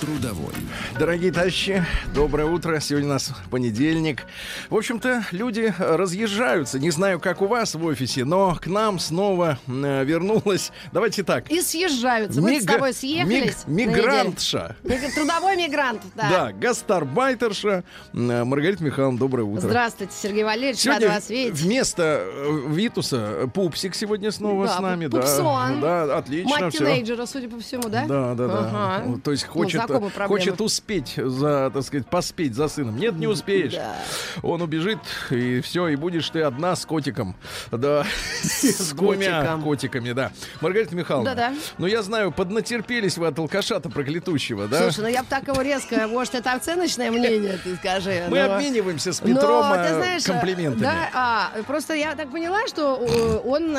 Трудовой. Дорогие товарищи, доброе утро. Сегодня у нас понедельник. В общем-то, люди разъезжаются. Не знаю, как у вас в офисе, но к нам снова э, вернулась. Давайте так. И съезжаются. Мы с Мига- тобой съехались. миг- мигрантша. Миг- Трудовой мигрант, да. Да, гастарбайтерша э, Маргарита Михайловна, доброе утро. Здравствуйте, Сергей Валерьевич, Сегодня рада вас видеть. вместо э, Витуса э, Пупсик сегодня снова Да, с нами. Пупсон. Да, да, отлично. Мать тинейджера, судя по всему, да? Да, да, да. Ага. Ну, То есть хочет, проблемы. хочет успеть за, так сказать, поспеть за сыном. Нет, не успеешь. Да. Он убежит, и все, и будешь ты одна с котиком. Да. С двумя котиками, да. Маргарита Михайловна. Да-да. Ну, я знаю, поднатерпелись вы от алкаша-то проклятущего, да? Слушай, ну я бы так его резко, может, это оценочное мнение, ты скажи. Мы но- обмениваемся с но, Петром ты э, знаешь, комплиментами. Да, а, просто я так поняла, что э, он...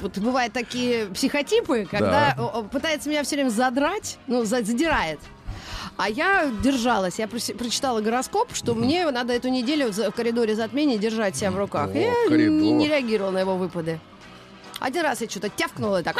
Вот бывают такие психотипы, когда Да. пытается меня все время задрать, ну, за- задирает. А я держалась, я прочитала гороскоп, что мне надо эту неделю в коридоре затмения держать себя в руках. О, я коридор. не реагировала на его выпады. Один раз я что-то тявкнула и так,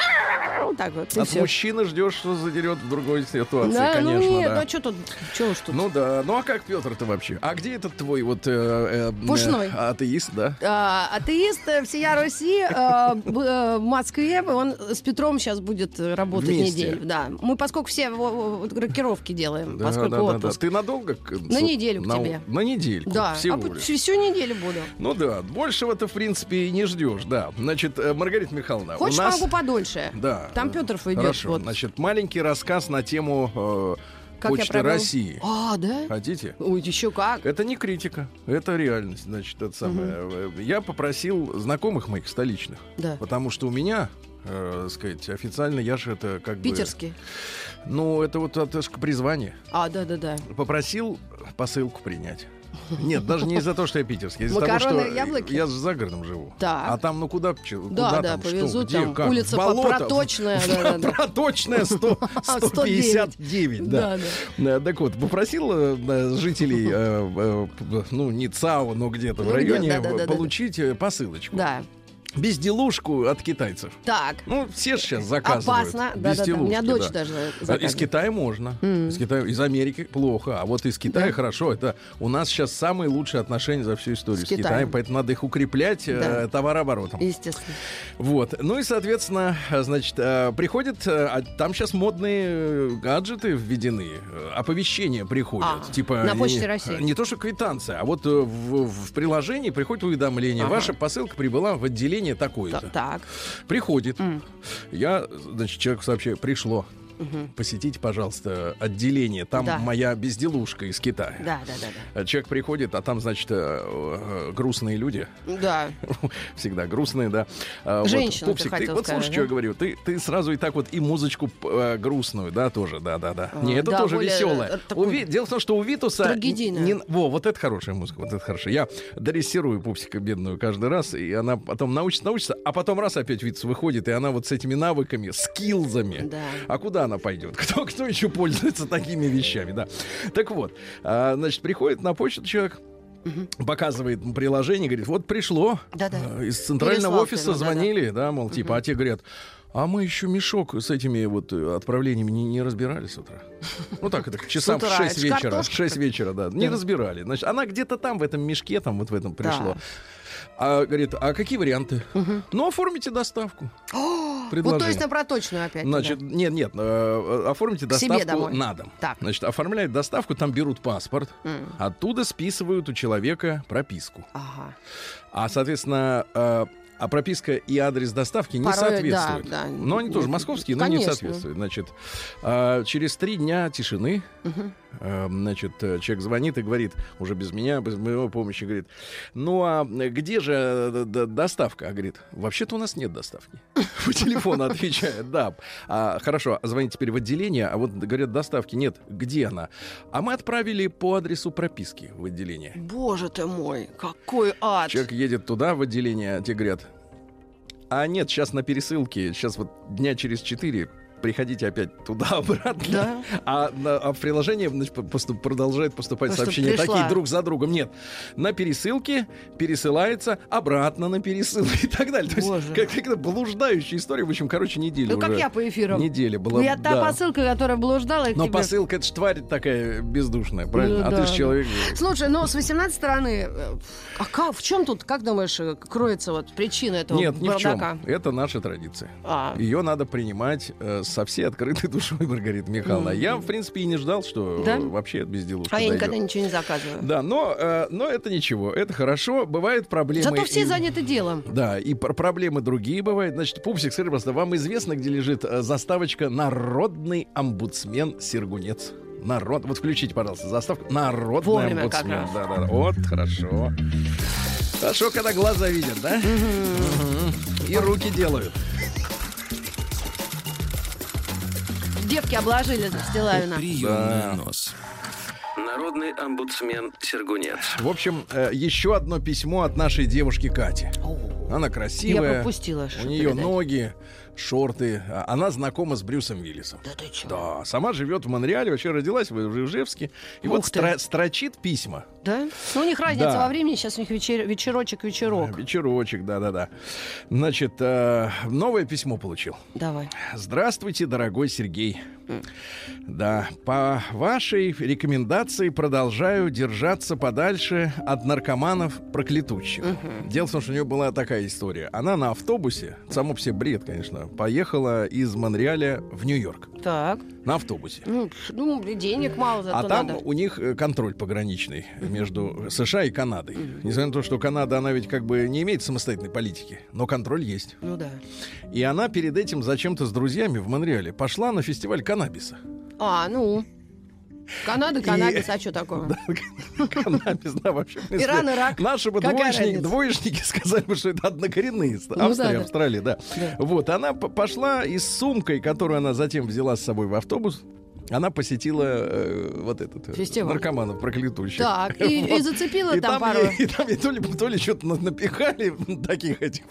так вот. От всё. мужчины ждешь, что задерет в другой ситуации, Да, конечно, ну нет, да. ну а что тут, что уж тут. Ну да, ну а как Петр-то вообще? А где этот твой вот э, э, Пушной. э, атеист, да? А, атеист всея Руси э, в Москве, он с Петром сейчас будет работать Вместе. неделю. Да. Мы, поскольку все рокировки делаем, Да, поскольку да, да, да. отпуск. Ты надолго? На неделю к на, тебе. На недельку. Да, Всего а всю, неделю буду. Ну да, большего-то, в принципе, и не ждешь, да. Значит, э, Маргарита Михайловна, Хочешь, у нас... могу подольше? Да. Там Петров идет. Хорошо, вот. значит, маленький рассказ на тему э, Как я Почты провел? России. А, да? Хотите? Ой, еще как. Это не критика, это реальность, значит, это самое. Э, Я попросил знакомых моих столичных, Да. потому что у меня, э, сказать, официально я же это как бы... Питерский. Ну, это вот это ж призвание. А, да-да-да. Попросил посылку принять. Нет, даже не из-за того, что я питерский, а из-за того, что яблоки? я за городом живу. Так. А там, ну куда, Да, куда да, там, повезут что, где, там. как? Улица болото? Проточная, да-да-да. Проточная 100 159, да. Да, Так вот, попросил э, да, жителей, э, э, ну, не ЦАО, но где-то в Ну, где, районе, получить посылочку. Да. Безделушку от китайцев. Так. Ну, все сейчас заказывают. Опасно. Да-да-да. У меня дочь да. даже Из заказывает. Китая можно. М. Из, Китая, из Америки плохо. А вот из Китая Да. хорошо. Это у нас сейчас самые лучшие отношения за всю историю С с, Китаем. Китаем. Поэтому надо их укреплять э, Да. товарооборотом. Естественно. Вот. Ну и, соответственно, э, значит, э, приходит, э, а там сейчас модные э, гаджеты введены, э, оповещения приходят. А, типа на не- Почте России. Не то, что квитанция, а вот э, в, в приложении приходит уведомление. Ага. Ваша посылка прибыла в отделение такое-то. Та- Так. Приходит. М. Я, значит, человеку сообщаю, пришло. Мгм. Посетите, пожалуйста, отделение. Там Да. моя безделушка из Китая. Да, да, да, А Человек приходит, а там, значит, э, э, грустные люди. да. Да. Всегда грустные, да. А, Женщина, вот, ты Пупсик, ты, хотел вот слушай, да? что я говорю. Ты, ты сразу и так вот и музычку э, грустную, да, тоже, да, да, да. Не, это да, тоже э, такой Дело в том, что у Витуса... трагедийная. не- Во, вот это хорошая музыка, вот это хорошо. Я дрессирую Пупсика бедную каждый раз, и она потом научится, научится, а потом раз опять Витус выходит, и она вот с этими навыками, скилзами. Да. А куда она пойдет? Кто, кто еще пользуется такими вещами, да? Так вот, а, значит, приходит на почту человек, показывает ему приложение, говорит, вот пришло. Да-да. Э, Из центрального Переслал офиса звонили, да, мол, типа, а те говорят, а мы еще мешок с этими вот э, отправлениями не, не разбирали с утра. Ну так, это часам в утра, 6 это ж вечера. картошка. 6 вечера, да. Не Да. разбирали. Значит, она где-то там, в этом мешке, там вот в этом Да. пришло. А говорит, а какие варианты? Ну, оформите доставку. Вот Предложение. точно про точную опять. Значит, нет, нет, э, оформите К доставку на дом. Так. Значит, оформляют доставку, там берут паспорт, М. оттуда списывают у человека прописку. да. Ага. А, соответственно, э, а прописка и адрес доставки не Порой, соответствуют. да, да. Но они тоже московские, но не соответствуют. Значит, э, через три дня тишины, э, значит, э, человек звонит и говорит, уже без меня, без моего помощи, говорит, ну а где же э, доставка? А говорит, вообще-то у нас нет доставки. По телефону отвечает, да. А, хорошо, а звонит теперь в отделение, а вот говорят, доставки нет. Где она? А мы отправили по адресу прописки в отделение. Боже ты мой, какой ад. Человек едет туда, в отделение, а те говорят, А нет, сейчас на пересылке, сейчас вот дня через четыре приходите опять туда-обратно. Да. А, а в приложении значит, поступ- продолжает поступать Просто сообщения такие друг за другом. Нет, на пересылке пересылается обратно на пересылку и так далее. То есть Боже. как, как блуждающая история. В общем, короче, неделя Ну, как я по эфирам. Неделя была. Ну, я та да. посылка, которая блуждала Но тебе. посылка это ж тварь такая бездушная, правильно? Ну а да, ты же да. человек. Слушай, ну с 18 стороны, э, а как, в чем тут, как думаешь, э, кроется вот причина этого Нет, ни в чем. Это наша традиция. А, Ее надо принимать э, со всей открытой душой, Маргарита Михайловна. Я, в принципе, и не ждал, что Да? э, вообще это безделушка а я дойдет. никогда ничего не заказываю. Да, но, э, но это ничего, это хорошо. Бывают проблемы. Зато все и- заняты делом. Да, и пр- проблемы другие бывают. Значит, Пупсик, скажи, просто, вам известно, где лежит э, заставочка «Народный омбудсмен Сергунец»? Народ, вот включите, пожалуйста, заставку «Народный Вовремя омбудсмен». Да, да, да. Вот, хорошо. Хорошо, когда глаза видят, да? Мгм. И руки делают. Девки обложили Стилавина. Приемный нос. Народный омбудсмен Сергунец. В общем, э, еще одно письмо от нашей девушки Кати. Она Я красивая. пропустила. У нее передать. ноги, шорты. А Она знакома с Брюсом Виллисом. Да ты чё? Да, сама живет в Монреале, вообще родилась в в Ижевске. И Ух вот ты. стра- строчит письма. Да? Ну, у них разница Да. во времени, сейчас у них вечер- вечерочек-вечерок. Вечерочек, да-да-да. Значит, э, новое письмо получил. Давай. Здравствуйте, дорогой Сергей. Да, по вашей рекомендации продолжаю держаться подальше от наркоманов проклятущих. Дело в том, что у нее была такая история. Она на автобусе, само себе бред, конечно, поехала из Монреаля в Нью-Йорк. Так. На автобусе. Ну, ну, денег мало, зато А там надо. у них э, контроль пограничный между США и Канадой. Несмотря на то, что Канада, она ведь как бы не имеет самостоятельной политики, но контроль есть. Ну да. И она перед этим зачем-то с друзьями в Монреале пошла на фестиваль каннабиса. А, ну. Канада, каннабис, а что такое? Каннабис, да, вообще. Иран, Ирак. Наши бы двоечники, сказали бы, что это однокоренные. Ну Австрия, да. Австралия, да. Вот, она пошла и с сумкой, которую она затем взяла с собой в автобус, она посетила э, вот этот э, Фестиваль. наркоманов проклятущих. Так, и, и Вот. зацепила И там, там, пару ей, и там ей то ли, то ли что-то на- напихали таких этих,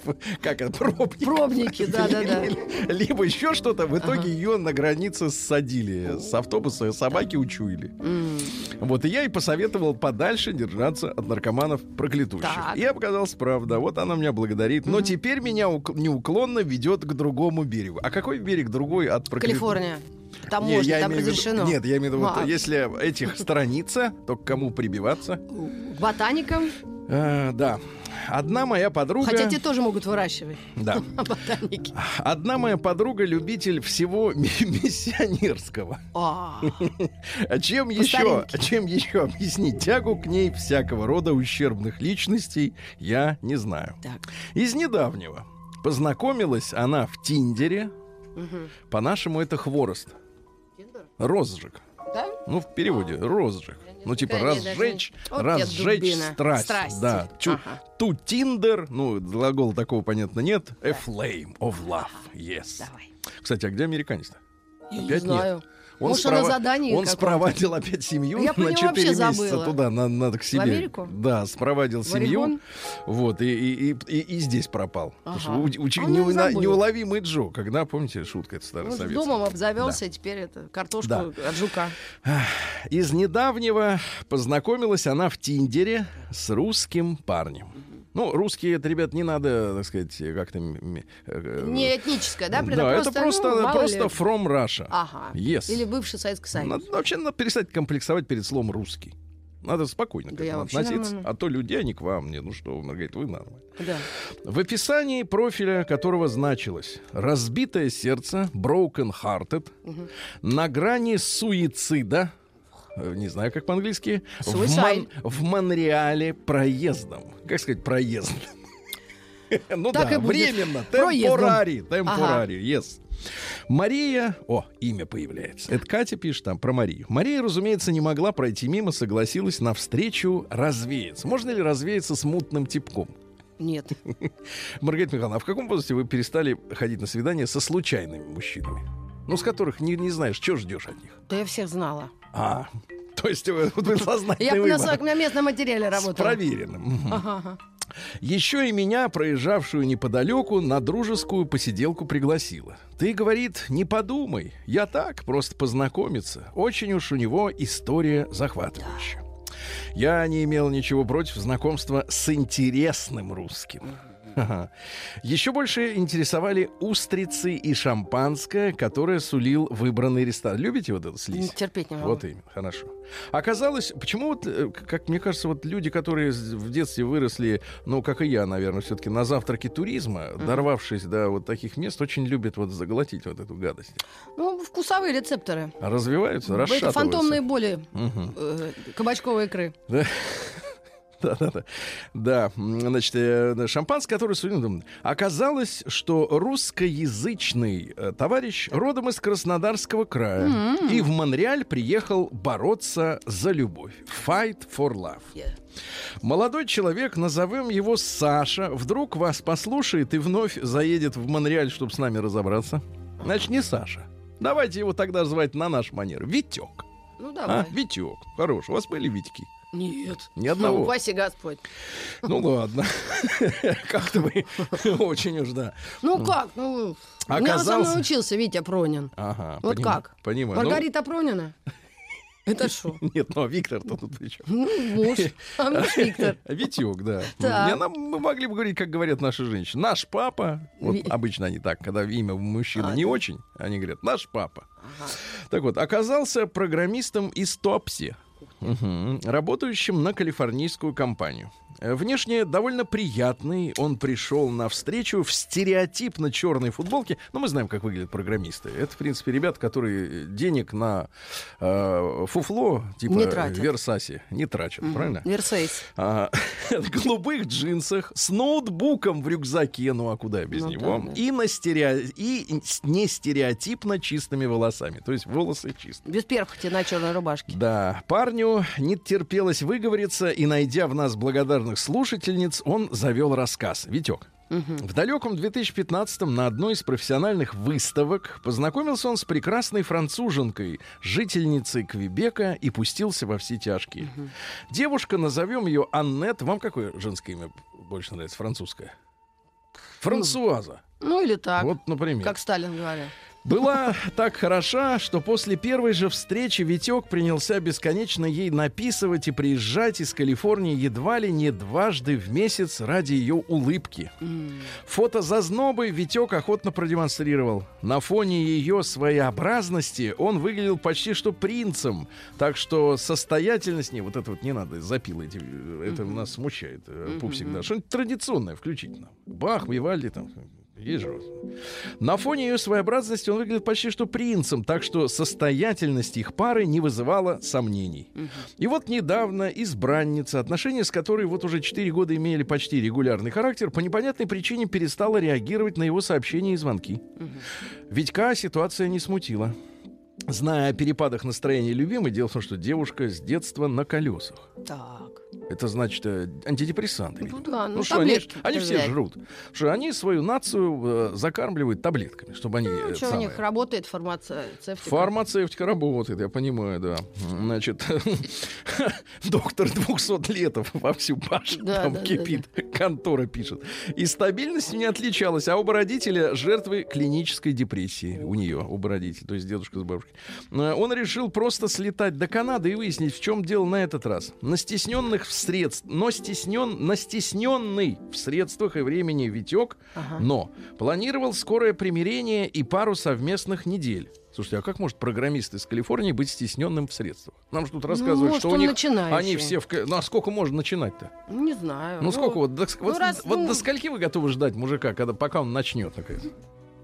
как это, пробников. пробники, да-да-да. Либо еще что-то. В итоге Ага. ее на границе ссадили с автобуса, собаки учуяли. М. Вот, и я ей посоветовал подальше держаться от наркоманов проклятущих. Так. И оказалось правда. Вот она меня благодарит. Но теперь меня ук- неуклонно ведет к другому берегу. А какой берег другой от проклятущих? Калифорния. Там Не, можно, там в виду- разрешено. нет, я имею в виду, вот, А. если этих страница, то к кому прибиваться? Ботаникам. Э, да. Одна моя подруга... Хотя те тоже могут выращивать. Да. Ботаники. Одна моя подруга любитель всего ми- миссионерского. А, А чем еще, а чем еще объяснить тягу к ней всякого рода ущербных личностей, я не знаю. Из недавнего познакомилась она в Тиндере. По-нашему это хворост. Розжиг. Да? Ну, в переводе розжиг. Ну, типа не- разжечь, даже не- Вот разжечь дубина. страсть. Страсти. Да. Чу- Ага. To Tinder, ну, глагола такого, понятно, нет. A flame of love. Yes. Давай. Кстати, а где американец-то? Я не Опять знаю. нет. Он, Может, задании он спровадил опять семью Я на него 4 вообще месяца забыла. туда, на, на- к себе. Америку? Да, спровадил семью. Вот, и, и, и, и- здесь пропал. Потому что Ага. у- учи- А и неуна- забыл. неуловимый Джо, когда, помните, шутка это старая Ну, советская. домом обзавелся, теперь это картошку Да. от жука. Из недавнего познакомилась она в Тиндере с русским парнем. Ну, русские, это, ребят, не надо, так сказать, как-то... м- э, Не этническое, да? да, это просто, ну, просто ли. from Russia. Ага. Yes. Или бывший Советский Союз. Надо, вообще надо перестать комплексовать перед словом русский. Надо спокойно к Да я этому относиться. нормально. А то люди, они к вам. Не, ну что, вы, Маргарита, вы нормально. Да. В описании профиля которого значилось «разбитое сердце», «broken hearted», «на грани суицида», э, не знаю, как по-английски, в, Suicide. в Монреале проездом. Как сказать проезд? Ну Так да, и будет. временно, Проездом. темпорари, темпорари, yes. Мария, о, имя появляется. Это Катя пишет там про Марию. Мария, разумеется, не могла пройти мимо, согласилась на встречу развеяться. Можно ли развеяться с мутным типком? Нет. Маргарита Михайловна, а в каком возрасте вы перестали ходить на свидания со случайными мужчинами? Ну, с которых не, не знаешь, что ждешь от них. Да я всех знала. А, то есть вы, вот вы Я сознательный на, выбор. со- на местном материале С работала. проверенным. Мгм. Ага, ага. Еще и меня, проезжавшую неподалеку, на дружескую посиделку пригласила. Ты, говорит, не подумай, я так, просто познакомиться. Очень уж у него история захватывающая. Я не имел ничего против знакомства с интересным русским. Еще больше интересовали устрицы и шампанское, которое сулил выбранный ресторан. Любите вот это слизь? Терпеть не могу. Вот именно, хорошо. Оказалось, почему вот, э, как мне кажется, вот люди, которые в детстве выросли, ну, как и я, наверное, все-таки на завтраке туризма, mm-hmm. дорвавшись до вот таких мест, очень любят вот заглотить вот эту гадость. Ну, вкусовые рецепторы. Развиваются, расшатываются. Это фантомные боли угу. э, кабачковой икры. Да. Да, да, да. Да, значит, э, шампанское, которое судим, оказалось, что русскоязычный э, товарищ родом из Краснодарского края mm-hmm. и в Монреаль приехал бороться за любовь. Fight for love. Yeah. Молодой человек, назовем его Саша, вдруг вас послушает и вновь заедет в Монреаль, чтобы с нами разобраться. Значит, не Саша. Давайте его тогда звать на наш манер. Витек. Ну, давай. А, Витек. Хорош. У вас были Витьки? Нет. Ни одного. Ну, упаси Господь. Ну ладно. Как-то вы очень уж, да. Ну как? Ну, Оказался... Меня сам научился Витя Пронин. Ага. Вот как? Понимаю. Маргарита ну... Пронина? Это что? Нет, ну а Виктор-то тут при чем? Ну, муж. А муж Виктор. Витек, да. Так. Мы могли бы говорить, как говорят наши женщины. Наш папа, вот Ви... обычно они так, когда имя мужчины а, не да? очень, они говорят, наш папа. Ага. Так вот, оказался программистом из Топси. Угу. Работающим на калифорнийскую компанию. Э, внешне довольно приятный. Он пришел на встречу в стереотипно черной футболке. Ну, мы знаем, как выглядят программисты. Это, в принципе, ребята, которые денег на э, фуфло, типа не Версаси, не тратят, угу. правильно? Версейс. А, в голубых джинсах, с ноутбуком в рюкзаке, ну а куда без ну, него? Да, да. И, на стерео... и не стереотипно чистыми волосами. То есть волосы чистые. Без перхоти на черной рубашке. Да. Парню не терпелось выговориться, и, найдя в нас благодарность уважаемых слушательниц он завел рассказ. Витек. В далеком 2015-м на одной из профессиональных выставок познакомился он с прекрасной француженкой, жительницей Квебека, и пустился во все тяжкие. Угу. Девушка, назовем ее Аннет. Вам какое женское имя больше нравится? Французское? Франсуаза. Ну, ну или так. Вот, например. Как Сталин говорил была так хороша, что после первой же встречи Витек принялся бесконечно ей написывать и приезжать из Калифорнии едва ли не дважды в месяц ради ее улыбки. Фото зазнобы Витек охотно продемонстрировал. На фоне ее своеобразности он выглядел почти что принцем, так что состоятельность... Не, вот это вот не надо, запил эти... Это нас смущает, mm-hmm. пупсик, да. Что-нибудь традиционное включить нам. Бах, Вивальди там... Вижу. На фоне ее своеобразности он выглядит почти что принцем, так что состоятельность их пары не вызывала сомнений. Угу. И вот недавно избранница, отношения с которой вот уже 4 года имели почти регулярный характер, по непонятной причине перестала реагировать на его сообщения и звонки. Угу. Витька ситуация не смутила. Зная о перепадах настроения любимой, дело в том, что девушка с детства на колесах. Так. Это значит э, антидепрессанты. Ну да, ну, ну что они, они все жрут. Что они свою нацию э, закармливают таблетками, чтобы они. Ну, э, что самое... у них работает фармацевтика? Фармацевтика работает, я понимаю, да. Значит, доктор 200 летов вовсю пашет, да, там да, кипит, да, да. контора пишет. И стабильность не отличалась, а оба родителя жертвы клинической депрессии у нее, оба родителя, то есть дедушка с бабушкой. Э, он решил просто слетать до Канады и выяснить, в чем дело на этот раз. На стесненных в средств, но стеснен, на стесненный в средствах и времени Витек, ага. но планировал скорое примирение и пару совместных недель. Слушайте, а как может программист из Калифорнии быть стесненным в средствах? Нам же тут ну, рассказывают, ну, что у них они все в... Ну, а сколько можно начинать-то? Не знаю. Ну, ну сколько вот, ну, вот, раз, вот ну... до скольки вы готовы ждать мужика, когда пока он начнет? Наконец?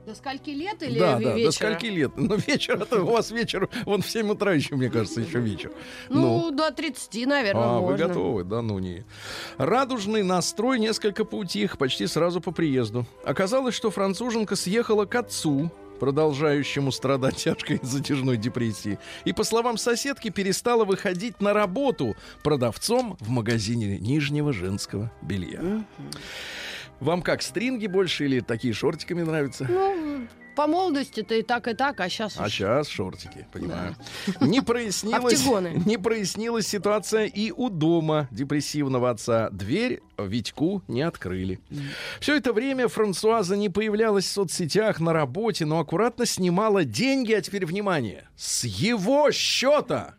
До скольки лет или да, вечера? Да, до скольки лет. Ну, вечер, это у вас вечер, вон в 7 утра еще, мне кажется, еще вечер. Ну, ну. до 30, наверное, а, можно. вы готовы? Да, ну не. Радужный настрой несколько поутих почти сразу по приезду. Оказалось, что француженка съехала к отцу, продолжающему страдать тяжкой затяжной депрессией. И, по словам соседки, перестала выходить на работу продавцом в магазине нижнего женского белья. Вам как, стринги больше или такие шортиками нравятся? Ну, по молодости-то и так, и так, а сейчас... А сейчас шортики, понимаю. Не прояснилась, не прояснилась ситуация и у дома депрессивного отца. Дверь Витьку не открыли. Все это время Франсуаза не появлялась в соцсетях, на работе, но аккуратно снимала деньги, а теперь внимание, с его счета.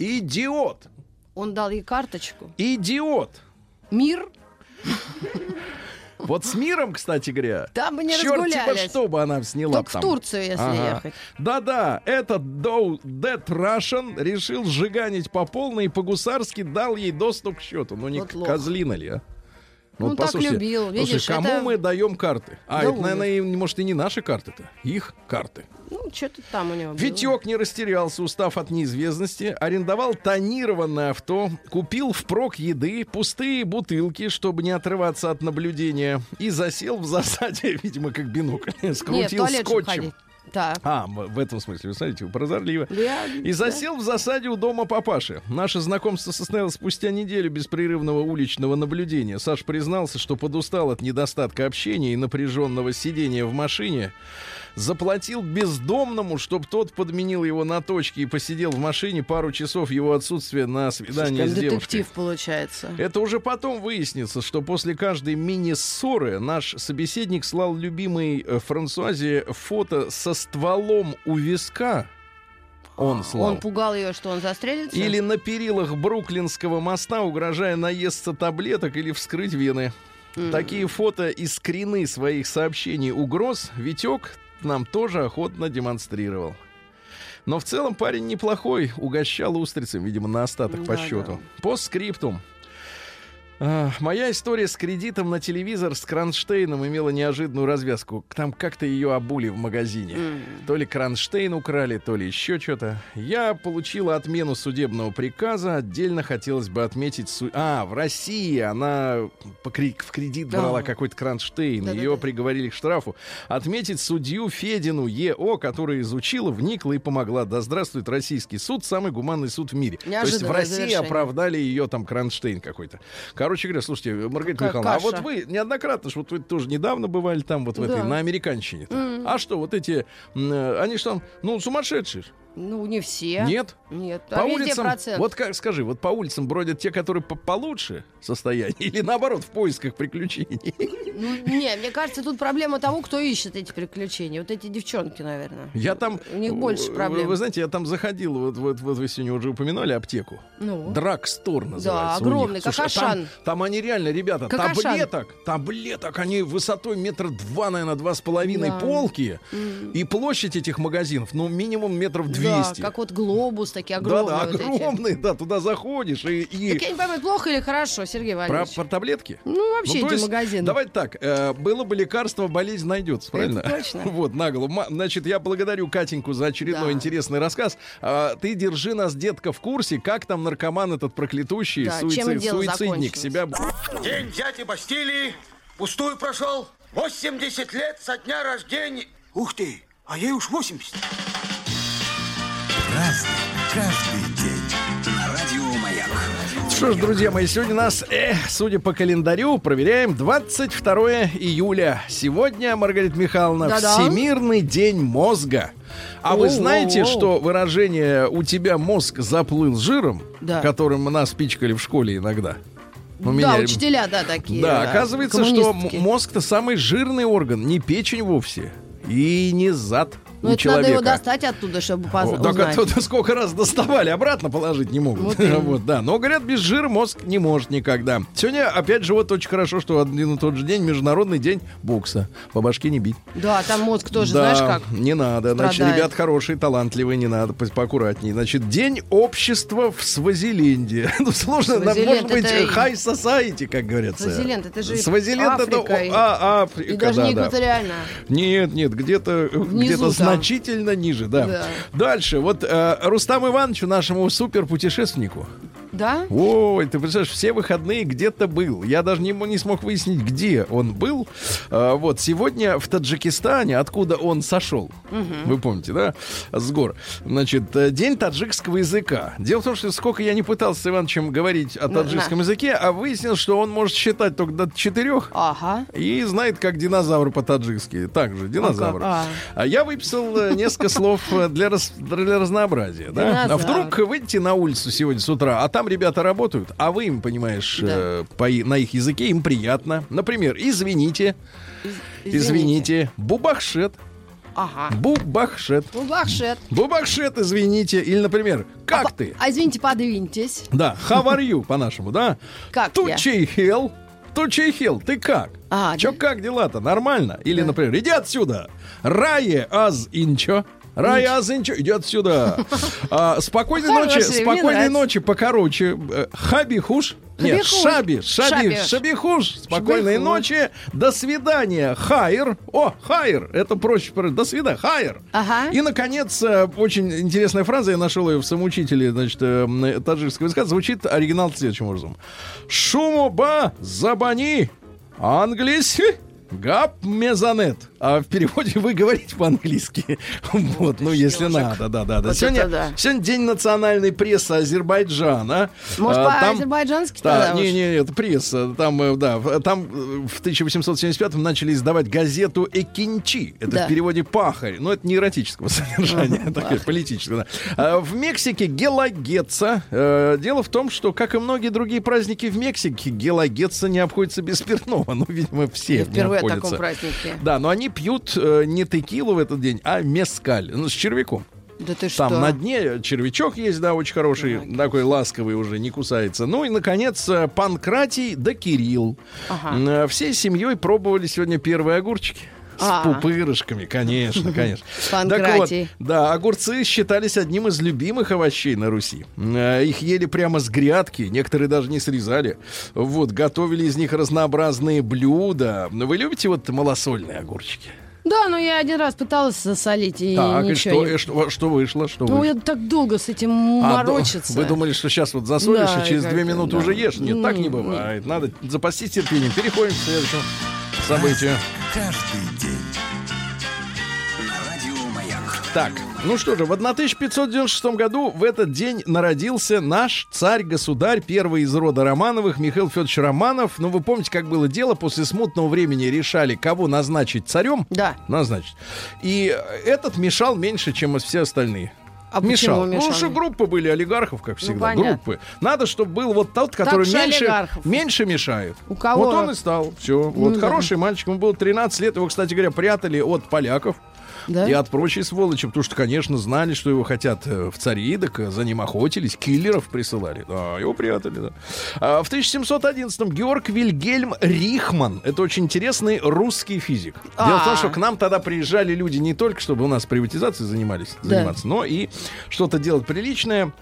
Идиот! Он дал ей карточку. Идиот! Мир, Вот с миром, кстати говоря, там бы не черт типа разгулялись. что бы она сняла Только в там. Турцию, если Ага. ехать. Да-да, этот Доу Dead Russian решил сжиганить по полной и по-гусарски дал ей доступ к счету. Ну не Вот козлина ли, а? Ну, так любил, слушай, видишь, кому это- мы даем карты? А, Да это, наверное, и, может, и не наши карты-то. Их карты. Ну, что-то там у него. Витек не растерялся, устав от неизвестности, арендовал тонированное авто, купил впрок еды, пустые бутылки, чтобы не отрываться от наблюдения, и засел в засаде, видимо, как бинокль, Нет, скрутил же скотчем. ходить. Так. А, в этом смысле, вы смотрите, прозорливо. И засел в засаде у дома папаши. Наше знакомство состоялось спустя неделю беспрерывного уличного наблюдения. Саш признался, что подустал от недостатка общения и напряженного сидения в машине. Заплатил бездомному, чтобы тот подменил его на точке и посидел в машине пару часов его отсутствия на свидании с девушкой. детектив получается. Это уже потом выяснится, что после каждой мини-ссоры наш собеседник слал любимой э, Франсуазе фото со стволом у виска. Он слал. Он пугал ее, что он застрелится? Или на перилах Бруклинского моста, угрожая наесться таблеток или вскрыть вены. Такие фото и скрины своих сообщений угроз Витек нам тоже охотно демонстрировал. Но в целом парень неплохой, угощал устрицем, видимо, на остаток по Да, счету. По скриптум. Моя история с кредитом на телевизор с кронштейном имела неожиданную развязку. Там как-то ее обули в магазине. То ли кронштейн украли, то ли еще что-то. Я получила отмену судебного приказа. Отдельно хотелось бы отметить... су- А, в России она по кре- в кредит брала А. какой-то кронштейн. Да-да-да. Ее приговорили к штрафу. Отметить судью Федину ЕО, которая изучила, вникла и помогла. Да здравствует российский суд, самый гуманный суд в мире. То есть в Неожиданное России завершение. оправдали ее там кронштейн какой-то. Короче говоря, слушайте, Маргарита Какая Михайловна, а каша. вот вы неоднократно, ж вот вы тоже недавно бывали там, вот в этой, Да. на американщине. А что, вот эти, э, они что там, ну, сумасшедшие. Ну, не все. Нет? Нет. По А улицам, процент. вот как скажи, вот по улицам бродят те, которые по- получше состояние, или наоборот в поисках приключений? Ну, не, мне кажется, тут проблема того, кто ищет эти приключения. Вот эти девчонки, наверное. Я там... У них больше э, проблем. Вы знаете, я там заходил, вот, вот, вот вы сегодня уже упоминали аптеку. Ну. Драгстор называется. у огромный, как Слушай, а там- Ашан. Там, они реально, ребята, Как Ашан. таблеток, таблеток, они высотой метра два, наверное, два с половиной Да. полки. И площадь этих магазинов, ну, минимум метров 200. Да, как вот глобус, такие огромные. Да, да, вот эти. огромные, да, туда заходишь и... и- Так я не пойму, плохо или хорошо, Сергей Про, Валерьевич? про таблетки? Ну, вообще то эти есть, магазины. Давайте так, э, было бы лекарство, болезнь найдется, правильно? точно. Вот, нагло. Ма- Значит, я благодарю Катеньку за очередной Да. интересный рассказ. А, ты держи нас, детка, в курсе, как там наркоман этот проклятущий, Да, чем суицид- дело суицидник себя... День дяди Бастилии пустую прошел. 80 лет со дня рождения. Ух ты, а ей уж 80. Разный, каждый день. Радио Маяк. Что ж, друзья мои, сегодня нас, э, судя по календарю, проверяем 22 июля. Сегодня, Маргарита Михайловна, Да-да. Всемирный день мозга. А вы знаете, что выражение «у тебя мозг заплыл жиром», Да. которым нас пичкали в школе иногда? Ну, да, меня- учителя, да, такие. Да, оказывается, что м- коммунистки. мозг-то самый жирный орган, не печень вовсе. И не зад Ну, у это человека. надо его достать оттуда, чтобы поз- О, так узнать. оттуда сколько раз доставали, обратно положить не могут. Вот да. Но говорят, без жира мозг не может никогда. Сегодня, опять же, вот очень хорошо, что один и тот же день Международный день бокса. По башке не бить. Да, там мозг тоже, да, знаешь как? не надо. Значит, страдает. ребят хорошие, талантливые, не надо, по- поаккуратнее. Значит, день общества в Свазиленде. Ну, сложно, Свазиленд может быть, это- high society, как говорится. Свазиленд, это же Свазиленд это Африка о- и- а, Африка, И даже да, не да. Нет, нет, где-то где-то. Значительно ниже, да. Да. Дальше, вот э, Рустаму Ивановичу, нашему суперпутешественнику, Да? Ой, ты представляешь, все выходные где-то был. Я даже не, не смог выяснить, где он был. А, вот, сегодня в Таджикистане, откуда он сошел, вы помните, да, с гор. Значит, э, день таджикского языка. Дело в том, что сколько я не пытался с Ивановичем говорить о таджикском языке, а выяснил, что он может считать только до четырех. Ага. И знает, как динозавр по-таджикски. Также динозавр. А. А я выписал э, несколько слов э, для, разнообразия. Да? А вдруг выйти на улицу сегодня с утра, а там ребята работают, а вы им, понимаешь, э, по на их языке им приятно. Например, извините, извините, бубахшет, Ага. бубахшет. Ну, бахшет. Бубахшет, извините. Или, например, как а, ты? А извините, подвиньтесь. Да, how are you по-нашему, да? Как? Тучей хел. Тучей хел, ты как? А, Чё, да. как дела-то? Нормально? Или, Да. например, иди отсюда. Рае аз инчо. Инчо, иди отсюда. А, спокойной ночи, спокойной ночи покороче. Э, Хаби хуш. Нет, шаби, шаби, Шаби. шабихуш. Спокойной ночи. До свидания. Хайр. О, хайр. Это проще. про- До свидания. Хайр. Ага. И, наконец, э, очень интересная фраза, я нашел ее в самоучителе, значит, э, таджикского языка, звучит оригинал следующим образом. Шумоба забани английский гап мезанет. А в переводе вы говорите по-английски. Вот, ну, если надо, да, да, да. Сегодня, сегодня день национальной прессы Азербайджана. Может, А, по-азербайджански да, не, не, это пресса. Там, э, да, там э, в 1875-м начали издавать газету Экинчи. Это в переводе пахарь. Но это не эротического содержания, такое политическое. А В Мексике Гелагетца. Э, Дело в том, что, как и многие другие праздники в Мексике, Гелагетца не обходится без спиртного. Ну, видимо, все не впервые о обходятся. таком празднике. Да, но они пьют э, не текилу в этот день, а мескаль. Ну, с червяком. Да ты Там что? на дне червячок есть, да, очень хороший, такой ласковый уже, не кусается. Ну и, наконец, э, Панкратий да Кирилл. Ага. Э, Всей семьей пробовали сегодня первые огурчики. С А. пупырышками, конечно, конечно. Так вот, да, огурцы считались одним из любимых овощей на Руси. Э, Их ели прямо с грядки, некоторые даже не срезали. Вот, готовили из них разнообразные блюда. Вы любите вот малосольные огурчики? Да, но я один раз пыталась засолить, и так, и ничего что, не- и что, что вышло? Что Ну, вышло? я так долго с этим А, морочиться. да, Вы думали, что сейчас вот засолишь, Да, и через и две минуты да. уже ешь? Нет, так не бывает. Надо запастись терпением. Переходим к следующему событию. Каждый день. На радио Маяк. Так, ну что же, в 1596 году в этот день народился наш царь-государь, первый из рода Романовых, Михаил Федорович Романов. Ну, вы помните, как было дело, после смутного времени решали, кого назначить царем. Да. Назначить. И этот мешал меньше, чем все остальные. А мешал. мешал? Ну, что группы были олигархов, как всегда. понятно. группы. Надо, чтобы был вот тот, который же меньше, олигархов. меньше мешает. У кого? Вот он и стал. Все. вот да. хороший мальчик. Ему было 13 лет. Его, кстати говоря, прятали от поляков. Да? И от прочей сволочи, потому что, конечно, знали, что его хотят э, в цари, так э, за ним охотились, киллеров присылали. Да, его прятали, да. А в 1711-м Георг Вильгельм Рихман. Это очень интересный русский физик. Дело в том, что к нам тогда приезжали люди не только, чтобы у нас приватизацией занимались, Да. заниматься, но и что-то делать приличное.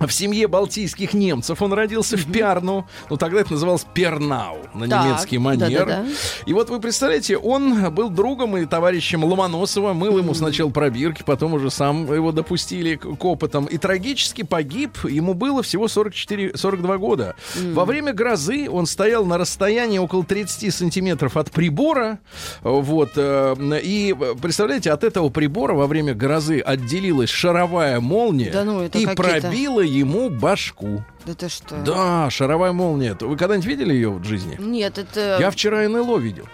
В семье балтийских немцев он родился в Пярну. Ну, тогда это называлось Пернау, на Так, немецкий манер. да-да-да. И вот вы представляете, он был другом и товарищем Ломоносова, мыл ему сначала пробирки, потом уже сам его допустили к, к опытам. И трагически погиб, ему было всего 44-42 года. Во время грозы он стоял на расстоянии около 30 сантиметров от прибора. Вот. э, И, представляете, от этого прибора во время грозы отделилась шаровая молния Да ну, и пробила ему башку. Да ты что? Да, шаровая молния. Вы когда-нибудь видели ее в жизни? Нет, это... Я вчера НЛО видел.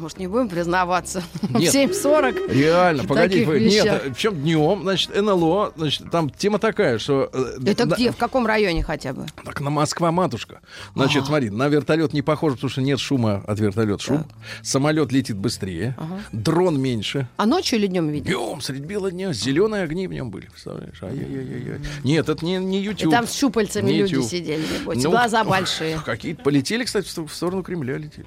Может, не будем признаваться? Нет. В 7.40? Реально, погоди, нет, в чем днем, значит, НЛО, значит, там тема такая, что... э, Это на- где? В каком районе хотя бы? Так, на Москва, матушка. Значит, смотри, на вертолет не похоже, потому что нет шума от вертолета. Шум. Самолет летит быстрее, дрон меньше. А ночью или днем видели? Днем, средь бела дня, зеленые огни в нем были, представляешь? Ай-яй-яй-яй. Нет, это не, не И YouTube. там с щупальцами Не люди YouTube. сидели, небось. Ну, Глаза большие. Какие-то полетели, кстати, в сто- в сторону Кремля летели.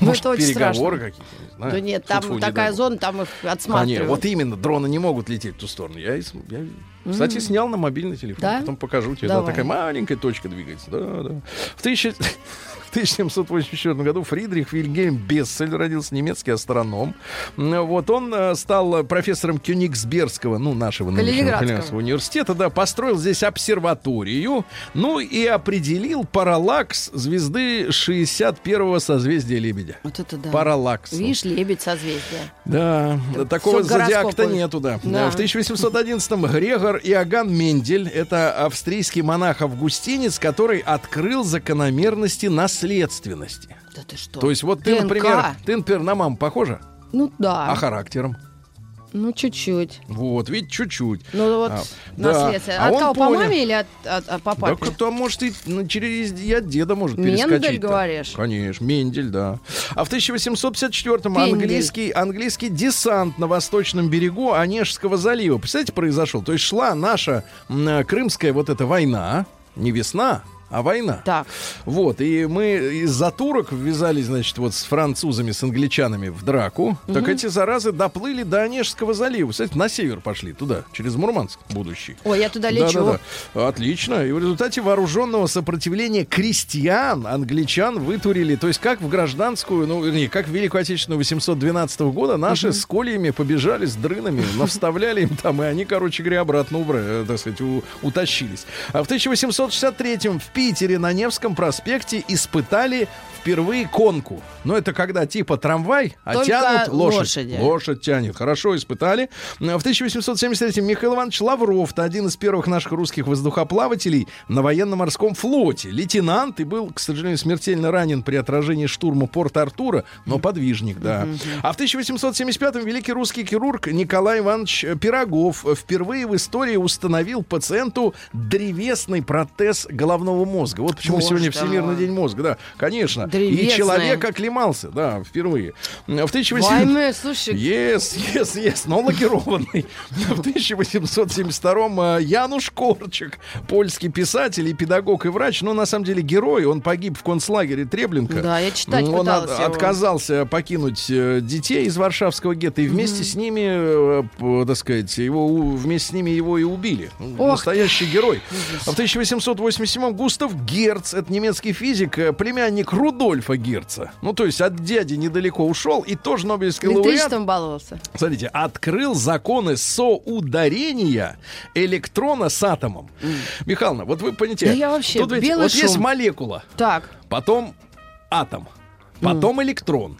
Ну, это очень переговоры какие-то, не знаю. Да нет, там Фу-фу, не такая бог. зона, там их Конечно, отсматривают. вот именно, дроны не могут лететь в ту сторону. Я, я Кстати, снял на мобильный телефон. Да? Потом покажу тебе. Да, Давай. такая маленькая точка двигается. Да, да. В, тысяча- в 1784 году Фридрих Вильгельм Бессель родился, немецкий астроном. Вот он э, стал профессором Кёнигсбергского, ну, нашего Калининградского. Университета, да, построил здесь обсерваторию, ну и определил параллакс звезды 61-го созвездия Лебедя. Вот это да. Параллакс. Видишь, лебедь созвездия. Да, такого всё гороскопы. зодиака нету, да. Да. В 1811-м Грегор Иоганн Мендель, это австрийский монах-августинец, который открыл закономерности наследственности. Да ты что? То есть вот ты, например, ты, например, на маму похожа, Ну да. а характером? Ну, чуть-чуть. Вот, ведь чуть-чуть. Ну вот А, да. наследство. А От он кого, по маме или от, от- от- по Да, папе? кто может и ну, через и от деда может Мендель, перескочить. говоришь? Конечно, Мендель, да. А в 1854-м Пендель. английский, английский десант на восточном берегу Онежского залива, представляете, произошел? То есть шла наша м, э, крымская вот эта война, не весна, а война. Так. Вот, и мы из-за турок ввязались, значит, вот с французами, с англичанами в драку. Так эти заразы доплыли до Онежского залива. Кстати, на север пошли, туда, через Мурманск будущий. Ой, я туда лечу. Да-да-да. Отлично. И в результате вооруженного сопротивления крестьян англичан вытурили. То есть как в гражданскую, ну, вернее, как в Великую Отечественную 812 года наши с кольями побежали с дрынами, навставляли им там, и они, короче говоря, обратно убрали, э, так сказать, утащились. А в 1863 в Питере на Невском проспекте испытали впервые конку. Ну, это когда типа трамвай, а Только тянут лошадь. лошади. Лошадь тянет. Хорошо испытали. В 1873 Михаил Иванович Лавров, это один из первых наших русских воздухоплавателей на военно-морском флоте. Лейтенант и был, к сожалению, смертельно ранен при отражении штурма порта Артура, но подвижник, да. А в 1875 великий русский хирург Николай Иванович Пирогов впервые в истории установил пациенту древесный протез головного мозга. Вот почему Боже сегодня ты Всемирный день мозга, да, конечно. И Древесный. человек оклемался, да, впервые. В 1800... Войны, слушай, Yes, yes, yes, но лакированный. В 1872-м э, Януш Корчик, польский писатель и педагог и врач, ну, на самом деле, герой, он погиб в концлагере Треблинка. Да, я читать Он от- его. отказался покинуть э, детей из Варшавского гетто, и вместе с ними, э, так сказать, его, вместе с ними его и убили. Ох Настоящий герой. А в 1887-м Густав Герц, это немецкий физик, э, племянник Рудольфа Герца. Ну, то есть от дяди недалеко ушел, и тоже Нобелевский лауреат. баловался. Смотрите, открыл законы соударения электрона с атомом. Михайловна, вот вы понимаете, Да я вообще, тут ведь вот есть шум. молекула, Так, потом атом, потом электрон.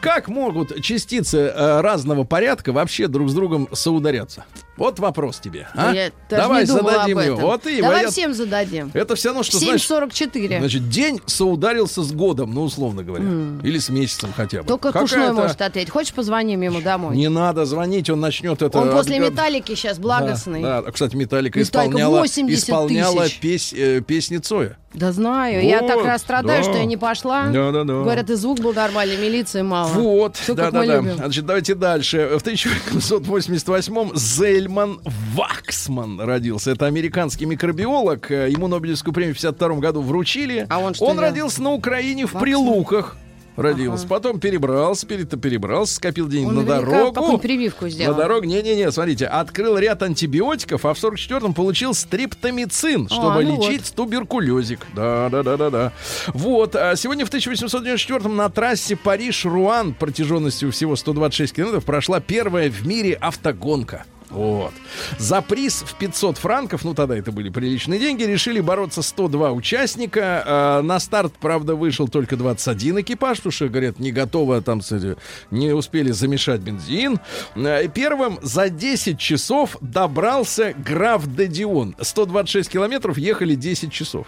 Как могут частицы э, разного порядка вообще друг с другом соударяться? Вот вопрос тебе. а? я Давай зададим его. Вот и Давай я- всем зададим. Это все равно, что значит, 7.44. значит, день соударился с годом, ну, условно говоря. Или с месяцем хотя бы. Только Кушной может ответить. Хочешь, позвоним ему домой? Не надо звонить, он начнет это... Он после металлики сейчас благостный. Да, да. Кстати, Металлика, исполняла, 80 исполняла песь- э, песни Цоя. Да знаю. Я Вот, так расстрадаю, да. что я не пошла. Да, да, да. Говорят, и звук был нормальный, милиции мало. Вот, да, да, да. любим. Значит, давайте дальше. В 1888-м Зельман Ваксман родился. Это американский микробиолог. Э, Ему Нобелевскую премию в 52 году вручили. А он что делал? родился на Украине в Ваксман? Прилуках. Родился. Потом перебрался, пере- перебрался, скопил денег Он на дорогу. прививку На сделал. дорогу, не-не-не, смотрите, открыл ряд антибиотиков, а в 44-м получил стриптомицин, чтобы ну лечить туберкулезик. Да-да-да-да-да. Вот, а сегодня в 1894-м на трассе Париж-Руан протяженностью всего 126 километров прошла первая в мире автогонка. Вот. За приз в 500 франков, ну тогда это были приличные деньги, решили бороться 102 участника. А, на старт, правда, вышел только 21 экипаж, потому что, говорят, не готово, там, кстати, не успели замешать бензин. А, и Первым за 10 часов добрался граф де Дион. 126 километров ехали 10 часов.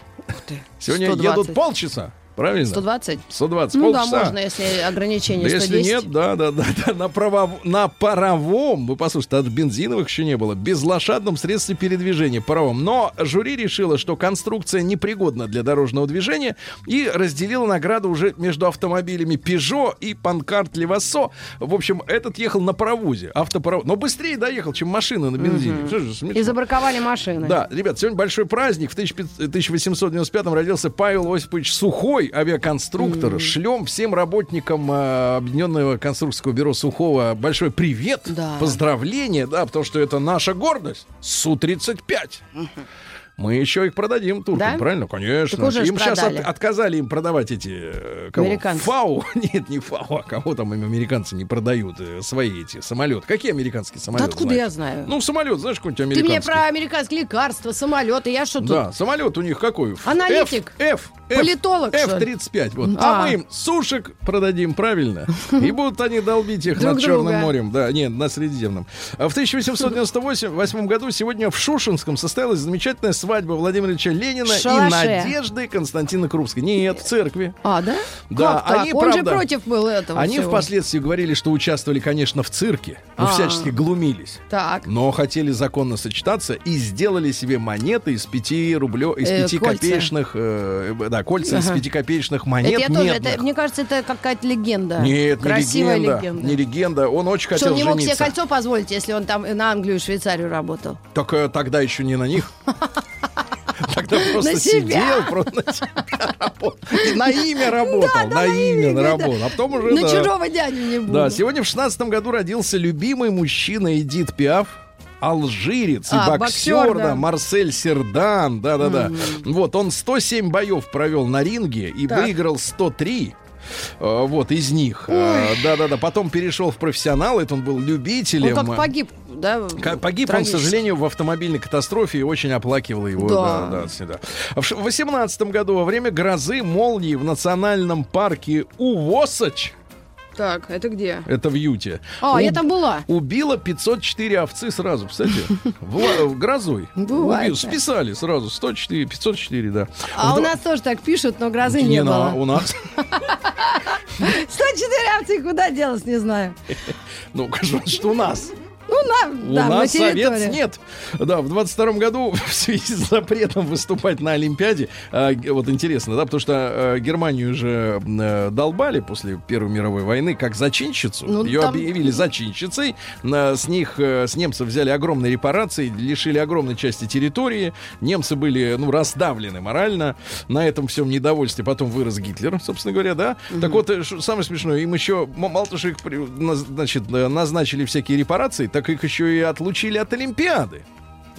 Сегодня 120. едут полчаса. Правильно? 120? 120, Ну да, полчаса. можно, если ограничение Да 110. если нет, да, да, да, да, на, правов- на паровом, вы послушайте, от бензиновых еще не было, безлошадном средстве передвижения, паровом. Но жюри решило, что конструкция непригодна для дорожного движения и разделила награду уже между автомобилями Peugeot и Панкарт Левасо. В общем, этот ехал на паровозе, автопаровоз. Но быстрее доехал, чем машина на бензине. Что же? И забраковали машины. Да, ребят, сегодня большой праздник. В 1500 1895 родился Павел Осипович Сухой, дорогой авиаконструктор, шлем всем работникам э, Объединенного конструкторского бюро Сухого большой привет, Да. поздравления, да, потому что это наша гордость. Су-35. Мы еще их продадим туркам, Да? правильно? Конечно. Уже им сейчас продали. отказали им продавать эти э, кого? Американцы. ФАУ. Нет, не ФАУ, а кого там им американцы не продают э, свои эти самолеты. Какие американские Да самолеты? откуда знаешь? я знаю? Ну, самолет, знаешь, какой-нибудь Ты американский? мне про американские лекарства, самолеты, я что тут? Да, самолет у них какой? Аналитик. F, F, Политолог, что ли? F-35. Вот. А. А. мы им сушек продадим, правильно? И будут они долбить их Друг над Черным морем. Да, нет, на Средиземном. А в 1898 году сегодня в Шушинском состоялась замечательная свадьба Владимира Ильича Ленина и Надежды Константина Крупской. Нет, в церкви. А, да? Да, Как так? они, Он же правда, против был этого Они всего. впоследствии говорили, что участвовали, конечно, в цирке, но А. всячески глумились. Так. Но хотели законно сочетаться и сделали себе монеты из пяти рублё, из Э, пяти кольца. копеечных, э, да, кольца из Ага. пяти копеечных Это монет я тоже, это, мне кажется, это какая-то легенда. Нет, Красивая не легенда, легенда. не легенда. Он очень Что хотел он не мог себе кольцо позволить, если он там на Англию и Швейцарию работал. Только тогда еще не на них. Тогда просто сидел, просто на себя работал. И на имя работал, на имя работал. А потом уже, На чужого дядю не буду. Да, сегодня в шестнадцатом году родился любимый мужчина Эдит Пиаф. Алжирец и А, боксер, боксер, да, да. Марсель Сердан, да-да-да. Вот, он 107 боев провел на ринге и Так. выиграл 103. Э, Вот, из них. Э, Да-да-да. Потом перешел в профессионал. Это он был любителем. Он как погиб, да? Ка- Погиб он, к трагически. сожалению, в автомобильной катастрофе и очень оплакивал его. Да. Да, да, ш- в 18 году во время грозы молнии в национальном парке Увосач, Так, это где? это в Юте, А, я уб- там была. убило 504 овцы сразу, кстати, в, грозой. Убил- списали сразу, 104, 504, да. А у нас тоже так пишут, но грозы не, было. у нас. 104 овцы куда делось, не знаю. Ну, кажется, что у нас. Ну, на, У да, на нас территории. овец нет. Да, в 22 году в связи с запретом выступать на Олимпиаде, г- вот интересно, да, потому что э, Германию же э, долбали после Первой мировой войны как зачинщицу. Ну, Ее там- объявили зачинщицей. На- с них, э, с немцев взяли огромные репарации, лишили огромной части территории. Немцы были, ну, раздавлены морально. На этом всем недовольстве потом вырос Гитлер, собственно говоря, да. Так вот, э, самое смешное, им еще, мало того, что их, значит, э, назначили всякие репарации, так их еще и отлучили от Олимпиады.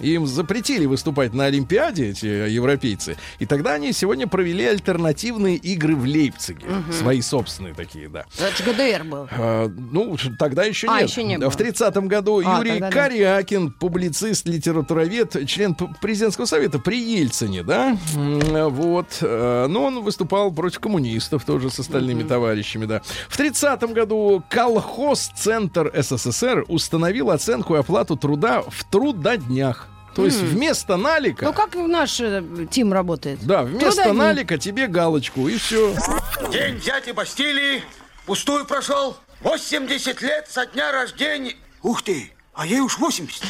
Им запретили выступать на Олимпиаде, эти европейцы. И тогда они сегодня провели альтернативные игры в Лейпциге. Свои собственные такие, да. Это же ГДР был. А, ну, тогда еще А, нет. еще не было. В 30-м году А, Юрий тогда да. Корякин, публицист, литературовед, член президентского совета при Ельцине, да? М, Вот. Э, Но он выступал против коммунистов тоже с остальными товарищами, да. В 30-м году колхоз-центр СССР установил оценку и оплату труда в трудоднях. То есть вместо налика... Ну, как наш э, тим работает? Да, вместо налика тебе галочку, и все. День взятия Бастилии пустую прошел. 80 лет со дня рождения. Ух ты, а ей уж 80.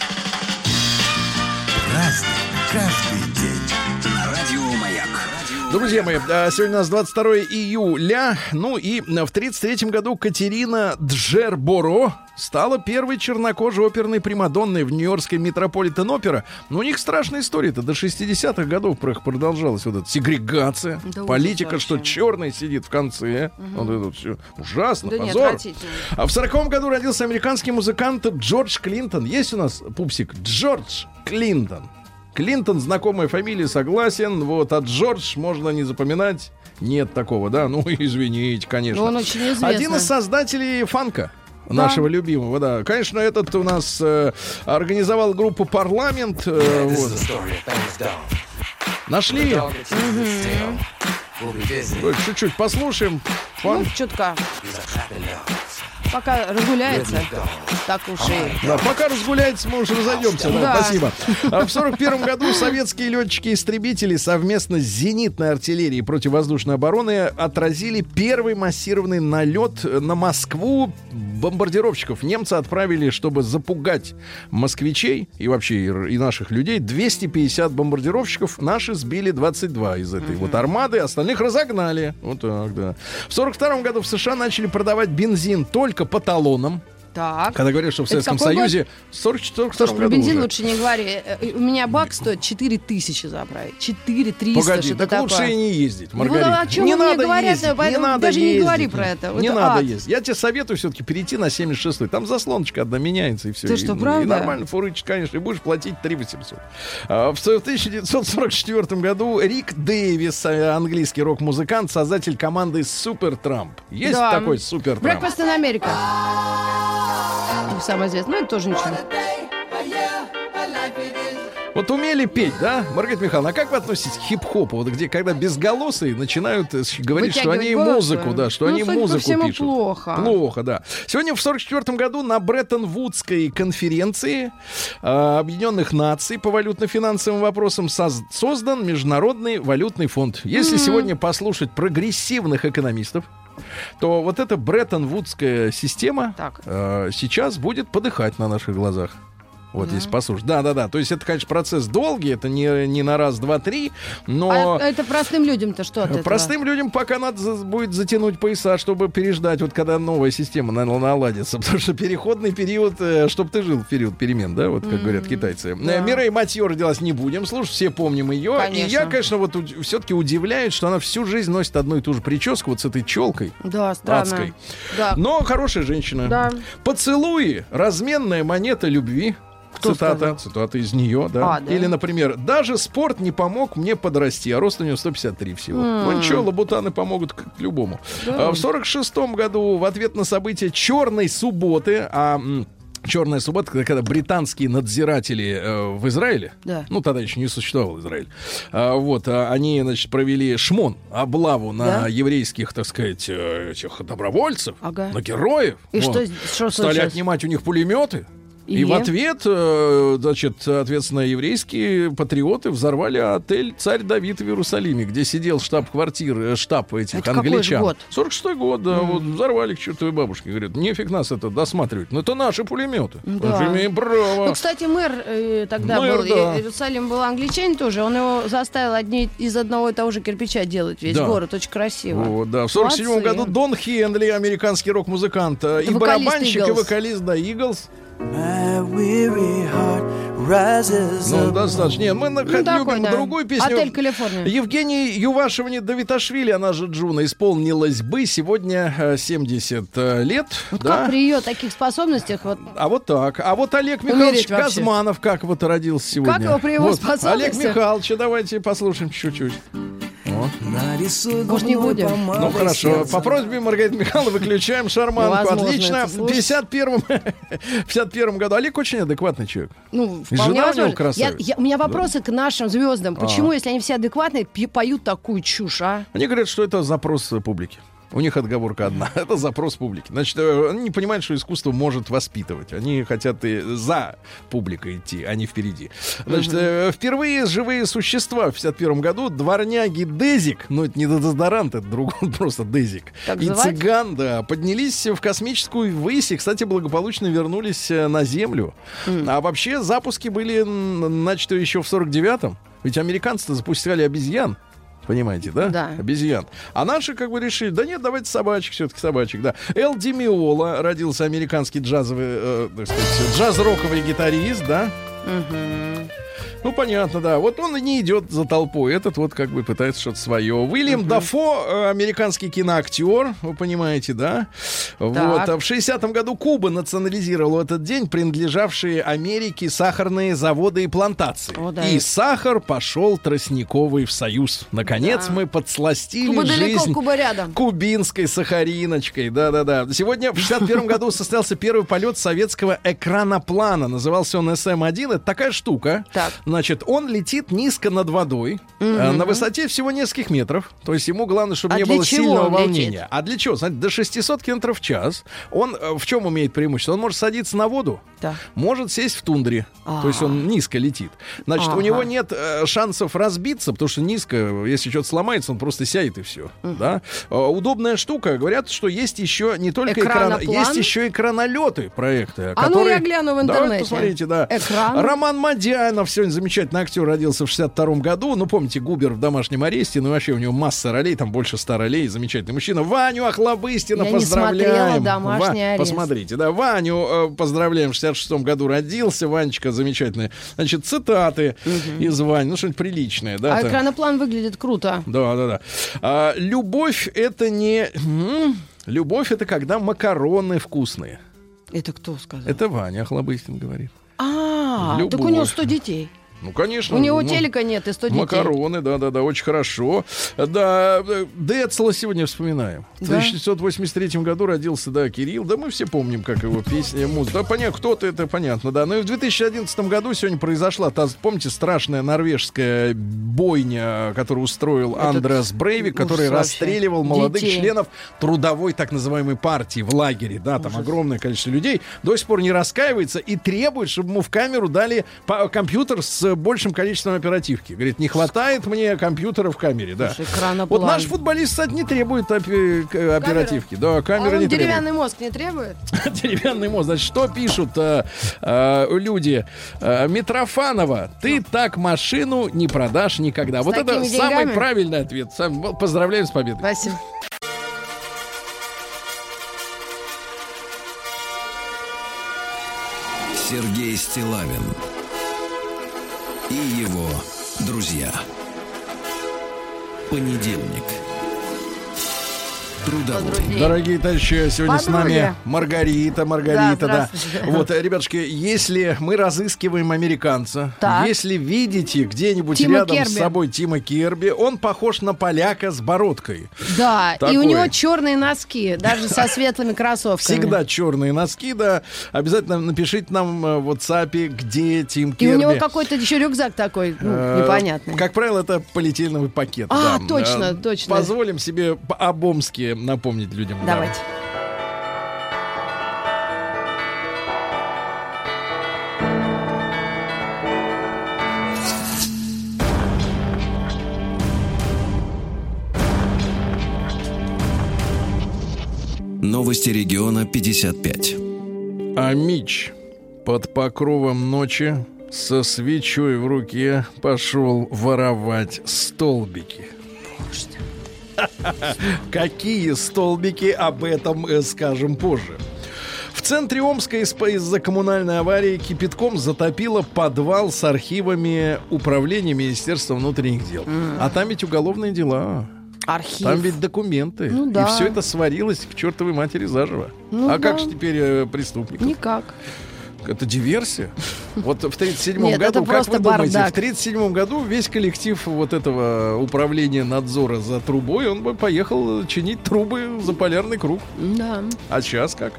Разный, каждый день. На радио Маяк. Друзья мои, а, сегодня у нас 22 июля. Ну и в 33 году Катерина Джерборо стала первой чернокожей оперной примадонной в Нью-Йоркской Метрополитен-опера. Но у них страшная история-то. До 60-х годов про- продолжалась вот эта сегрегация. Да политика, что черный сидит в конце. Вот это все ужасно, Да нет, позор. отвратительно. А в 40 году родился американский музыкант Джордж Клинтон. Есть у нас пупсик? Джордж Клинтон. Клинтон, знакомая фамилия, согласен. Вот, а Джордж можно не запоминать. Нет такого, да? Ну, извините, конечно. Ну, он очень известный. Один из создателей фанка. Нашего любимого, да. Конечно, этот у нас э, организовал группу Парламент. э, вот. Нашли? Чуть-чуть послушаем. Ну, чутка. Пока разгуляется, так уж и... Да, пока разгуляется, мы уже разойдемся. Да, Да. Спасибо. А в 41 году советские летчики-истребители совместно с зенитной артиллерией противовоздушной обороны отразили первый массированный налет на Москву бомбардировщиков. Немцы отправили, чтобы запугать москвичей и вообще и, наших людей, 250 бомбардировщиков. Наши сбили 22 из этой вот армады, остальных разогнали. Вот так, да. В 42 году в США начали продавать бензин только по талонам. Так. Когда говорят, что в Советском какой? Союзе 44 Слушай, про бензин уже. лучше не говори. Э, э, У меня бак стоит 4 тысячи заправить. 4 300, Погоди, так лучше такое. и не ездить, Ну, Маргарита. о чем не вы мне надо говорят, ездить, поэтому не надо даже не ездить. говори про это. Не Это надо ад. ездить. Я тебе советую все-таки перейти на 76-й. Там заслоночка одна меняется, и все. Ты и, что, и правда? нормально фурычит, конечно, и будешь платить 3 800. А, в 1944 году Рик Дэвис, э, английский рок-музыкант, создатель команды Супер Трамп. Есть Да. такой Супер Трамп? Breakfast in America. Самое известное. Ну, это тоже ничего. Вот умели петь, да, Маргарита Михайловна, а как вы относитесь к хип-хопу, вот где, когда безголосые начинают э, говорить, что они Вытягивать музыку, да, что ну, они судя по музыку всему, пишут. плохо. Плохо, да. Сегодня в 44 году на Бреттон-Вудской конференции э, Объединенных Наций по валютно-финансовым вопросам соз- создан Международный валютный фонд. Если сегодня послушать прогрессивных экономистов, то вот эта Бреттон-Вудская система Так. э, сейчас будет подыхать на наших глазах. Вот если послушать. Да, да, да. То есть это, конечно, процесс долгий, это не, не на раз, два, три, но. А это простым людям-то что от этого? Простым людям пока надо за- будет затянуть пояса, чтобы переждать, вот когда новая система на- наладится. Потому что переходный период, чтобы ты жил в период перемен, да, вот как говорят китайцы. да. Э, Мирей Матье родилась, не будем слушать, все помним ее. Конечно. И я, конечно, вот все-таки удивляюсь, что она всю жизнь носит одну и ту же прическу, вот с этой челкой. Да, странно. Адской. Да. Но хорошая женщина. Да. Поцелуи, разменная монета любви. Кто цитата, сказал? цитата из нее, да. А, да. Или, например, даже спорт не помог мне подрасти, а рост у него 153 всего. М. Ну ничего, лабутаны помогут к, к любому. А в 46 году в ответ на события черной субботы, а Черная суббота, когда, когда британские надзиратели э, в Израиле, Да. ну тогда еще не существовал Израиль, а, вот а, они, значит, провели шмон, облаву на Да? еврейских, так сказать, э, этих добровольцев, Ага. на героев. И Вот. что, что Стали случилось? отнимать у них пулеметы. И, И? в ответ, э, значит, соответственно, еврейские патриоты взорвали отель «Царь Давид» в Иерусалиме, где сидел штаб-квартиры, э, штаб этих Это какой англичан. год? 46-й год, да, вот взорвали к чертовой бабушке. Говорят, нефиг нас это досматривать. Но это наши пулеметы. Мы Да. же имеем право. Ну, кстати, мэр э, тогда Мэр, был, да. и- Иерусалим был англичанин тоже, он его заставил одни из одного и того же кирпича делать весь Да. город, очень красиво. Вот, да. В 47 Молодцы. году Дон Хенли, американский рок-музыкант, э, и барабанщик, и Eagles. вокалист, да, Eagles. My weary heart rises Ну, up. достаточно. Нет, мы Ну, такой, любим да. другую песню. Отель Калифорния. Евгений Ювашевне Давиташвили, она же Джуна, исполнилась бы сегодня э, 70 э, лет. Вот да? как при ее таких способностях, вот А вот так. А вот Олег Михайлович. Казманов как вот родился сегодня. Как его при его Вот, способностях? Олег Михайлович, давайте послушаем чуть-чуть. Нарисуй Может, не будем? Ну хорошо, сердце. по просьбе Маргариты Михайловны выключаем шарманку. Отлично. В слушать. 51 51 году Олег очень адекватный человек. Ну, вполне жена у него. Я, красавица. я- у меня вопросы к нашим звездам. А. Почему, если они все адекватные, поют такую чушь, а? Они говорят, что это запрос э, публики. У них отговорка одна. Это запрос публики. Значит, э, они не понимают, что искусство может воспитывать. Они хотят и за публикой идти, а не впереди. Значит, э, впервые живые существа в 51 году дворняги Дезик, ну это не дезодорант, это другой, просто Дезик, Так и звать? цыган, да, поднялись в космическую высь и, кстати, благополучно вернулись э, на Землю. А вообще запуски были начаты еще в 49-м. Ведь американцы запускали обезьян. Понимаете, да? Да. Обезьян. А наши как бы решили, да нет, давайте собачек, все-таки собачек, да. Эл Ди Миола родился американский джазовый, э, так сказать, джаз-роковый гитарист, да. Ну, понятно, да. Вот он и не идет за толпой. Этот вот как бы пытается что-то свое. Уильям Дафо, э, американский киноактер, вы понимаете, да? Вот. А в 60-м году Куба национализировала в этот день принадлежавшие Америке сахарные заводы и плантации. О, да. И сахар пошел тростниковый в союз. Наконец Да. мы подсластили Куба далеко, жизнь Куба рядом. кубинской сахариночкой. Да-да-да. Сегодня в 61 году состоялся первый полет советского экраноплана. Назывался он СМ-1. Это такая штука. Так. Значит, он летит низко над водой, э, на высоте всего нескольких метров. То есть ему главное, чтобы А не было сильного он летит? волнения. А для чего? Знаете, до 600 км в час. Он э, в чем имеет преимущество? Он может садиться на воду, Да. может сесть в тундре. А. То есть он низко летит. Значит, у Ага. него нет э, шансов разбиться, потому что низко, если что-то сломается, он просто сядет и все. Да? Э, удобная штука. Говорят, что есть еще не только экран, есть еще экранолеты проекта. А ну, которые... я гляну в Давайте интернете. посмотрите, да. Экран. Роман Мадянов сегодня замечательный актер родился в 62 году. Ну, помните, Губер в домашнем аресте. Ну, вообще у него масса ролей, там больше 100 ролей. Замечательный мужчина. Ваню Охлобыстина Я не поздравляем. смотрела «Домашний арест». Посмотрите, да. Ваню э, поздравляем. В 66 году родился. Ванечка замечательный. Значит, цитаты из Вани. Ну, что-нибудь приличное, да. А экраноплан выглядит круто. Да, да, да. А, любовь это не... Любовь это когда макароны вкусные. Это кто сказал? Это Ваня Охлобыстин говорит. А, так у него 100 детей. Ну, конечно. У него ну, телека нет и 100 детей. Макароны, да-да-да, очень хорошо. Да, э, Децла сегодня вспоминаем. В Да? 1983 году родился, да, Кирилл. Да мы все помним, как его песня, музыка. Да, понятно, кто-то, это понятно, да. Ну и в 2011 году сегодня произошла, та, помните, страшная норвежская бойня, которую устроил Этот Андрес Брейвик, который ужас вообще. расстреливал молодых Детей. членов трудовой так называемой партии в лагере. Да, там огромное количество людей. До сих пор не раскаивается и требует, чтобы ему в камеру дали компьютер с большим количеством оперативки. Говорит, не хватает мне компьютера в камере. Да. Слушай. Вот наш футболист, кстати, не требует к- оперативки. Да, А камера он не деревянный мозг не требует? требует. Деревянный мозг. Значит, что пишут э, э, люди? Э, Митрофанова, ты так машину не продашь никогда. вот это самый правильный ответ. Сам- Поздравляем с победой. Спасибо. Сергей Стилавин и его друзья. Понедельник. Трудовой. Дорогие товарищи, сегодня с Подруги. нами Маргарита, Маргарита, Да, да. Вот, э, ребятушки, если мы разыскиваем американца, Так. если видите где-нибудь Тима рядом с Керби. собой Тима Керби, он похож на поляка с бородкой. Да, и Такой. у него черные носки, даже со светлыми кроссовками. Всегда черные носки, да. Обязательно напишите нам э, в WhatsApp, где Тим И Керби. у него какой-то еще рюкзак такой, ну, Э, непонятный. Как правило, это полиэтиленовый пакет. А, да. точно, точно. Позволим себе по- об Омске напомнить людям. да. Давайте. Новости региона 55. А Мич под покровом ночи со свечой в руке пошел воровать столбики. Какие столбики, об этом э, скажем позже. В центре Омска из- из-за коммунальной аварии кипятком затопило подвал с архивами управления Министерства внутренних дел. А там ведь уголовные дела. Архив. Там ведь документы. Ну да. И все это сварилось к чертовой матери заживо. Ну а как да. же теперь э, преступников? Никак. Это диверсия? Вот в 37 Нет, году, как вы думаете, бардак. в 37 году весь коллектив вот этого управления надзора за трубой, он бы поехал чинить трубы за полярный круг. Да. А сейчас как?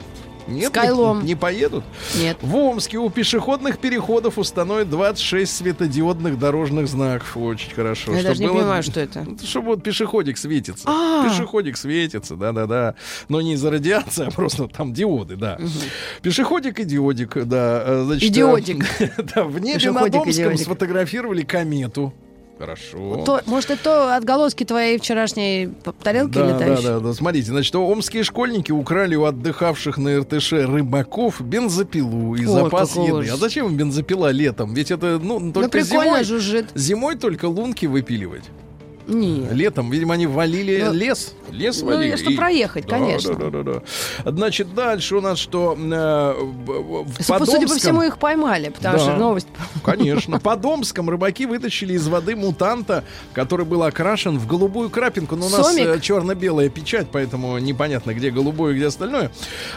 Нет, С кайлом. не, не поедут. Нет. В Омске у пешеходных переходов установят 26 светодиодных дорожных знаков. Очень хорошо. Я Чтоб даже не было- понимаю, что это. Чтобы вот пешеходик светится. А. Пешеходик светится, да-да-да. Но не из-за радиации, а просто там диоды, да. Пешеходик и диодик, да. э, Значит, э, Да, в небе над Омском сфотографировали комету. Хорошо. То- может, это то отголоски твоей вчерашней тарелки Да, да, летающей? да, да. Смотрите, значит, омские школьники украли у отдыхавших на РТШ рыбаков бензопилу и Ой, запас еды. ужас. А зачем им бензопила летом? Ведь это, ну, Ну, только прикольно зимой. жужжит. Зимой только лунки выпиливать. Нет. Летом, видимо, они валили Ну, лес. Лес ну, валили. чтобы И- проехать, Да, конечно. Да, да, да, да. Значит, дальше у нас что? э, в- Судя по Подомском- всему, их поймали, потому Да. что новость... Конечно. По Домском рыбаки вытащили из воды мутанта, который был окрашен в голубую крапинку. Но у нас Сомик? э, черно-белая печать, поэтому непонятно, где голубое, где остальное.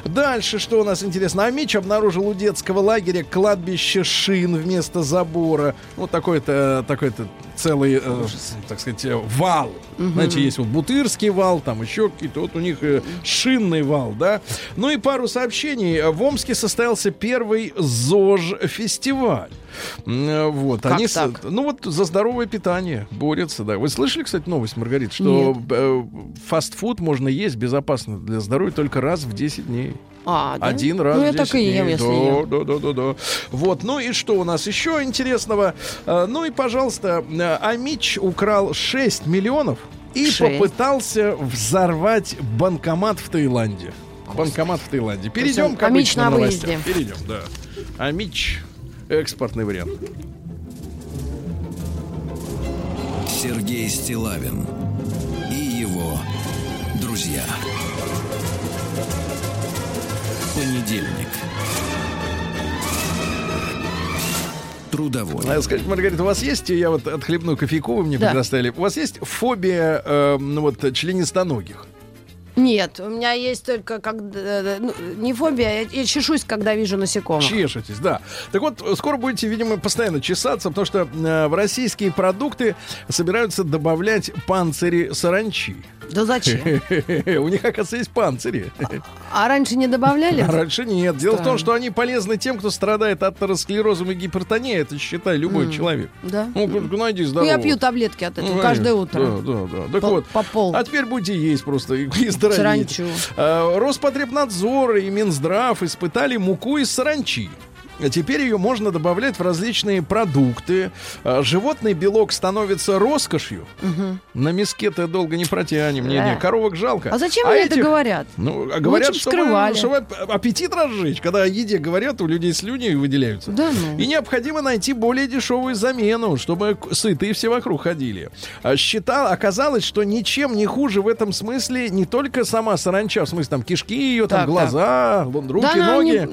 Дальше, что у нас интересно? Амич обнаружил у детского лагеря кладбище шин вместо забора. Вот такой-то такой-то целый, э, так сказать, э, вал. Знаете, есть вот Бутырский вал, там еще какие-то, вот у них э, шинный вал, да. Ну и пару сообщений. В Омске состоялся первый ЗОЖ-фестиваль. Э, Вот, Как они, так? ну вот за здоровое питание борются, да. Вы слышали, кстати, новость, Маргарита, что э, фастфуд можно есть безопасно для здоровья только раз в 10 дней. А, да? Один раз Ну, я 10 так и ем, дней. если да, ем. Да, да, да, да. Вот, ну и что у нас еще интересного? Э, Ну и, пожалуйста, Амич украл 6 миллионов и Шесть. попытался взорвать банкомат в Таиланде. Банкомат в Таиланде. Перейдем к Амич обычным на новостям. выезде. Перейдем, да. Амич экспортный вариант. Сергей Стилавин и его друзья. Понедельник. Трудовой. Надо сказать, Маргарита, у вас есть, я вот отхлебну кофейку, вы мне Да. предоставили, у вас есть фобия э, ну, вот, членистоногих? Нет, у меня есть только как э, ну, не фобия, я, я чешусь, когда вижу насекомых. Чешетесь, да. Так вот, скоро будете, видимо, постоянно чесаться, потому что э, в российские продукты собираются добавлять панцири саранчи. Да зачем? У них, оказывается, есть панцири. А раньше не добавляли? А раньше нет. Дело в том, что они полезны тем, кто страдает от атеросклерозом и гипертонии. Это, считай, любой человек. Да. Ну, найди Ну, здорового. я пью таблетки от этого Ну, каждое утро. Да, да, да. Так вот. по пол. А теперь будете есть просто и, здороветь. Саранчу. А, Роспотребнадзор и Минздрав испытали муку из саранчи. А Теперь ее можно добавлять в различные продукты. А, Животный белок становится роскошью. На миске-то долго не протянем. Не, не, коровок жалко. А зачем мне это этих- говорят? Ну, а говорят, чтобы, чтобы ап- аппетит разжечь. Когда о еде говорят, у людей слюни выделяются. Да ну. И необходимо найти более дешевую замену, чтобы сытые все вокруг ходили. А Считал, оказалось, что ничем не хуже в этом смысле не только сама саранча, в смысле там кишки ее, там Так, глаза, вон, руки, Да ноги, не-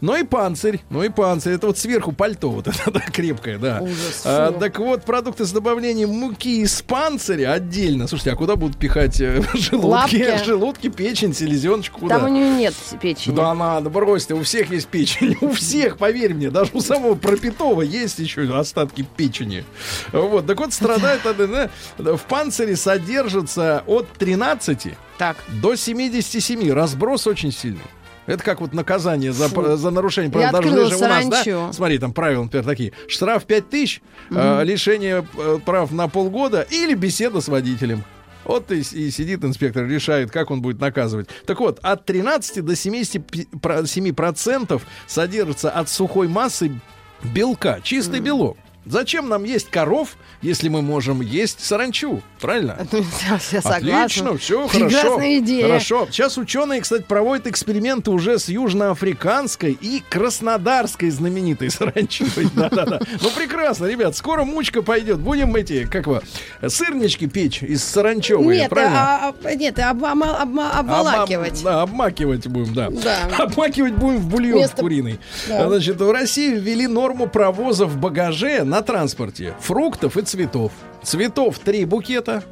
но и панцирь. Ну и панцирь. Это вот сверху пальто вот это да, крепкое, да. Ужас, А, так вот, продукты с добавлением муки из панциря отдельно. Слушайте, а куда будут пихать э, желудки? Лапки. Желудки, печень, селезеночку? Куда? Там у нее нет печени. Да надо, бросьте, у всех есть печень. У всех, поверь мне, даже у самого пропитого есть еще остатки печени. Вот, так вот, страдает в панцире содержится от 13 Так. до 77. Разброс очень сильный. Это как вот наказание за, за нарушение правил дорожного движения. У нас, да? Смотри, там правила, например, такие. Штраф 5 тысяч, э, лишение э, прав на полгода или беседа с водителем. Вот и, и сидит инспектор, решает, как он будет наказывать. Так вот, от 13 до 77% содержится от сухой массы белка, чистый белок. Зачем нам есть коров, если мы можем есть саранчу? Правильно? Ну, Я согласна. Отлично, все Прекрасная хорошо. идея. Хорошо. Сейчас ученые, кстати, проводят эксперименты уже с южноафриканской и краснодарской знаменитой саранчой. Да-да-да. Ну прекрасно, ребят, скоро мучка пойдет. Будем эти, как вы, сырнички печь из саранчевые, Нет, правильно? а- а- нет, обма- обма- обволакивать. Обма- да, обмакивать будем, да. Да. Обмакивать будем в бульон Вместо- куриный. Да. Значит, в России ввели норму провоза в багаже на транспорте фруктов и цветов. Цветов три букета,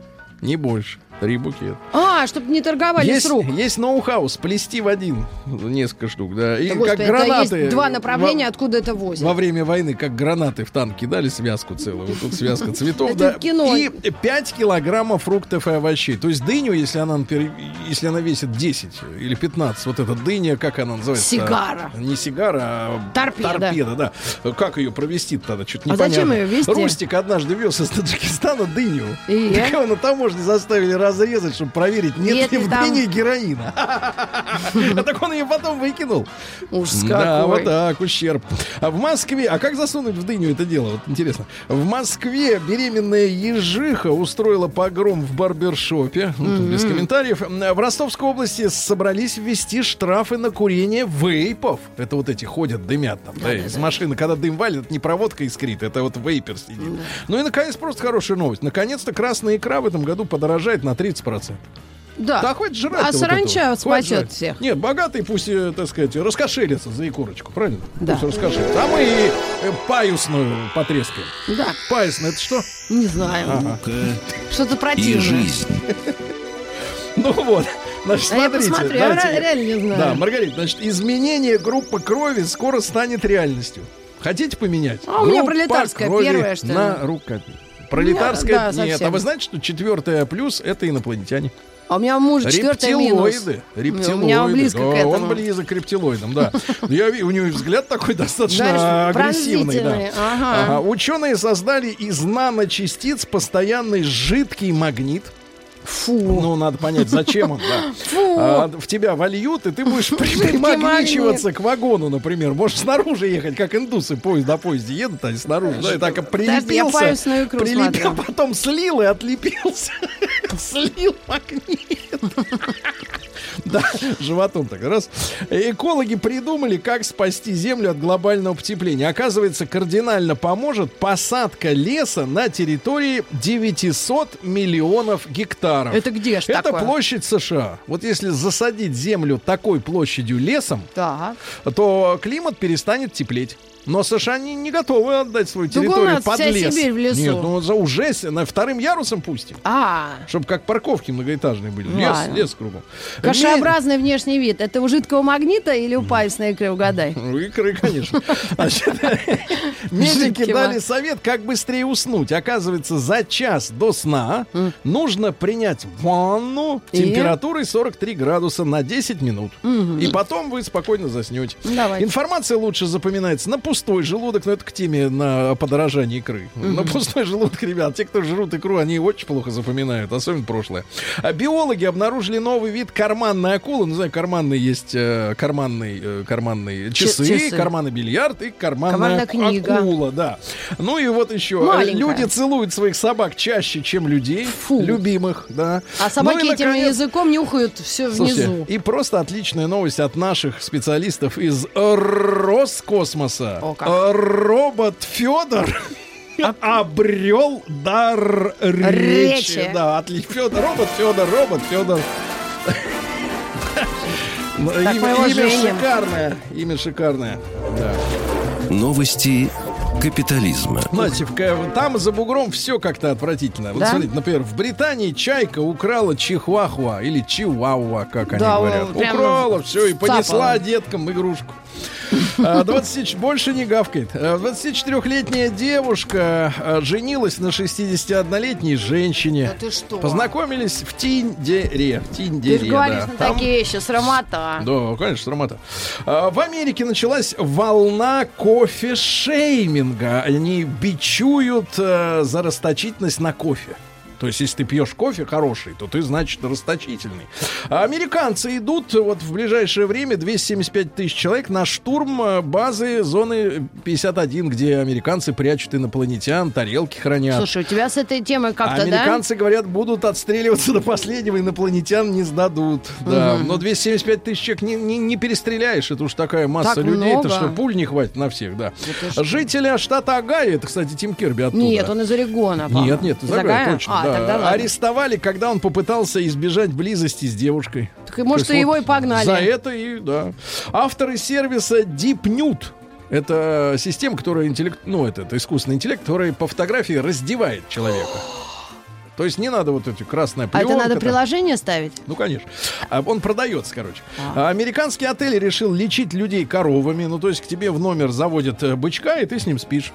не больше. Три букета. А, чтобы не торговали Есть, с рук. есть ноу-хау, сплести в один несколько штук, да. И Да, как господи, гранаты. есть два во- направления, откуда это возят. во время войны, как гранаты в танк кидали связку целую. Вот тут связка цветов, да. кино. И 5 килограммов фруктов и овощей. То есть дыню, если она, например, если она весит 10 или 15, вот эта дыня, как она называется? Сигара. Не сигара, а Торпеда. торпеда, да. Как ее провести тогда? А непонятно. зачем ее везти? Рустик однажды вез из Таджикистана дыню. И? Так его на таможне заставили разрезать, чтобы проверить, нет, Нет ли в там- дыне героина. А так он ее потом выкинул. Ужас Да, какой. вот так, ущерб. А в Москве, а как засунуть в дыню это дело? Вот интересно. В Москве беременная ежиха устроила погром в барбершопе. Ну, без комментариев. В Ростовской области собрались ввести штрафы на курение вейпов. Это вот эти ходят, дымят там, да, из машины. Когда дым валит, это не проводка искрит, это вот вейпер сидит. Ну и, наконец, просто хорошая новость. Наконец-то красная икра в этом году подорожает на 30%. Да. Да, хватит жрать. А вот саранча этого. Хватит спасет жрать. всех. Нет, богатые пусть, э, так сказать, раскошелятся за икорочку, правильно? Да. Пусть раскошелятся. А мы и э, паюсную потрескаем. Да, Паюсная, это что? не знаю. Ага. Что-то И противное. жизнь. Ну вот, значит, А я смотрите. посмотрю, я давайте- ре- реально не знаю. Да, Маргарита, значит, изменение группы крови скоро станет реальностью. Хотите поменять? А у меня Группа пролетарская крови первая, что ли? На руках. Пролетарская? да, Нет, а вы знаете, что четвертая плюс это инопланетяне? А у меня у мужа четвертый минус. Рептилоиды. У меня близко да, к этому. Он близок к рептилоидам, да. Я у него взгляд такой достаточно Да, агрессивный. Да. ага. Ага. Ученые создали из наночастиц постоянный жидкий магнит. Фу. Ну, надо понять, зачем он, да. Фу. А, в тебя вольют, и ты будешь при- примагничиваться к вагону, например. Можешь снаружи ехать, как индусы поезд до поезде едут, они снаружи. Да, и так и я прилепился. паюсную икру прилепил, потом слил и отлепился. Слил магнит. Да. Животом так раз. Экологи придумали, как спасти Землю от глобального потепления. Оказывается, кардинально поможет посадка леса на территории 900 миллионов гектаров. Это где ж Это такое? площадь США. Вот если засадить Землю такой площадью лесом, Так. то климат перестанет теплеть. Но США не, не готовы отдать свою территорию под вся лес. Сибирь в лесу. Нет, ну за уже на вторым ярусом пустим. А, Чтобы как парковки многоэтажные были. Лес, лес кругом. кашеобразный внешний вид. Это у жидкого магнита или у паевсной икры, угадай? Ну, икры, конечно. Медики дали совет, как быстрее уснуть. Оказывается, за час до сна нужно принять ванну температурой 43 градуса на 10 минут. И потом вы спокойно заснете. Информация лучше запоминается на пустой желудок, но это к теме на подорожание икры. На пустой желудок, ребят, те, кто жрут икру, они очень плохо запоминают, особенно прошлое. А биологи обнаружили новый вид карманной акулы. Ну, знаю, карманные есть э, карманные, э, карманные часы, часы. карманный бильярд и карманная Карманная книга. акула, да. Ну и вот еще. э, Маленькая. Люди целуют своих собак чаще, чем людей. Фу. Любимых, да. А собаки Ну и, этим наконец, языком нюхают все Слушайте, внизу. и просто отличная новость от наших специалистов из Роскосмоса. О, как. Робот Федор обрел дар речи. Речи. Да, отлично. Федор, робот Федор, робот Федор. Ну, Так, Имя, шикарное. Имя шикарное. Да. Новости капитализма. Знаете, там за бугром все как-то отвратительно. Вот Да? смотрите, например, в Британии чайка украла чихуахуа или чиуауа, как Да, они говорят. вот украла все и понесла деткам игрушку. А, 20 больше не гавкает. А, 24-летняя девушка а, женилась на 61-летней женщине. Да ты что? Познакомились в Тиндере. В Тиндере, Ты говоришь да. на Там- такие вещи, срамота. да, конечно, срамота. А, В Америке началась волна кофе-шейминга. Они бичуют за расточительность на кофе. То есть, если ты пьешь кофе хороший, то ты, значит, расточительный. А американцы идут вот в ближайшее время 275 тысяч человек на штурм э, базы зоны 51, где американцы прячут инопланетян, тарелки хранят. Слушай, у тебя с этой темой как-то, да? американцы говорят, будут отстреливаться до последнего, инопланетян не сдадут. Да, но 275 тысяч человек не, не, не перестреляешь, это уж такая масса Так людей, это много. что, пуль не хватит на всех, да. Жителя штата Огайо, это, кстати, Тим Кирби оттуда. Нет, он из Орегона. по-моему. Нет, нет, из Из Огайо? точно, А, да. Тогда ладно. Арестовали, когда он попытался избежать близости с девушкой. Так, может, и его вот и погнали. За это и, да. Авторы сервиса DeepNude это система, которая интеллект, ну, это, это искусственный интеллект, который по фотографии раздевает человека. То есть не надо вот эти красная А это надо там. приложение ставить? Ну, конечно. А он продается, короче. А Американский отель решил лечить людей коровами. Ну, то есть к тебе в номер заводят э, бычка, и ты с ним спишь.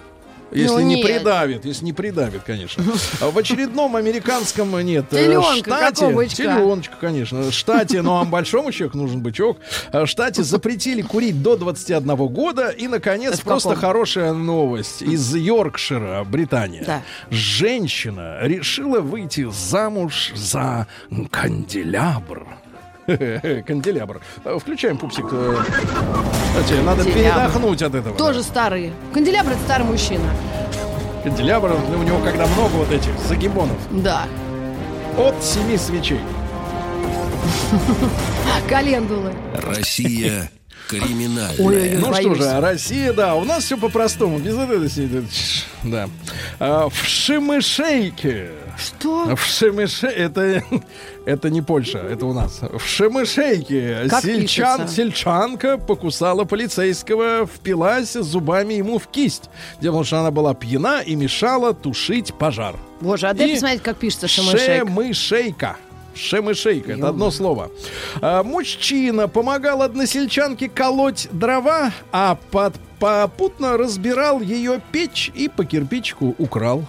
Если Ну, не нет. придавит, если не придавит, конечно. А В очередном американском, нет, э, Теленка, штате, теленочка, конечно, штате, но вам большому человеку нужен бычок, а штате запретили курить до 21 года, и, наконец, Это просто каком? хорошая новость из Йоркшира, Британия. Да. Женщина решила выйти замуж за канделябр. Канделябр. Включаем пупсик. э, Кстати, надо передохнуть от этого. Тоже старый. Канделябр это старый мужчина. Канделябр, ну, у него когда много вот этих загибонов. Да. От семи свечей. Календулы. Россия криминальная. Ой-ой-ой. Ну что боюсь. же, а Россия, да, у нас все по-простому, без этого всей- да. А, в Шимышейке. Что? В Шемыше... Это, это не Польша, это у нас. В Шемышейке Как сельчан, пишется? сельчанка покусала полицейского, впилась зубами ему в кисть. Дело в том, что она была пьяна и мешала тушить пожар. Боже, а дай И посмотреть, как пишется шамышек. Шемышейка. Шемышейка, это одно слово. А, мужчина помогал односельчанке колоть дрова, а под, попутно разбирал ее печь и по кирпичику украл.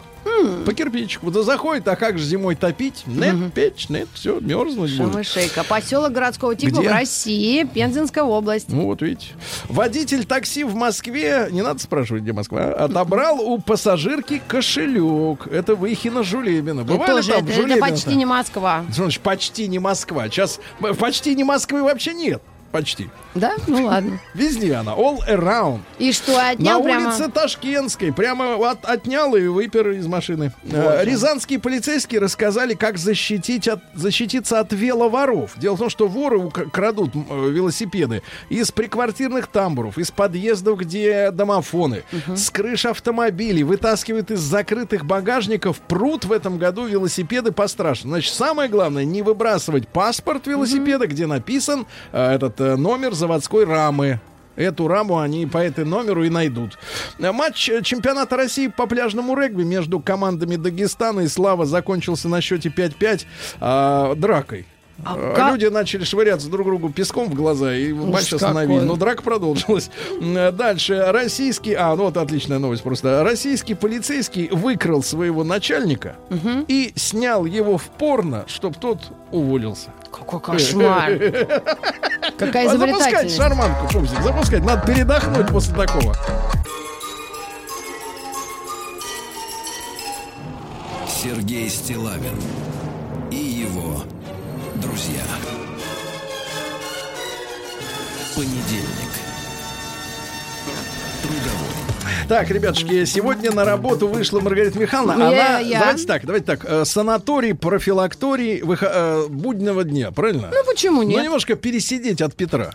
По кирпичику. Да заходит, а как же зимой топить? Нет, печь, нет, все, мерзнуть будет. Шамышейка. Поселок городского типа Где? в России, Пензенская область. Ну вот видите. Водитель такси в Москве, не надо спрашивать, где Москва, а, отобрал у пассажирки кошелек. Это Выхина Жулебина. Бывали тоже, там это, в это почти не Москва. Что значит почти не Москва? Сейчас почти не Москвы вообще нет. Почти. Да? Ну ладно. Везде она. All around. И что, На отнял прямо? улице Ташкентской. Прямо от- отнял и выпер из машины. Э, Рязанские полицейские рассказали, как защитить от, защититься от веловоров. Дело в том, что воры крадут э, велосипеды из приквартирных тамбуров, из подъездов, где домофоны, с крыш автомобилей, вытаскивают из закрытых багажников. Прут в этом году велосипеды пострашно. Значит, самое главное, не выбрасывать паспорт велосипеда, где написан э, этот номер заводской рамы. Эту раму они по этой номеру и найдут. Э, Матч э, чемпионата России по пляжному регби между командами Дагестана и Слава закончился на счете 5-5 а, дракой. А Э, как- Люди начали швыряться друг другу песком в глаза, и матч какой. остановили. Но драка продолжилась. Э, Дальше. Российский... А, ну вот отличная новость просто. Российский полицейский выкрал своего начальника и снял его в порно, чтобы тот уволился. Какой кошмар. Какая А запускать изобретательность. шарманку, Пупсик, запускать. Надо передохнуть после такого. Сергей Стилавин и его друзья. Понедельник. Так, ребятушки, сегодня на работу вышла Маргарита Михайловна. Я- Она, я. давайте так, давайте так, э, санаторий, профилакторий выхо- э, буднего дня, правильно? Ну почему Ну, нет? немножко пересидеть от Петра.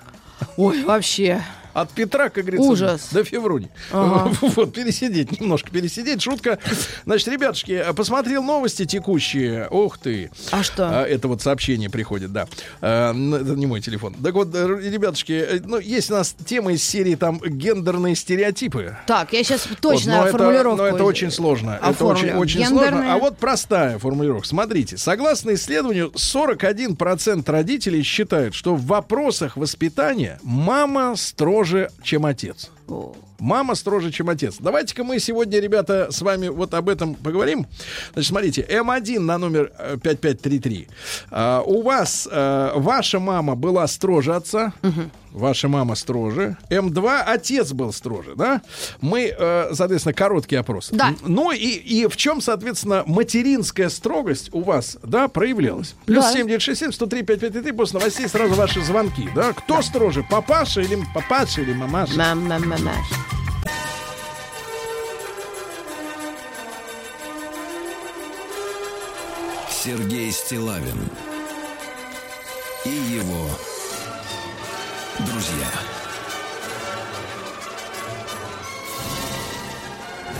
Ой, вообще. От Петра, как говорится, Ужас. до Февруни. Ага. Вот, пересидеть, немножко пересидеть. Шутка. Значит, ребятушки, посмотрел новости текущие. Ух ты. А что? А, Это вот сообщение приходит, да. А, Это не мой телефон. Так вот, ребятушки, э, ну, есть у нас тема из серии там гендерные стереотипы. Так, я сейчас Вот, точно но формулировку. Это, но это очень сложно. Это оформлю. очень, очень Гендерные. сложно. А вот простая формулировка. Смотрите, согласно исследованию, 41% родителей считают, что в вопросах воспитания мама строже, чем отец. Мама строже, чем отец. Давайте-ка мы сегодня, ребята, с вами вот об этом поговорим. Значит, смотрите, М1 на номер э, 5533. А, у вас э, ваша мама была строже отца. Ваша мама строже. М2 отец был строже, да? Мы, э, соответственно, короткий опрос. Да. Ну и, и в чем, соответственно, материнская строгость у вас, да, проявлялась? Плюс Да. 7967 103 5533 после новостей сразу ваши звонки, да? Кто строже, папаша или папаша или мамаша? Мам, мам, мамаш. Сергей Стилавин и его друзья.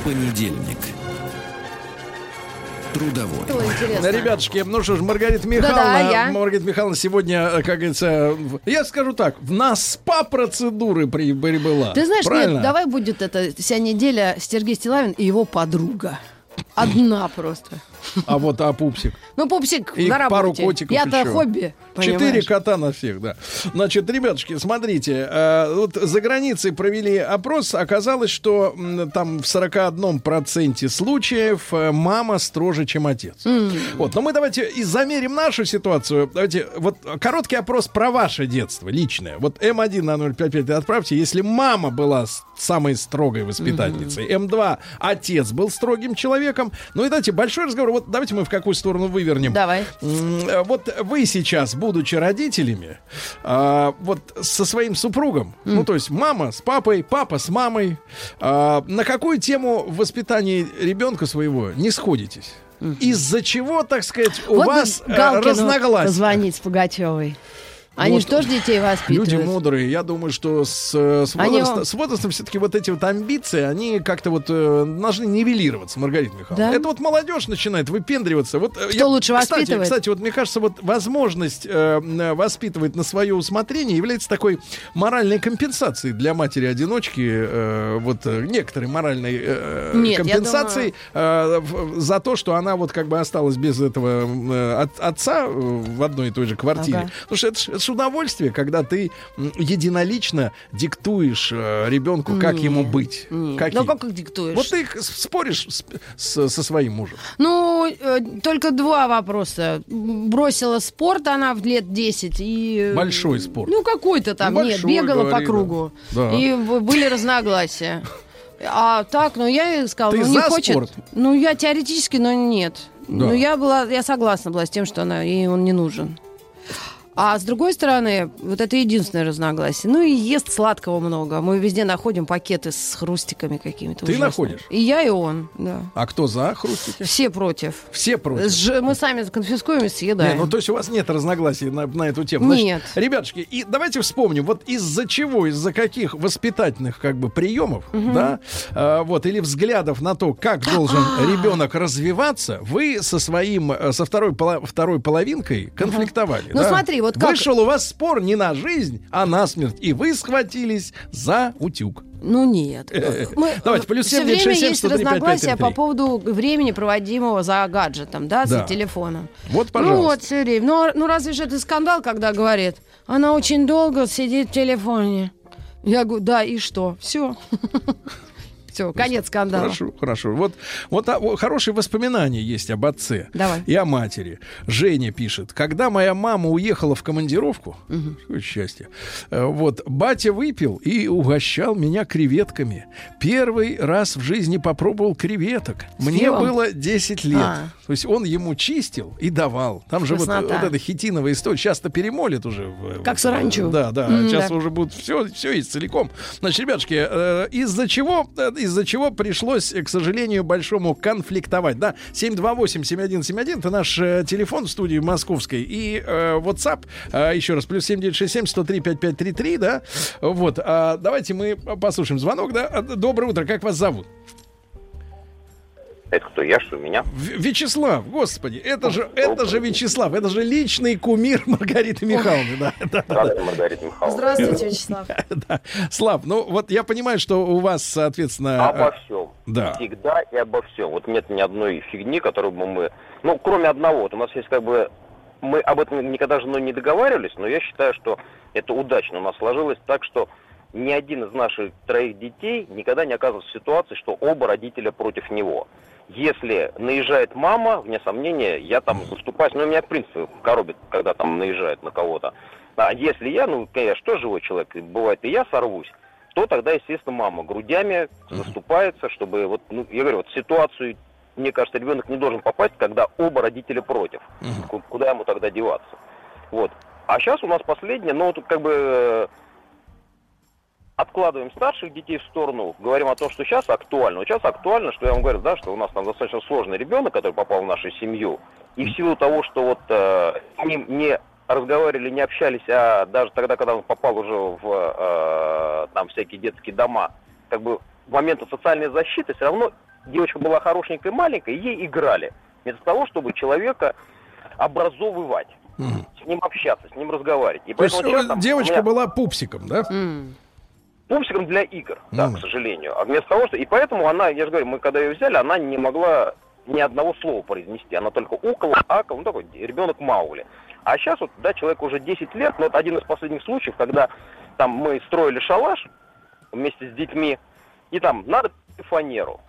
Понедельник. Трудовой. Интересно. Да, ребятушки, ну что ж, Маргарита Михайловна, Да-да, я. Маргарита Михайловна сегодня, э, как говорится, в- я скажу так, в- на СПА-процедуры при- прибыла. Ты знаешь, Правильно? нет, давай будет это вся неделя Сергей Стилавин и его подруга. Одна просто. А вот а пупсик. Ну, пупсик И на пару работе. котиков Я-то еще. хобби. Четыре понимаешь? кота на всех, да. Значит, ребятушки, смотрите, э, вот за границей провели опрос, оказалось, что м, там в 41% случаев э, мама строже, чем отец. Вот, но мы давайте и замерим нашу ситуацию. Давайте, вот короткий опрос про ваше детство, личное. Вот М1 на 055 отправьте, если мама была самой строгой воспитательницей, М2 отец был строгим человеком. Ну и давайте большой разговор. Вот давайте мы в какую сторону вывернем. Давай. Э, Вот вы сейчас, будучи родителями, а, вот со своим супругом, ну то есть мама с папой, папа с мамой, а, на какую тему в воспитании ребенка своего не сходитесь? Из-за чего, так сказать, у Вот вас э, разногласия? позвонить Пугачевой. Они Вот. же тоже детей воспитывают. Люди мудрые, я думаю, что с, э, с, Они с возрастом все-таки вот эти вот амбиции, они как-то вот э, должны нивелироваться, Маргарита Михайловна. Да? Это вот молодежь начинает выпендриваться. Вот, э, Кто лучше кстати, воспитывает? Кстати, вот мне кажется, вот возможность э, э, воспитывать на свое усмотрение является такой моральной компенсацией для матери-одиночки, э, вот э, некоторой моральной э, Нет, я компенсацией э, в- за то, что она вот как бы осталась без этого э, от- отца э, в одной и той же квартире. Ага. Потому что это ж удовольствие, когда ты единолично диктуешь э, ребенку, как ему быть. Каким. Ну, как их диктуешь? Вот ты их с- споришь с- с- со своим мужем. Ну, э, только два вопроса. Бросила спорт она в лет 10 и... Большой спорт. Ну, какой-то там, Ну, нет, большой, бегала по говори, да. кругу. Да. И были разногласия. А так, ну, я ей сказала, Ты ну, не хочет. спорт? Ну, я теоретически, но нет. Да. Ну, я была, я согласна была с тем, что она, ей он не нужен. А с другой стороны, вот это единственное разногласие. Ну и ест сладкого много. Мы везде находим пакеты с хрустиками какими-то. Ты ужасными. находишь? И я, и он, да. А кто за хрустики? Все против. Все против. Ж- Мы сами конфискуем и Не, съедаем. ну то есть у вас нет разногласий на, на эту тему. Нет. ребятушки, и давайте вспомним, вот из-за чего, из-за каких воспитательных как бы приемов, да, а, вот, или взглядов на то, как должен ребенок развиваться, вы со своим, э, со второй, поло- второй половинкой конфликтовали. Ну, да? смотри, вот как- Вышел у вас спор не на жизнь, а на смерть, и вы схватились за утюг. Ну нет. Мы, Давайте, плюс все 7, время 967, есть 103, разногласия 5533. по поводу времени, проводимого за гаджетом, да, за Да. телефоном. Вот, Ну пожалуйста. вот, все время. Ну, а- ну разве же это скандал, когда говорит, она очень долго сидит в телефоне. Я говорю, да, и что? Все. Все, конец скандала. Хорошо, хорошо. Вот, вот а, о, хорошие воспоминания есть об отце Давай. и о матери. Женя пишет, когда моя мама уехала в командировку, какое счастье, э, вот, батя выпил и угощал меня креветками. Первый раз в жизни попробовал креветок. Мне пивом? было 10 лет. А. То есть он ему чистил и давал. Там же вот, вот эта хитиновая история часто перемолит уже. в- Как саранчу. Да, да. М, сейчас да. уже будет все, все есть целиком. Значит, ребятушки, э, из-за чего, э, из-за чего пришлось, э, к сожалению, большому конфликтовать, да? 728-7171, это наш э, телефон в студии московской, и э, WhatsApp, э, еще раз, плюс 7967-103-5533, да? Вот, а давайте мы послушаем звонок, да? А, Доброе утро, как вас зовут? Это кто, я, что, меня? В- Вячеслав, господи, это же, это же Вячеслав, это же личный кумир Маргариты Михайловны, да, да, да. Здравствуйте, Маргарита Михайловна. Здравствуйте, Вячеслав. Да. Слав, ну вот я понимаю, что у вас, соответственно... Обо э, всем. да. Всегда и обо всем. Вот нет ни одной фигни, которую бы мы... Ну, кроме одного. Вот у нас есть как бы... Мы об этом никогда с женой не договаривались, но я считаю, что это удачно у нас сложилось так, что ни один из наших троих детей никогда не оказывался в ситуации, что оба родителя против него. Если наезжает мама, вне сомнения, я там заступаюсь. Ну, меня, в принципе, коробит, когда там наезжает на кого-то. А если я, ну, я что живой человек, бывает и я сорвусь, то тогда, естественно, мама грудями заступается, чтобы вот, ну, я говорю, вот ситуацию, мне кажется, ребенок не должен попасть, когда оба родителя против. Ку- Куда ему тогда деваться? Вот. А сейчас у нас последнее, ну, вот как бы э, откладываем старших детей в сторону, говорим о том, что сейчас актуально. Вот сейчас актуально, что я вам говорю, да, что у нас там достаточно сложный ребенок, который попал в нашу семью. И в силу того, что вот э, с ним не разговаривали, не общались, а даже тогда, когда он попал уже в э, там всякие детские дома, как бы в момент социальной защиты все равно девочка была хорошенькая, маленькая, и ей играли. Вместо того, чтобы человека образовывать, с ним общаться, с ним разговаривать. И То есть сейчас э, там девочка меня- была пупсиком, да? М. пупсиком для игр, да, Ну. к сожалению. А вместо того, что... И поэтому она, я же говорю, мы когда ее взяли, она не могла ни одного слова произнести. Она только укала, акала, ну такой ребенок Маули. А сейчас вот, да, человеку уже 10 лет, но это один из последних случаев, когда там мы строили шалаш вместе с детьми, и там надо фанеру.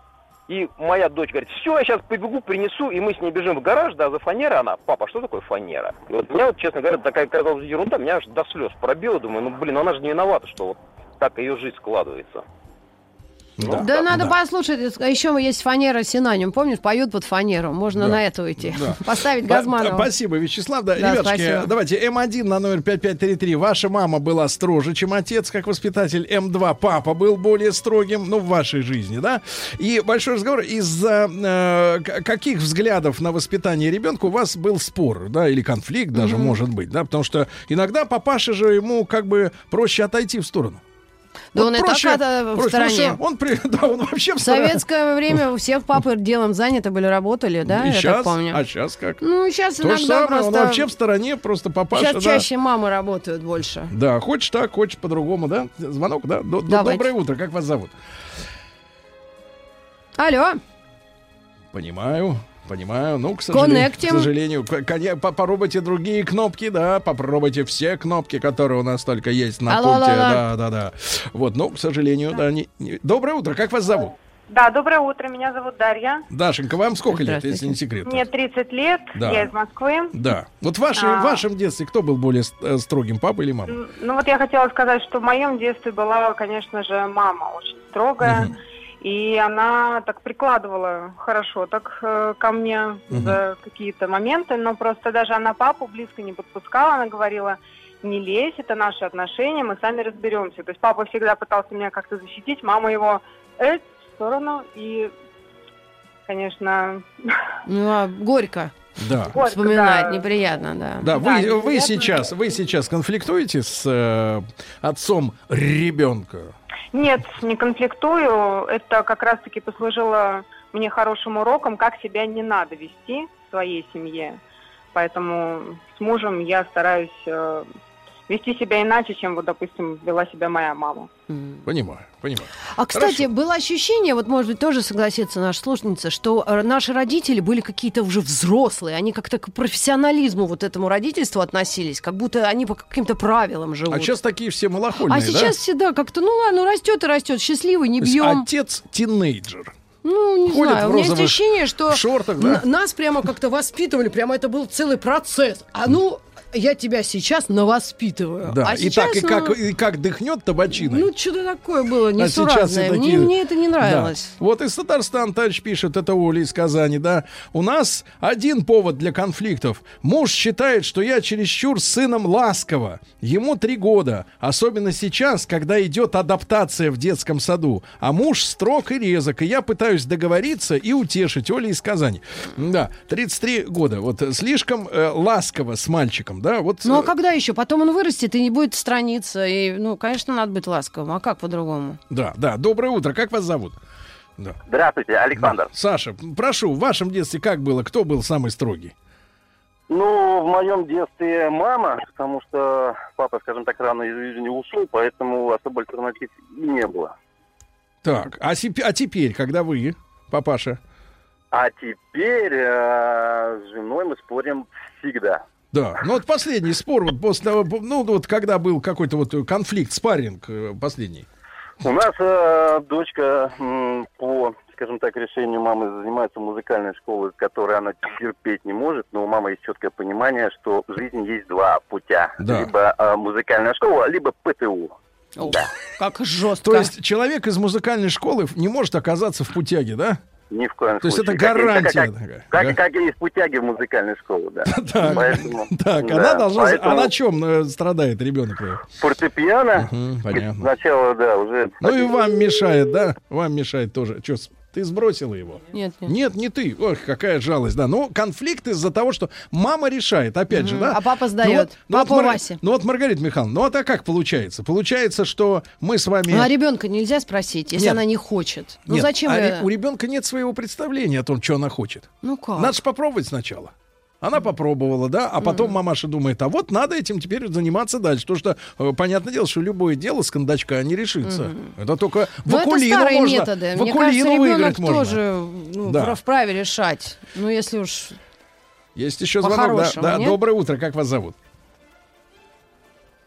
И моя дочь говорит, все, я сейчас побегу, принесу, и мы с ней бежим в гараж, да, за фанерой, она, папа, что такое фанера? И вот меня, вот, честно говоря, такая казалась ерунда, меня аж до слез пробило, думаю, ну, блин, она же не виновата, что вот так ее жизнь складывается. Да. Да, надо да. послушать. Еще есть фанера Синаним. Помнишь, поют под фанеру. Можно Да. на это уйти. Да. Поставить Газманова. Спасибо, Вячеслав. Да, Да, ребятушки, спасибо. давайте М1 на номер 5533. Ваша мама была строже, чем отец, как воспитатель. М2 папа был более строгим, ну, в вашей жизни, да? И большой разговор. Из-за э, каких взглядов на воспитание ребенка у вас был спор, да, или конфликт даже, может быть, да? Потому что иногда папаша же ему как бы проще отойти в сторону. Да Вот он и так проще- в проще, что Он, при- да, он вообще в стороне. советское время у всех папы делом заняты были, работали, да, И я щас, так помню. а сейчас как? Ну, сейчас То же иногда самое, просто... он вообще в стороне, просто папаша, Сейчас да. чаще мамы работают больше. Да, хочешь так, хочешь по-другому, да? Звонок, да? Д- Давайте. Доброе утро, как вас зовут? Алло, Понимаю, понимаю. Ну, к сожалению, к сожалению, к- попробуйте другие кнопки, да, попробуйте все кнопки, которые у нас только есть на Алло, пульте. Да, да, да. Вот, ну, к сожалению, да. не- не- Доброе утро, как вас зовут? Да, доброе утро, меня зовут Дарья. Дашенька, вам сколько лет, если не секрет? Мне 30 лет, Да. я из Москвы. Да. Вот в, вашей- А. в вашем детстве кто был более э, строгим, папа или мама? Ну вот я хотела сказать, что в моем детстве была, конечно же, мама очень строгая. И она так прикладывала хорошо так э, ко мне за какие-то моменты, но просто даже она папу близко не подпускала, она говорила, не лезь, это наши отношения, мы сами разберемся. То есть папа всегда пытался меня как-то защитить, мама его э, в сторону, и, конечно, Ну, а горько Да. горько, вспоминать, да. неприятно, да. Да, вы, Да, вы сейчас, вы сейчас конфликтуете с э, отцом ребенка? Нет, не конфликтую. Это как раз-таки послужило мне хорошим уроком, как себя не надо вести в своей семье. Поэтому с мужем я стараюсь э, вести себя иначе, чем, вот, допустим, вела себя моя мама. Понимаю, понимаю. А, кстати, Хорошо. было ощущение, вот, может быть, тоже согласится наша слушательница, что э, наши родители были какие-то уже взрослые, они как-то к профессионализму вот этому родительству относились, как будто они по каким-то правилам живут. А сейчас такие все малохольные, А да? сейчас всегда как-то, ну ладно, растет и растет, счастливый, не бьем. отец тинейджер. Ну, не ходит знаю, у меня есть ощущение, что шортах, да? нас прямо как-то воспитывали, прямо это был целый процесс. А ну, я тебя сейчас навоспитываю. Да, а и сейчас, так, и ну, как, и как дыхнет табачиной. Ну, что-то такое было А несуразное. мне, такие- мне это не нравилось. Да. Вот из Татарстана товарищ пишет, это Оля из Казани, да. У нас один повод для конфликтов. Муж считает, что я чересчур с сыном ласково. Ему три года. Особенно сейчас, когда идет адаптация в детском саду. А муж строг и резок. И я пытаюсь договориться и утешить. Оля из Казани. Да, 33 года. Вот э, слишком э, ласково с мальчиком, да. Вот, Ну, а э, когда еще? Потом он вырастет и не будет страниться. И, ну, конечно, надо быть ласковым. А как по-другому? Да, да. Доброе утро. Как вас зовут? Да. Здравствуйте, Александр. Саша, прошу, в вашем детстве как было? Кто был самый строгий? Ну, в моем детстве мама, потому что папа, скажем так, рано из жизни ушел, поэтому особо альтернатив и не было. Так, а, сеп- а теперь, когда вы, папаша? А теперь э, с женой мы спорим всегда. Да, ну вот последний спор, вот после того, ну вот когда был какой-то вот конфликт, спарринг э, последний. У нас э, дочка м, по, скажем так, решению мамы занимается музыкальной школой, которой она терпеть не может, но у мамы есть четкое понимание, что в жизни есть два путя. Да. Либо э, музыкальная школа, либо ПТУ. О, Да. Как жестко. То есть человек из музыкальной школы не может оказаться в путяге, да? Ни в коем То есть случае. это Как и- гарантия Как, такая, как, да? как и есть путяги в музыкальной школе, да. Так, Поэтому, так, да, она должна... поэтому А на чем э, страдает ребенок? Фортепиано, Мгм, понятно. сначала, да, уже... Ну и вам мешает, да? Вам мешает тоже. Че, ты сбросила его? Нет, нет. Нет, не ты. Ох, какая жалость, да. Ну, конфликт из-за того, что мама решает, опять же, Мгм. да. А папа Ну сдает. вот- ну вот Папа Мар- Вася. Ну вот, Маргарита Михайловна, ну а так как получается? Получается, что мы с вами... Ну, а ребенка нельзя спросить, если Нет. она не хочет. Ну Нет, зачем? а ре- у ребенка нет своего представления о том, что она хочет. Ну как? Надо же попробовать сначала. Она попробовала, да, а потом мамаша думает, а вот надо этим теперь заниматься дальше. Потому что, э, понятное дело, что любое дело с кондачка не решится. Это только в Ну, это старые можно, методы. в Мне кажется, ребенок выиграть можно. тоже ну, Да. вправе решать. Ну, если уж... Есть еще звонок. Да, да, нет? доброе утро, как вас зовут?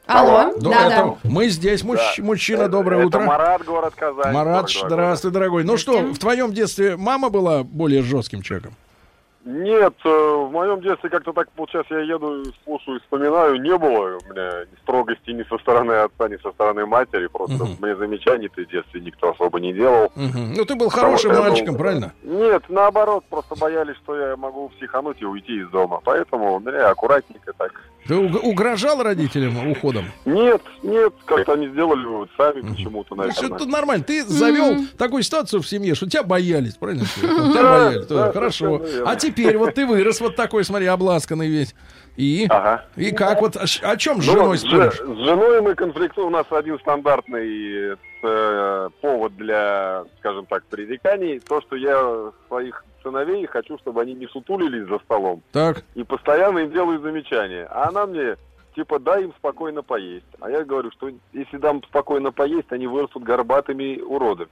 Алло? До- Да, это да. Мы здесь, мужч- мужчина, доброе это утро. Марат, город Казань. Марат, 42 здравствуй, дорогой. Ну что, в твоем детстве мама была более жестким человеком? Нет, э, в моем детстве как-то так получается, я еду, слушаю, вспоминаю, не было у меня ни строгости ни со стороны отца, ни со стороны матери. Просто Мгм. мне замечаний-то в детстве никто особо не делал. Мгм. Ну ты был хорошим Потому мальчиком, был- правильно? Нет, наоборот, просто боялись, что я могу психануть и уйти из дома. Поэтому меня аккуратненько так. Ты уг- угрожал родителям уходом? Нет, нет, как-то они сделали вот сами почему-то, То есть наверное. это нормально. Ты завел Мгм. такую ситуацию в семье, что тебя боялись, правильно? Тебя Да, боялись. да, да, Хорошо. А теперь вот ты вырос вот такой, смотри, обласканный весь. И? Ага. И как вот, о, чем с Ну, женой с, споришь? с женой мы конфликтуем. У нас один стандартный э, повод для, скажем так, пререканий. То, что я своих сыновей хочу, чтобы они не сутулились за столом. Так, И постоянно им делаю замечания. А она мне, типа, дай им спокойно поесть. А я говорю, что если дам спокойно поесть, они вырастут горбатыми уродами.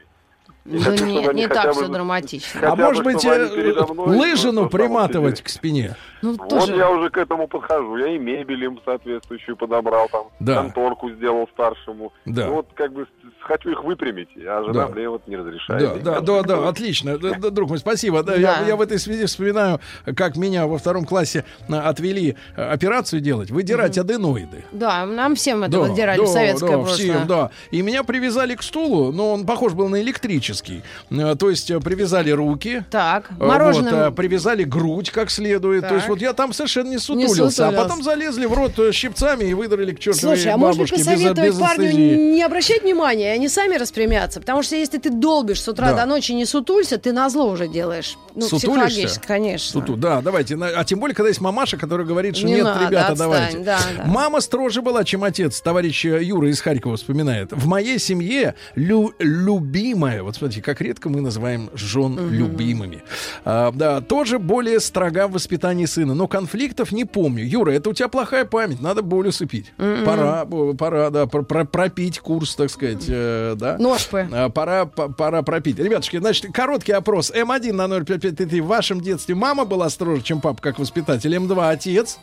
И Ну, хочу, нет, не так бы- все драматично. а бы, может быть, э, мной лыжину приматывать к спине? Ну, Вот тоже... я уже к этому подхожу. Я и мебель им соответствующую подобрал, там, Да. конторку сделал старшему. Да. Ну, вот как бы хочу их выпрямить, а жена Да. мне вот не разрешает. Да, да, да, да, отлично. Да, да, друг мой, спасибо. Да, Я, Да. я в этой связи вспоминаю, как меня во втором классе а, отвели э, операцию делать, выдирать аденоиды. Да, нам всем это Да, выдирали да, в советское да, прошлое. всем, да. И меня привязали к стулу, но он похож был на электрический. Классический. Э, То есть э, привязали руки, Так, э, вот, мороженым. э, привязали грудь как следует. То есть Так. вот я там совершенно не сутулился. а сутулился. потом залезли в рот щипцами и выдрали к чертовой Слушай, а может быть бабушке без, посоветовать без парню не обращать внимания, они сами распрямятся? Потому что если ты долбишь с утра Да. до ночи не сутулься, ты на зло уже делаешь. Ну, Сутулишься? конечно. Суту, да, давайте. А тем более, когда есть мамаша, которая говорит, что Не нет, надо, ребята, отстань, давайте. да, да. Мама строже была, чем отец. Товарищ Юра из Харькова вспоминает. В моей семье лю- любимая, вот смотрите, как редко мы называем жен любимыми. А, да, тоже более строга в воспитании сына. Но конфликтов не помню. Юра, это у тебя плохая память, надо боль усыпить. Пора, бо- пора, да, пр- пр- пропить курс, так сказать, э, да. Ножпы. А, Пора, п- пора пропить. Ребятушки, значит, короткий опрос. М1 на 05533. В вашем детстве мама была строже, чем папа, как воспитатель. М2 отец.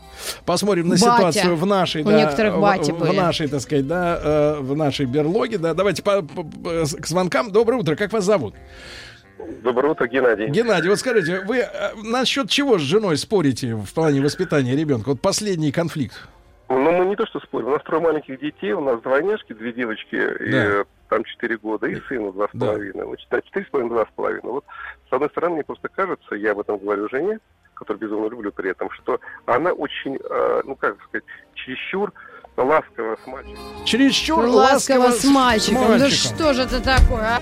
Посмотрим на Батя. ситуацию в нашей, У да, некоторых в- бати в, были. нашей, так сказать, да, э, в нашей берлоге. Да, давайте по- по- по- к звонкам. Доброе утро. Как вас зовут? Доброе утро, Геннадий. Геннадий, вот скажите, вы э, насчет чего с женой спорите в плане воспитания ребенка? Вот последний конфликт. Ну, мы не то что спорим, у нас трое маленьких детей, у нас двойняшки, две девочки, и Да. э, там четыре года, и сыну два с Да. половиной. Вот, да, четыре с половиной, два с половиной. Вот, с одной стороны, мне просто кажется, я об этом говорю жене, которую безумно люблю при этом, что она очень, э, ну, как сказать, чересчур ласково с мальчиком. Чересчур Ласково, ласково с мальчиком. Да мальчиком. что же это такое, а?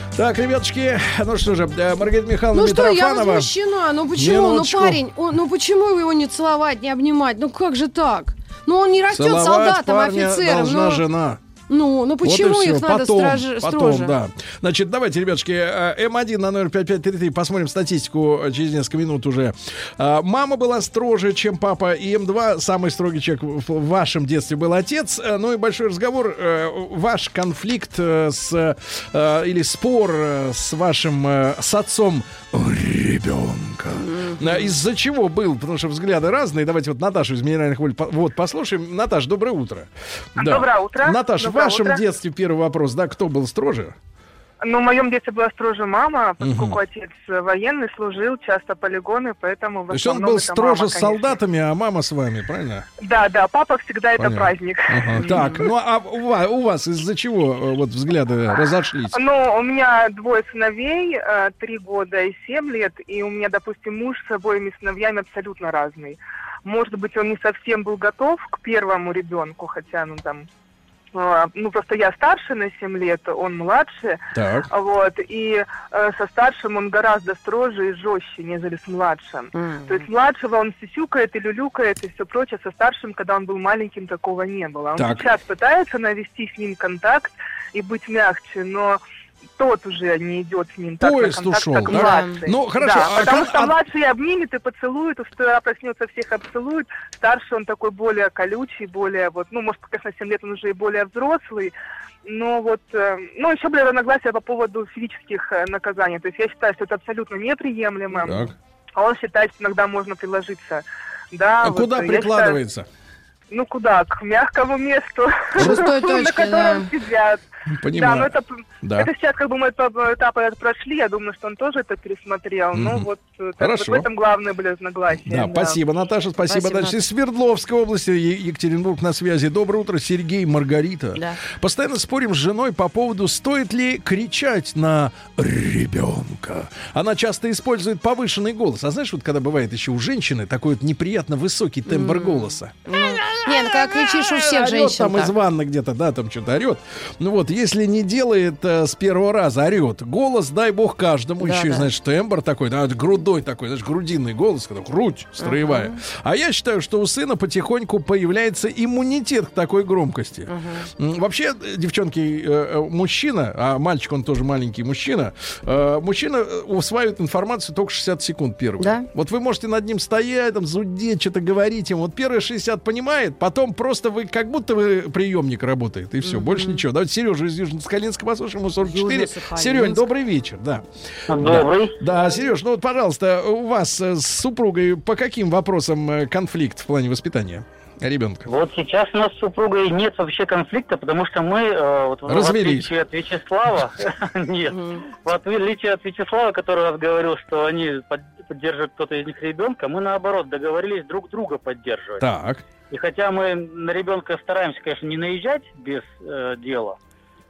Так, ребятушки, ну что же, э, Маргарита Михайловна Ну что, я возмущена. Ну почему? Ну, Минуточку. парень, он- ну почему его не целовать, не обнимать? Ну как же так? Ну он не растет Целовать солдатом, офицером. должна Ну, жена. Ну, ну Вот почему всё. их надо потом, страж- потом, строже? да. Значит, давайте, ребятушки, э, М1 на номер 5533, посмотрим статистику э, через несколько минут уже. А, Мама была строже, чем папа, и М2 самый строгий человек в вашем детстве был отец. Э, Ну и большой разговор. э, Ваш конфликт э, с э, или спор э, с вашим э, с отцом ребенка. Из-за чего был? Потому что взгляды разные. Давайте вот Наташу из Минеральных вод по- вот послушаем. Наташ, доброе утро. Да. Доброе утро. Наташ, в Доброе вашем утро. детстве первый вопрос, да, кто был строже? Ну, в моем детстве была строже мама, поскольку Мгм. отец военный, служил, часто полигоны, поэтому... То есть он был это строже мама, с солдатами, а мама с вами, правильно? Да, да, папа всегда это Понятно. праздник. Ага. Так, ну а у вас, у вас из-за чего э, вот взгляды разошлись? Ну, у меня двое сыновей, э, три года и семь лет, и у меня, допустим, муж с обоими сыновьями абсолютно разный. Может быть, он не совсем был готов к первому ребенку, хотя, ну, там, э, ну, просто я старше на 7 лет, он младше, Так. вот, и э, со старшим он гораздо строже и жестче, нежели с младшим. М. То есть младшего он сисюкает и люлюкает и все прочее. Со старшим, когда он был маленьким, такого не было. Он Так. сейчас пытается навести с ним контакт и быть мягче, но тот уже не идет с ним так Поезд контакт, ушел, как да? младший. Ну, хорошо, Да, а потому как- что а- младший обнимет и поцелует, вчера проснется, всех обцелует. Старший он такой более колючий, более вот, ну, может, конечно, 7 лет он уже и более взрослый, но вот, э, ну, еще были разногласия по поводу физических э, наказаний. То есть я считаю, что это абсолютно неприемлемо. Так. А он считает, что иногда можно приложиться. Да, А вот, куда э, я считаю, прикладывается? ну куда? К мягкому месту, Шестой на точке, котором да. сидят. Да, Понимаю. но это, Да. это сейчас как бы мы этап- этапы этот прошли, я думаю, что он тоже это пересмотрел. Ну Мгм. вот, э, Хорошо. вот в этом главные были разногласия. Да, спасибо, Наташа, спасибо. Спасибо, Дальше из Свердловской области, Е- Екатеринбург на связи. Доброе утро, Сергей, Маргарита. Да. Постоянно спорим с женой по поводу, стоит ли кричать на ребенка. Она часто использует повышенный голос. А знаешь, вот когда бывает еще у женщины такой вот неприятно высокий тембр голоса. Не, ну когда кричишь у всех Орёт женщин там из так. ванны где-то, да, там что-то орет. Ну вот, если не делает э, с первого раза, орет. Голос, дай бог каждому. Да, еще, да. знаешь, тембр такой, да, грудой такой, знаешь, грудинный голос, когда грудь строевая. А я считаю, что у сына потихоньку появляется иммунитет к такой громкости. М, Вообще, э, девчонки, э, э, мужчина, а мальчик, он тоже маленький мужчина, э, мужчина э, усваивает информацию только 60 секунд первых. Да. Вот вы можете над ним стоять, там, зудеть, что-то говорить ему. Вот первые 60 понимает, потом просто вы, как будто вы приемник работает, и все, больше ничего. Давайте Сережа тоже из Южно-Сахалинска послушаем, ему 44. Южно-Сахалинск. Серень, добрый вечер, да. Добрый. Да, Сереж, ну вот, пожалуйста, у вас э, с супругой по каким вопросам э, конфликт в плане воспитания ребенка? Вот сейчас у нас с супругой нет вообще конфликта, потому что мы, э, вот, в- в Развелись. отличие от Вячеслава, нет, в отличие от Вячеслава, который раз говорил, что они под- поддерживают кто-то из них ребенка, мы наоборот договорились друг друга поддерживать. Так. И хотя мы на ребенка стараемся, конечно, не наезжать без э, дела,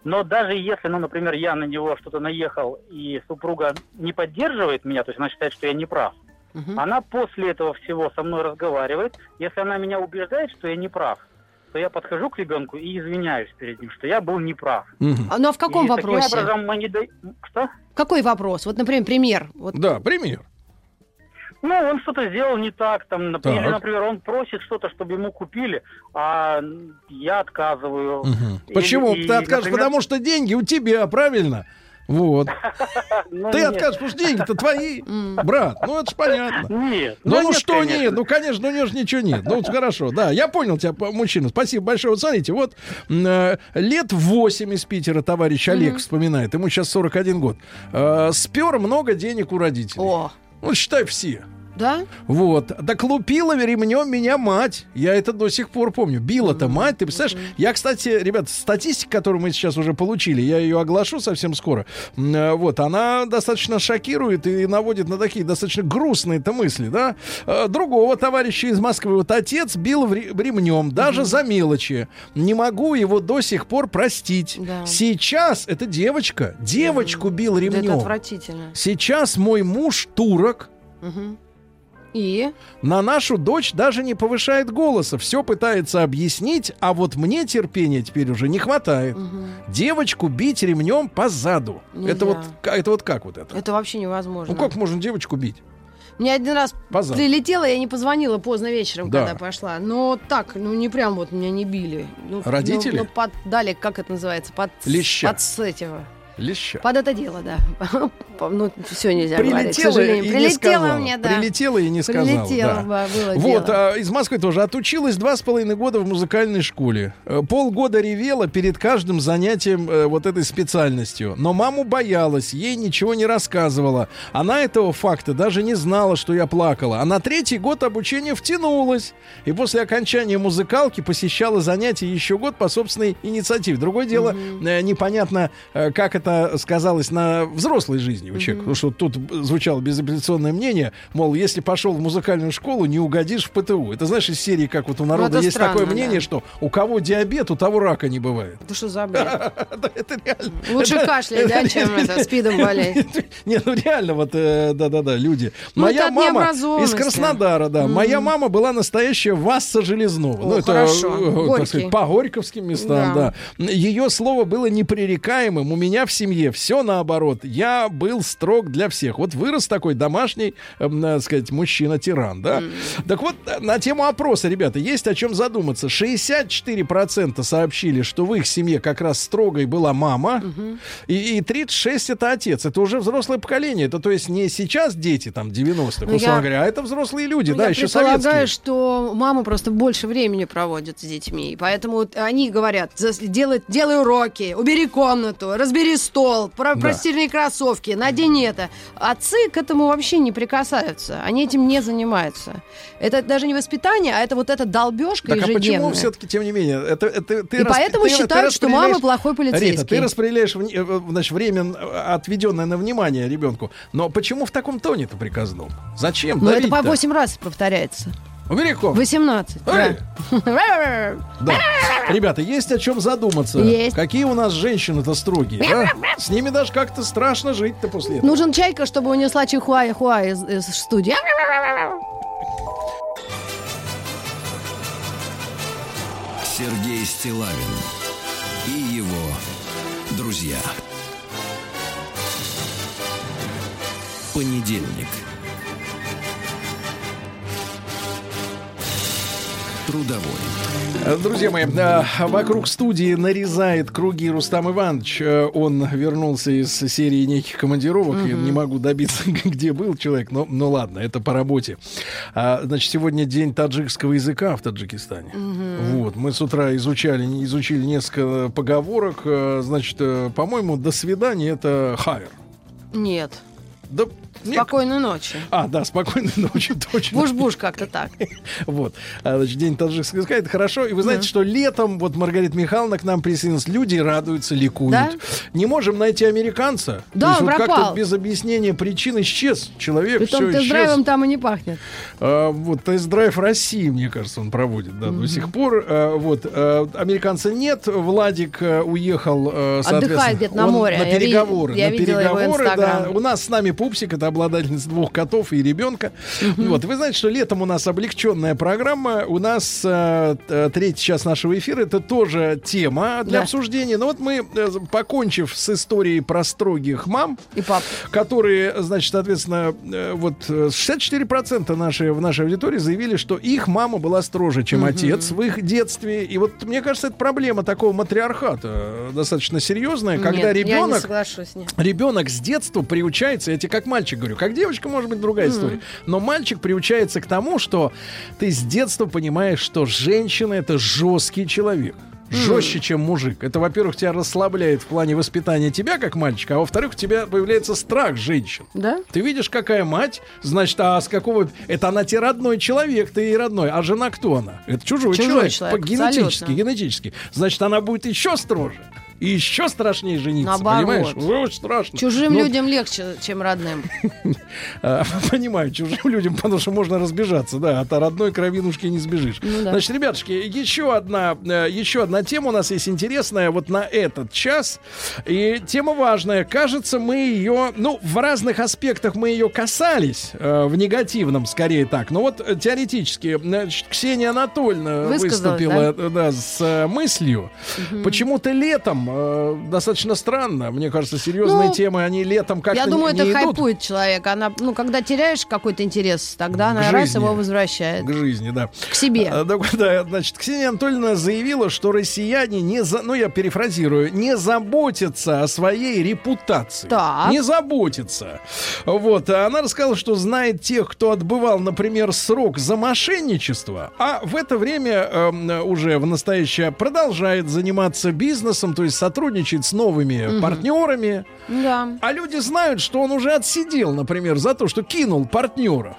но даже если, ну, например, я на него что-то наехал, и супруга не поддерживает меня, то есть она считает, что я не прав, Мгм. она после этого всего со мной разговаривает. Если она меня убеждает, что я не прав, то я подхожу к ребенку и извиняюсь перед ним, что я был неправ. Мгм. А, Ну а в каком и вопросе? Таким образом мы не до- Что? Какой вопрос? Вот, например, пример. Вот Да, пример. Ну, он что-то сделал не так, там, Так. или, например, он просит что-то, чтобы ему купили, а я отказываю. Или- Почему? и, Ты откажешь, например, потому что деньги у тебя, правильно? Вот. ну, Ты нет. откажешь, потому что деньги-то твои, брат. Ну, это ж понятно. Нет. Ну, ну нет, что конечно. нет? Ну, конечно, у него же ничего нет. Ну, вот хорошо, да, я понял тебя, мужчина. Спасибо большое. Вот смотрите, вот э, лет 8 из Питера товарищ Олег вспоминает. Ему сейчас 41 год. Э, спер много денег у родителей. О, Ну, считай, все. Да? Вот. Так лупила ремнем меня мать. Я это до сих пор помню. Била-то мать. Ты представляешь? Я, кстати, ребят, статистика, которую мы сейчас уже получили, я ее оглашу совсем скоро. Э, Вот. Она достаточно шокирует и наводит на такие достаточно грустные-то мысли, да? Э, Другого товарища из Москвы. Вот отец бил ремнем, даже за мелочи. Не могу его до сих пор простить. Да. Сейчас это девочка. Девочку бил Да Это ремнем. отвратительно. Сейчас мой муж турок. Мгм. И? На нашу дочь даже не повышает голоса, все пытается объяснить, а вот мне терпения теперь уже не хватает. Мгм. Девочку бить ремнем по заду. Нельзя. Это вот, это вот как вот это? Это вообще невозможно. Ну как можно девочку бить? Мне один раз По заду. прилетело, я не позвонила поздно вечером, Да. когда пошла. Но так, ну не прям вот меня не били. Ну, Родители? Ну, ну, под, дали, как это называется? Под, Леща. под с этого. Леща. Под это дело, да. Ну, все нельзя говорить, к Прилетела сожалению. и не Прилетела сказала. мне, да. Прилетела и не сказала. Прилетела, да. было Вот, дело. а, из Москвы тоже. Отучилась два с половиной года в музыкальной школе. Э, Полгода ревела перед каждым занятием э, вот этой специальностью. Но маму боялась, ей ничего не рассказывала. Она этого факта даже не знала, что я плакала. А на третий год обучения втянулась. И после окончания музыкалки посещала занятия еще год по собственной инициативе. Другое дело, э, непонятно, э, как это сказалось на взрослой жизни у человека. Потому что тут звучало безапелляционное мнение, мол, если пошел в музыкальную школу, не угодишь в ПТУ. Это знаешь из серии, как вот у народа Ну, это есть странно, такое мнение, да. что у кого диабет, у того рака не бывает. Да что за бред? Это реально. Лучше Это- кашлять, да, чем это, спидом болеть. Не, ну реально, вот, э, да-да-да, люди. Ну, Моя это мама из. Краснодара, да. Моя мама была настоящая Васса Железнова. Ну, это, хорошо. э, так сказать, по горьковским местам, да. Ее слово было непререкаемым. У меня в семье все наоборот. Я был строг для всех. Вот вырос такой домашний, э, надо сказать, мужчина-тиран, да. Так вот, э, на тему опроса, ребята, есть о чем задуматься. 64% сообщили, что в их семье как раз строгой была мама, и, и 36 это отец. Это уже взрослое поколение. Это то есть не сейчас дети, там, 90-х, Ну, условно я- говоря, а это взрослые люди, Ну, да, я еще предполагаю, советские. что мамы просто больше времени проводят с детьми. Поэтому они говорят, «За- делай, делай уроки, убери комнату, разбери стол, про, Да. простирни кроссовки, надень это. Отцы к этому вообще не прикасаются. Они этим не занимаются. Это даже не воспитание, а это вот эта долбежка Так а почему ежедневная. все-таки, тем не менее, это, это ты И рас- поэтому ты- ты считают, что распределяешь- мама плохой полицейский. Рита, ты распределяешь э, значит, время, э, отведенное на внимание ребенку. Но почему в таком тоне-то приказном? Зачем? Но это по давить-то? 8 раз повторяется. Убери комнату. 18. Эй! да. Да. Ребята, есть о чем задуматься. Есть. Какие у нас женщины-то строгие, да? С ними даже как-то страшно жить-то после этого. Нужен чайка, чтобы унесла чихуа-хуа из, из студии. Сергей Стилавин и его друзья. Понедельник. Трудовой. Друзья мои, э, вокруг студии нарезает круги Рустам Иванович. Э, Он вернулся из серии неких командировок. Я не могу добиться, где был человек, но, но ладно, это по работе. А, Значит, сегодня день таджикского языка в Таджикистане. Вот, мы с утра изучали, изучили несколько поговорок. Э, Значит, по-моему, до свидания это хайр. Нет. Да, Спокойной ночи. А, да, спокойной ночи, точно. Буш-буш как-то так. Вот. А, Значит, день таджикского языка, это хорошо. И вы знаете, что летом, вот Маргарита Михайловна к нам присоединилась, люди радуются, ликуют. Да? Не можем найти американца. Да, То есть вот как-то без объяснения причин исчез человек, Притом все тест-драйвом там и не пахнет. А, вот тест-драйв России, мне кажется, он проводит, да, до сих пор. А, вот а, американца нет, Владик а, уехал, а, соответственно, Отдыхает где-то на море. на переговоры, я на переговоры, да. У нас с нами пупсик, это обладательница двух котов и ребенка. Вот, вы знаете, что летом у нас облегченная программа, у нас а, т- третий час нашего эфира, это тоже тема для Да. обсуждения. Но вот мы, э, покончив с историей про строгих мам, И пап. которые, значит, соответственно, э, вот э, 64% нашей, в нашей аудитории заявили, что их мама была строже, чем отец в их детстве. И вот мне кажется, это проблема такого матриархата э, достаточно серьезная, когда Нет, ребенок. Ребенок с детства приучается, я тебе как мальчик говорю, как девочка, может быть, другая история. Но мальчик приучается к тому, что ты с детства понимаешь, что женщина это жесткий человек. Жестче, чем мужик. Это, во-первых, тебя расслабляет в плане воспитания тебя как мальчика, а во-вторых, у тебя появляется страх женщин. Да? Ты видишь, какая мать, значит, а с какого... Это она тебе родной человек, ты ей родной. А жена кто она? Это чужой, Чужой человек. человек, по- генетически, абсолютно. генетически. Значит, она будет еще строже. И еще страшнее жениться. Наоборот. Понимаешь? Очень страшно. Чужим Ну, людям легче, чем родным. а, Понимаю, чужим людям, потому что можно разбежаться, да, от родной кровинушки не сбежишь. Ну да. Значит, ребятушки, еще одна, э, еще одна тема у нас есть интересная вот на этот час. И тема важная. Кажется, мы ее, ну, в разных аспектах мы ее касались, э, в негативном, скорее так. Но вот э, теоретически, значит, Ксения Анатольевна Высказалась, выступила э, да, с э, мыслью. Почему-то летом э, достаточно странно. Мне кажется, серьезные Ну, темы, они летом как-то Я думаю, не это идут. хайпует человека. Она, ну, когда теряешь какой-то интерес, тогда К она раз жизни. его возвращает. К жизни, да. К себе. А, да, да, значит, Ксения Анатольевна заявила, что россияне не за, ну я перефразирую, не заботятся о своей репутации. Так. Не заботятся. Вот. А Она рассказала, что знает тех, кто отбывал, например, срок за мошенничество, а в это время эм, уже в настоящее продолжает заниматься бизнесом, то есть сотрудничает с новыми партнерами. Да. А люди знают, что он уже отсидел, например, за то, что кинул партнеров.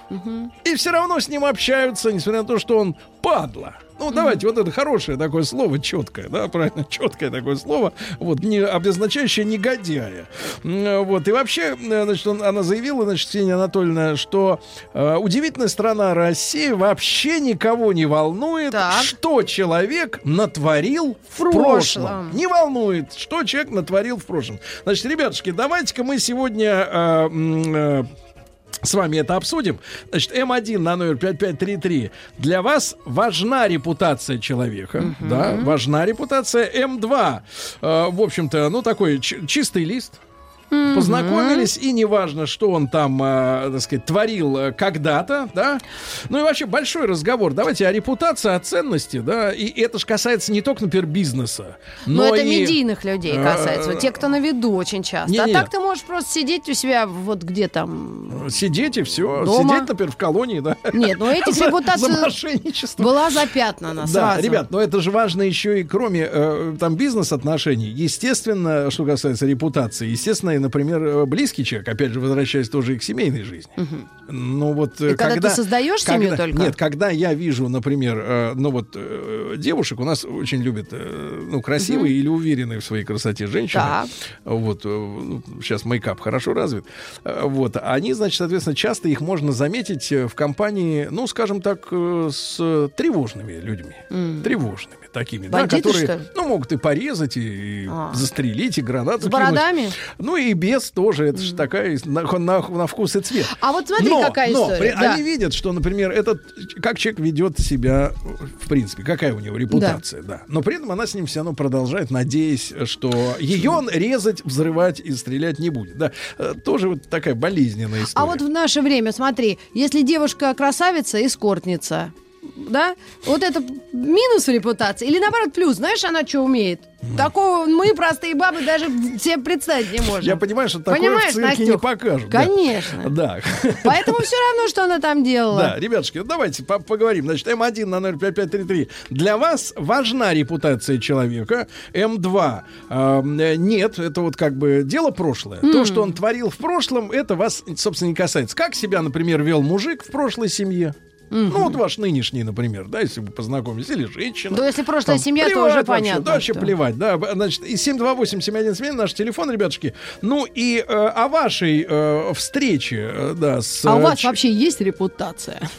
И все равно с ним общаются, несмотря на то, что он падла. Ну, давайте, вот это хорошее такое слово, четкое, да, правильно, четкое такое слово, вот, не обозначающее негодяя. Вот, и вообще, значит, он- она заявила, значит, Ксения Анатольевна, что э, удивительная страна Россия вообще никого не волнует, Так. что человек натворил в прошлом. прошлом. Не волнует, что человек натворил в прошлом. Значит, ребятушки, давайте-ка мы сегодня э, э, с вами это обсудим. Значит, М1 на номер 5533. Для вас важна репутация человека. Да, важна репутация. М2, э, в общем-то, ну, такой ч- чистый лист. Познакомились, и неважно, что он там, э, так сказать, творил э, когда-то, да. Ну и вообще большой разговор. Давайте о репутации, о ценности, да. И это же касается не только, например, бизнеса, Но, но это и... медийных людей э, касается. Вот те, кто на виду очень часто. Не-не. А так ты можешь просто сидеть у себя вот где там. Сидеть и все. Дома. Сидеть, например, в колонии, да. Нет, ну За- репутаций За мошенничество. была запятнана Да, сразу. ребят, но это же важно еще и кроме э, там бизнес-отношений. Естественно, что касается репутации, естественно, например, э, близкий человек, опять же, возвращаясь тоже и к семейной жизни. Ну вот э, И когда ты создаешь семью когда- только? Нет, когда я вижу, например, э, ну вот э, девушек у нас очень любят, э, ну красивые или уверенные в своей красоте женщины. Так. Вот ну, сейчас мейкап хорошо развит. Вот они, значит, соответственно, часто их можно заметить в компании, ну, скажем так, с тревожными людьми, тревожными такими, да, Бандиты, которые, что ли? ну, могут и порезать, и, А. застрелить, и гранату С кинуть. бородами? Ну и без тоже, это же такая на, на- на вкус и цвет. А вот смотри, но, какая но история. при- Да. они видят, что, например, этот как человек ведет себя, в принципе, какая у него репутация, да. Но при этом она с ним все равно продолжает, надеясь, что ее он резать, взрывать и стрелять не будет. Да, Э, тоже вот такая болезненная история. А вот в наше время, смотри, если девушка красавица, эскортница. Да? Вот это минус репутации или наоборот плюс? Знаешь, она что умеет? Такого мы, простые бабы, даже себе представить не можем. Я понимаю, что такое Понимаешь, в цирке не Настюх? покажут. да. Конечно. Да. Поэтому все равно, что она там делала. Да, ребятушки, ну давайте по- поговорим. Значит, М1 на 05533. Для вас важна репутация человека. М2 э, нет, это вот как бы дело прошлое. То, что он творил в прошлом, это вас, собственно, не касается. Как себя, например, вел мужик в прошлой семье? Ну, вот ваш нынешний, например, да, если вы познакомились, или женщина. Да, если прошлая семья, то уже понятно, Да, вообще что. плевать, да. Значит, и 728-7171 наш телефон, ребятушки. Ну, и э, о вашей э, встрече, э, да, с... А у э, вас ч- вообще есть репутация?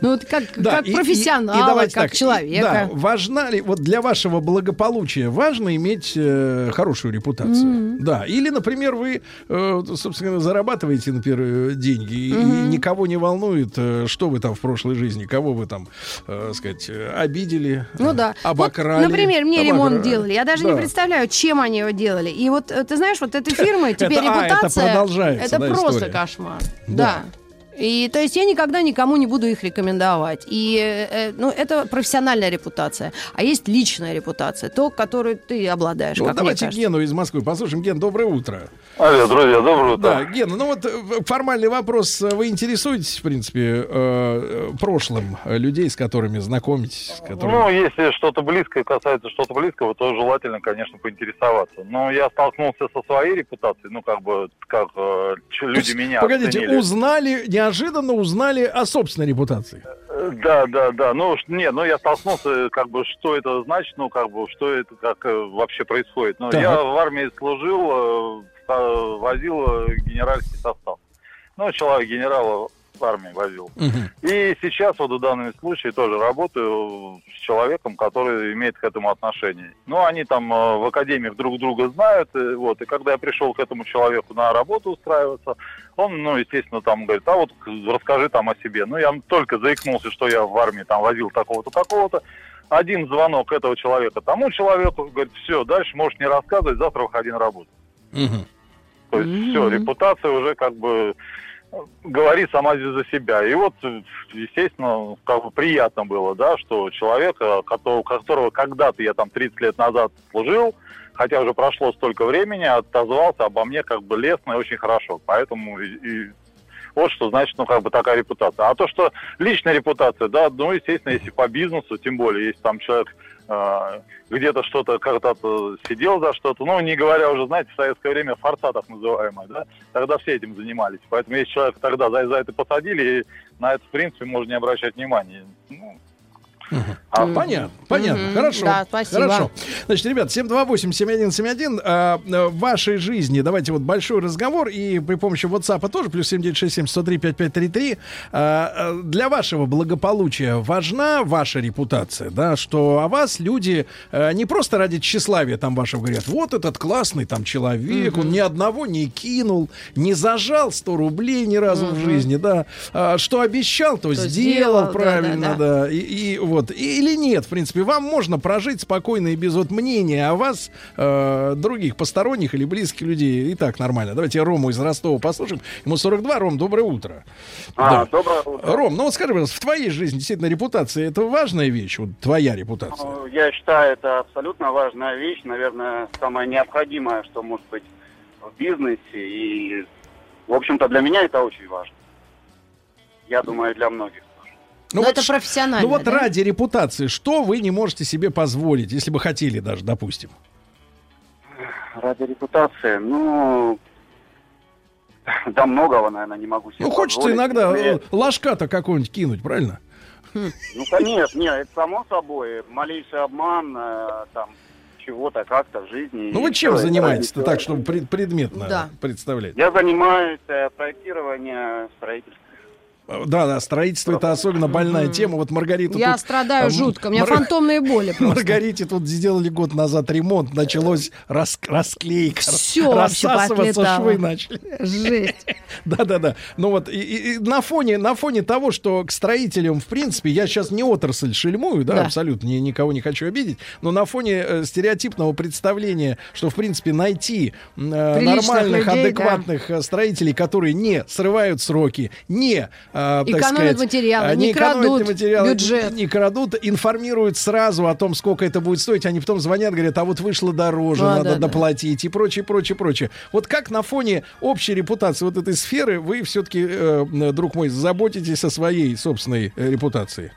Ну, вот как, Да, как и- профессионала, и как так, человека. Да, важна ли, вот для вашего благополучия важно иметь э, хорошую репутацию? Да. Или, например, вы, э, собственно, зарабатываете, например, деньги, и, и никого не волнует, что вы там в прошлой жизни, кого вы там, э, сказать, э, обидели, Ну э, да. обокрали. Вот, например, мне ремонт обокрали. делали. Я даже Да. не представляю, чем они его делали. И вот э, ты знаешь, вот этой фирмы теперь Это- а, это репутация. продолжается, это да, просто история? кошмар. Да. Да. И то есть я никогда никому не буду их рекомендовать. И э, э, ну, это профессиональная репутация. А есть личная репутация, то, которой ты обладаешь. Ну, как мне давайте. Гену из Москвы послушаем. Ген, доброе утро. Алло, друзья, доброе утро. Да, Ген, ну вот э, формальный вопрос. Вы интересуетесь, в принципе, э, прошлым людей, с которыми знакомитесь? с которыми- Ну, если что-то близкое касается что-то близкого, то желательно, конечно, поинтересоваться. Но я столкнулся со своей репутацией, ну, как бы, как э, люди есть, меня Погодите, оценили. узнали, неожиданно узнали о собственной репутации. Э, Да, да, да. Ну, не, ну, я столкнулся, как бы, что это значит, ну, как бы, что это, как э, вообще происходит. Ну, Так. я в армии служил, э, ста- возил э, генеральский состав. Ну, человек генерала в армии возил. И сейчас вот в данном случае тоже работаю с человеком, который имеет к этому отношение. Ну, они там э, в академиях друг друга знают, э, вот, и когда я пришел к этому человеку на работу устраиваться, он, ну, естественно, там говорит, а вот расскажи там о себе. Ну, я только заикнулся, что я в армии там возил такого-то, такого-то. Один звонок этого человека тому человеку, говорит, все, дальше можешь не рассказывать, завтра выходи на работу. То есть все, репутация уже как бы говорит сама за себя. И вот, естественно, как бы приятно было, да, что человек, э, которого, которого когда-то я там 30 лет назад служил, хотя уже прошло столько времени, отозвался обо мне как бы лестно и очень хорошо. Поэтому и, и вот что значит, ну, как бы такая репутация. А то, что личная репутация, да, ну, естественно, если по бизнесу, тем более, если там человек где-то что-то когда-то сидел за что-то, ну, не говоря уже, знаете, в советское время форца так называемая, да, тогда все этим занимались. Поэтому если человека тогда за, за это посадили, на это, в принципе, можно не обращать внимания. Ну, А, понятно, понятно. Мгм. Хорошо. Да, спасибо. Хорошо. Значит, ребят, 728-7171. а, а, В вашей жизни давайте вот большой разговор. И при помощи WhatsApp тоже, плюс 7967 103 5533. а, а, Для вашего благополучия важна ваша репутация, да, что о вас люди а, не просто ради тщеславия там вашего говорят, вот этот классный там человек, он ни одного не кинул, не зажал 100 рублей ни разу в жизни, да, а, что обещал, то, То сделал, сделал, да, правильно, да, да, и, и вот, И- или нет, в принципе, вам можно прожить спокойно и без вот мнения о вас э, других посторонних или близких людей, и так нормально. Давайте Рому из Ростова послушаем. Ему 42. Ром, доброе утро. А, Да. доброе утро. Ром, ну вот скажи, пожалуйста, в твоей жизни действительно репутация это важная вещь, вот твоя репутация. Ну, Я считаю, это абсолютно важная вещь, наверное, самая необходимая, что может быть в бизнесе. И, в общем-то, для меня это очень важно. Я думаю, для многих. Ну, вот это профессионально. Ну вот да? ради репутации, что вы не можете себе позволить, если бы хотели даже, допустим? Ради репутации, ну, да многого, наверное, не могу себе Ну хочется позволить. иногда э, ложка-то какого-нибудь кинуть, правильно? Ну, конечно, нет, это само собой. Малейший обман, э, там, чего-то как-то в жизни. Ну вы и чем занимаетесь-то так, чтобы пред- предметно Да. представлять? Я занимаюсь э, проектированием, строительством. Да, да, строительство это особенно больная тема. Вот Маргарита Я тут- страдаю а, жутко. У меня Мар- фантомные боли просто. Маргарите тут сделали год назад ремонт, началось рас- расклейка, вообще рассасываться швы начали. Жесть. Да-да-да. Ну вот и, и- и на фоне на фоне того, что к строителям, в принципе, я сейчас не отрасль шельмую, да, Да. абсолютно ни- никого не хочу обидеть, но на фоне э, стереотипного представления, что в принципе найти э, Приличных нормальных, людей, адекватных э, строителей, которые не срывают сроки, не а, так Экономят сказать, материалы, а, не экономят крадут материалы, бюджет. не крадут, информируют сразу о том, сколько это будет стоить. Они потом звонят, говорят, а вот вышло дороже, А, надо да, да. доплатить и прочее, прочее, прочее. Вот как на фоне общей репутации вот этой сферы вы все-таки, друг мой, заботитесь о своей собственной э, репутации?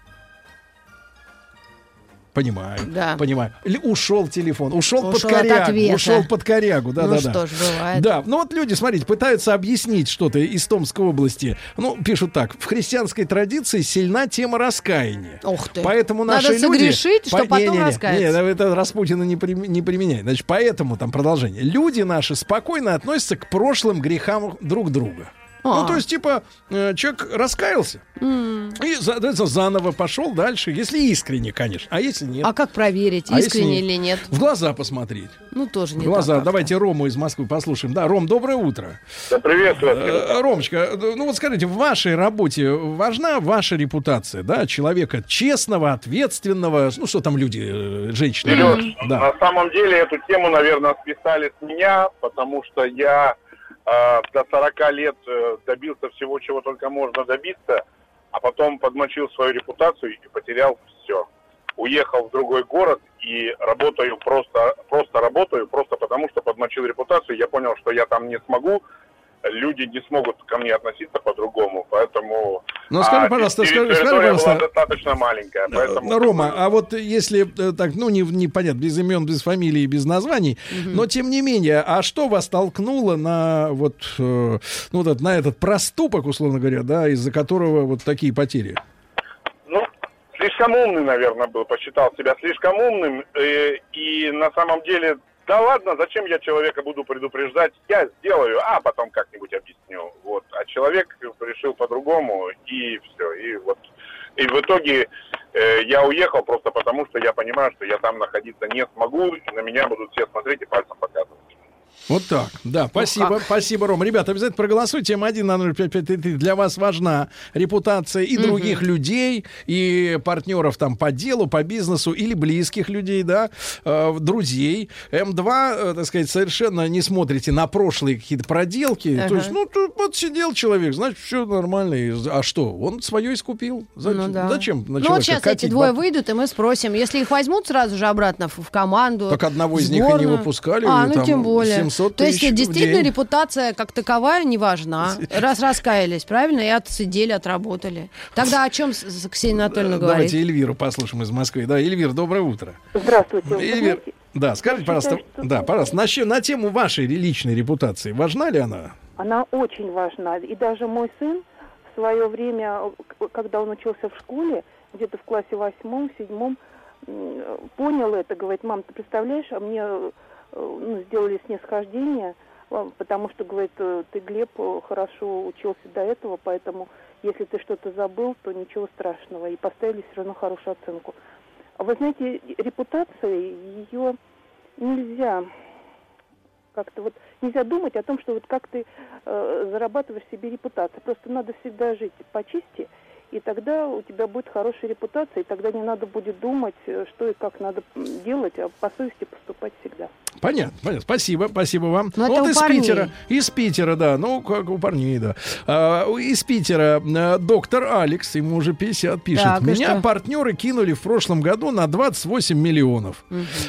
Понимаю, Да. понимаю. Или ушел телефон, ушел, под Ушел от корягу, ушел под корягу, да, Ну да, что да. ж, бывает. Да, ну вот люди, смотрите, пытаются объяснить что-то из Томской области. Ну, пишут так, в христианской традиции сильна тема раскаяния. Ух ты. Поэтому Надо наши люди... согрешить, чтоб потом Не-не-не, раскаяться. Не, это Распутина не, прим- не применяет. Значит, поэтому там продолжение. Люди наши спокойно относятся к прошлым грехам друг друга. А. Ну, то есть, типа, э, человек раскаялся и за- да, заново пошел дальше, если искренне, конечно. А если нет? А как проверить, А искренне или нет? В глаза посмотреть. Ну, тоже В не глаза. так как-то. Давайте Рому из Москвы послушаем. Да, Ром, доброе утро. Да, приветствую. Э, Ромочка, э, ну вот скажите, в вашей работе важна ваша репутация, да, человека честного, ответственного, ну что там люди, женщины? Сереж, Да. на самом деле эту тему, наверное, списали с меня, потому что я до 40 лет э, добился всего, чего только можно добиться, а потом подмочил свою репутацию и потерял все. Уехал в другой город и работаю просто, просто работаю, просто потому что подмочил репутацию. Я понял, что я там не смогу, люди не смогут ко мне относиться по-другому, поэтому... Ну, скажи, а, пожалуйста, скажи- скажи, пожалуйста. была достаточно маленькая, поэтому... Рома, а вот если э, так, ну, не, не понятно, без имен, без фамилий, без названий, но тем не менее, а что вас толкнуло на вот, э, ну, вот на этот проступок, условно говоря, да, из-за которого вот такие потери? Ну, слишком умный, наверное, был, посчитал себя слишком умным. э, и на самом деле, да ладно, зачем я человека буду предупреждать? Я сделаю, а потом как-нибудь объясню. Вот. А человек решил по-другому, и все. И вот. И в итоге э, я уехал просто потому, что я понимаю, что я там находиться не смогу, и на меня будут все смотреть и пальцем показывать. Вот так. Да, спасибо, спасибо, Ром. Ребята, обязательно проголосуйте. М1 на 0553. Для вас важна репутация и других людей, и партнеров там по делу, по бизнесу, или близких людей, да, э, друзей. М2, э, так сказать, совершенно не смотрите на прошлые какие-то проделки. Ага. То есть, ну, тут вот сидел человек, значит, все нормально. А что? Он свое искупил. Зачем? Ну, да. Зачем на Ну, вот сейчас эти двое баб- выйдут, и мы спросим. Если их возьмут сразу же обратно в, в команду. Так одного из них и не выпускали, А, ну там тем более. 700 То есть действительно день. репутация как таковая не важна. Раз раскаялись, правильно? И отсидели, отработали. Тогда о чем Ксения Анатольевна говорит? Давайте Эльвиру послушаем из Москвы. Да, Эльвир, доброе утро. Здравствуйте. Эльвир, да, скажите, пожалуйста, да, пожалуйста, на, на тему вашей личной репутации, важна ли она? Она очень важна. И даже мой сын в свое время, когда он учился в школе, где-то в классе восьмом, седьмом, понял это, говорит, мам, ты представляешь, а мне ну, сделали снисхождение, а, потому что, говорит, э, ты, Глеб, э, хорошо учился до этого, поэтому если ты что-то забыл, то ничего страшного. И поставили все равно хорошую оценку. А Вы знаете, репутация, ее нельзя как-то вот нельзя думать о том, что вот как ты э, зарабатываешь себе репутацию. Просто надо всегда жить по чести, и тогда у тебя будет хорошая репутация, и тогда не надо будет думать, э, что и как надо делать, а по совести поступать всегда. Понятно, понятно. Спасибо, спасибо вам. Ну, это вот из парней. Питера, из Питера, да, ну, как у парней, да. А, из Питера э, доктор Алекс, ему уже 50, пишет. Так, Меня что? партнеры кинули в прошлом году на 28 миллионов.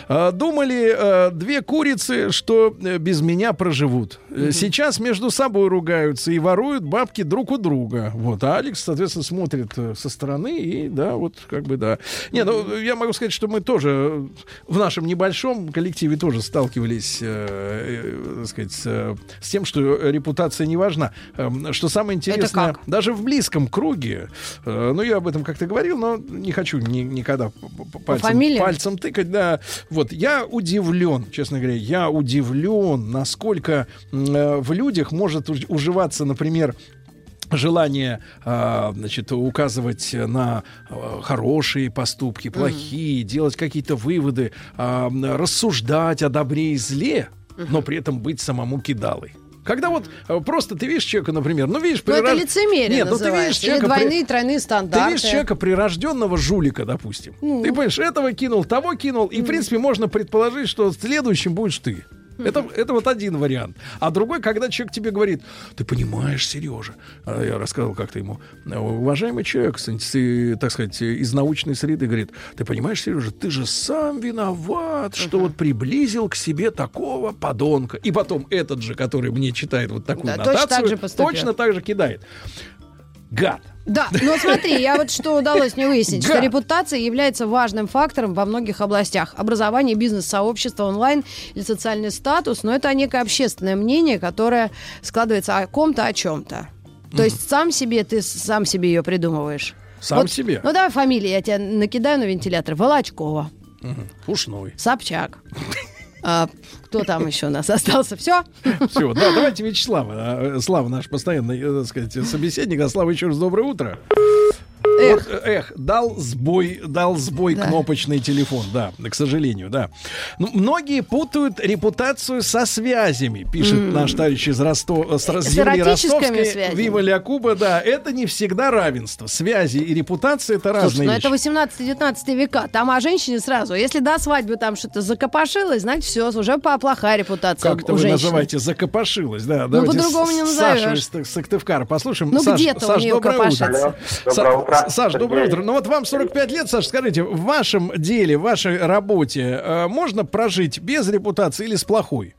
А, Думали, э, две курицы, что э, без меня проживут. Э, Сейчас между собой ругаются и воруют бабки друг у друга. Вот. А Алекс, соответственно, смотрит со стороны и, да, вот как бы, да. Не, ну, я могу сказать, что мы тоже в нашем небольшом коллективе тоже сталкивались, э, э, сказать, с, э, с тем, что репутация не важна. Эм, Что самое интересное, даже в близком круге, э, ну, я об этом как-то говорил, но не хочу ни- никогда пальцем, фамилиям? пальцем тыкать, да. Вот, я удивлен, честно говоря, я удивлен, насколько э, в людях может уж- уживаться, например, желание, а, значит, указывать на а, хорошие поступки, плохие, делать какие-то выводы, а, рассуждать о добре и зле, но при этом быть самому кидалой. Когда вот просто ты видишь человека, например, ну видишь, Ну, это прирож- лицемерие Нет, ну ты видишь Или человека, при- двойные, тройные ты стандарты. видишь человека прирожденного жулика, допустим. Ну. Ты понимаешь, этого кинул, того кинул, и, в принципе, можно предположить, что следующим будешь ты. Это, это вот один вариант. А другой, когда человек тебе говорит, ты понимаешь, Сережа, а я рассказывал как-то ему, уважаемый человек, так сказать, из научной среды, говорит, ты понимаешь, Сережа, ты же сам виноват, что вот приблизил к себе такого подонка. И потом этот же, который мне читает вот такую Да, точно нотацию, так же поступил. точно так же кидает. Гад. Да, но смотри, я вот что удалось мне выяснить, что репутация является важным фактором во многих областях. Образование, бизнес, сообщество, онлайн или социальный статус, но это некое общественное мнение, которое складывается о ком-то, о чем-то. То есть сам себе, ты сам себе ее придумываешь. Сам Вот, себе. Ну давай фамилии, я тебя накидаю на вентилятор. Волочкова, Мгм. Ушной. Собчак. Кто там еще у нас остался? Все? Все, да, давайте Вячеслава. А, Слава наш постоянный, э, так сказать, собеседник. А Слава, еще раз доброе утро. Эх. Вот, э, эх, дал сбой, дал сбой Да. кнопочный телефон, да, к сожалению, да. Ну, многие путают репутацию со связями, пишет М. наш товарищ из Ростова, с, С с земли Ростовской. Вива Ля-Куба, да, это не всегда равенство. Связи и репутация это Слушай, разные ну вещи. это 18-19 века. Там о женщине сразу. Если до свадьбы там что-то закопошилось, значит, все, уже по- плохая репутация Как-то у вы женщины. называете, закопошилась, да. Ну, по-другому не назовешь. из Сы- Сыктывкара послушаем. Ну, Саш, где-то у Саш, нее доброе копошится. утро. Алло, Са- доброе утро, Саш, доброе утро. Ну вот вам 45 лет, Саш, скажите, в вашем деле, в вашей работе э, можно прожить без репутации или с плохой?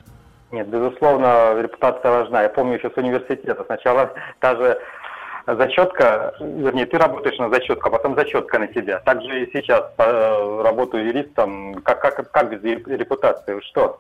Нет, безусловно, репутация важна. Я помню еще с университета. Сначала та же зачетка, вернее, ты работаешь на зачетку, а потом зачетка на тебя. Так же и сейчас э, работаю юристом. Как, как, как без репутации? Что?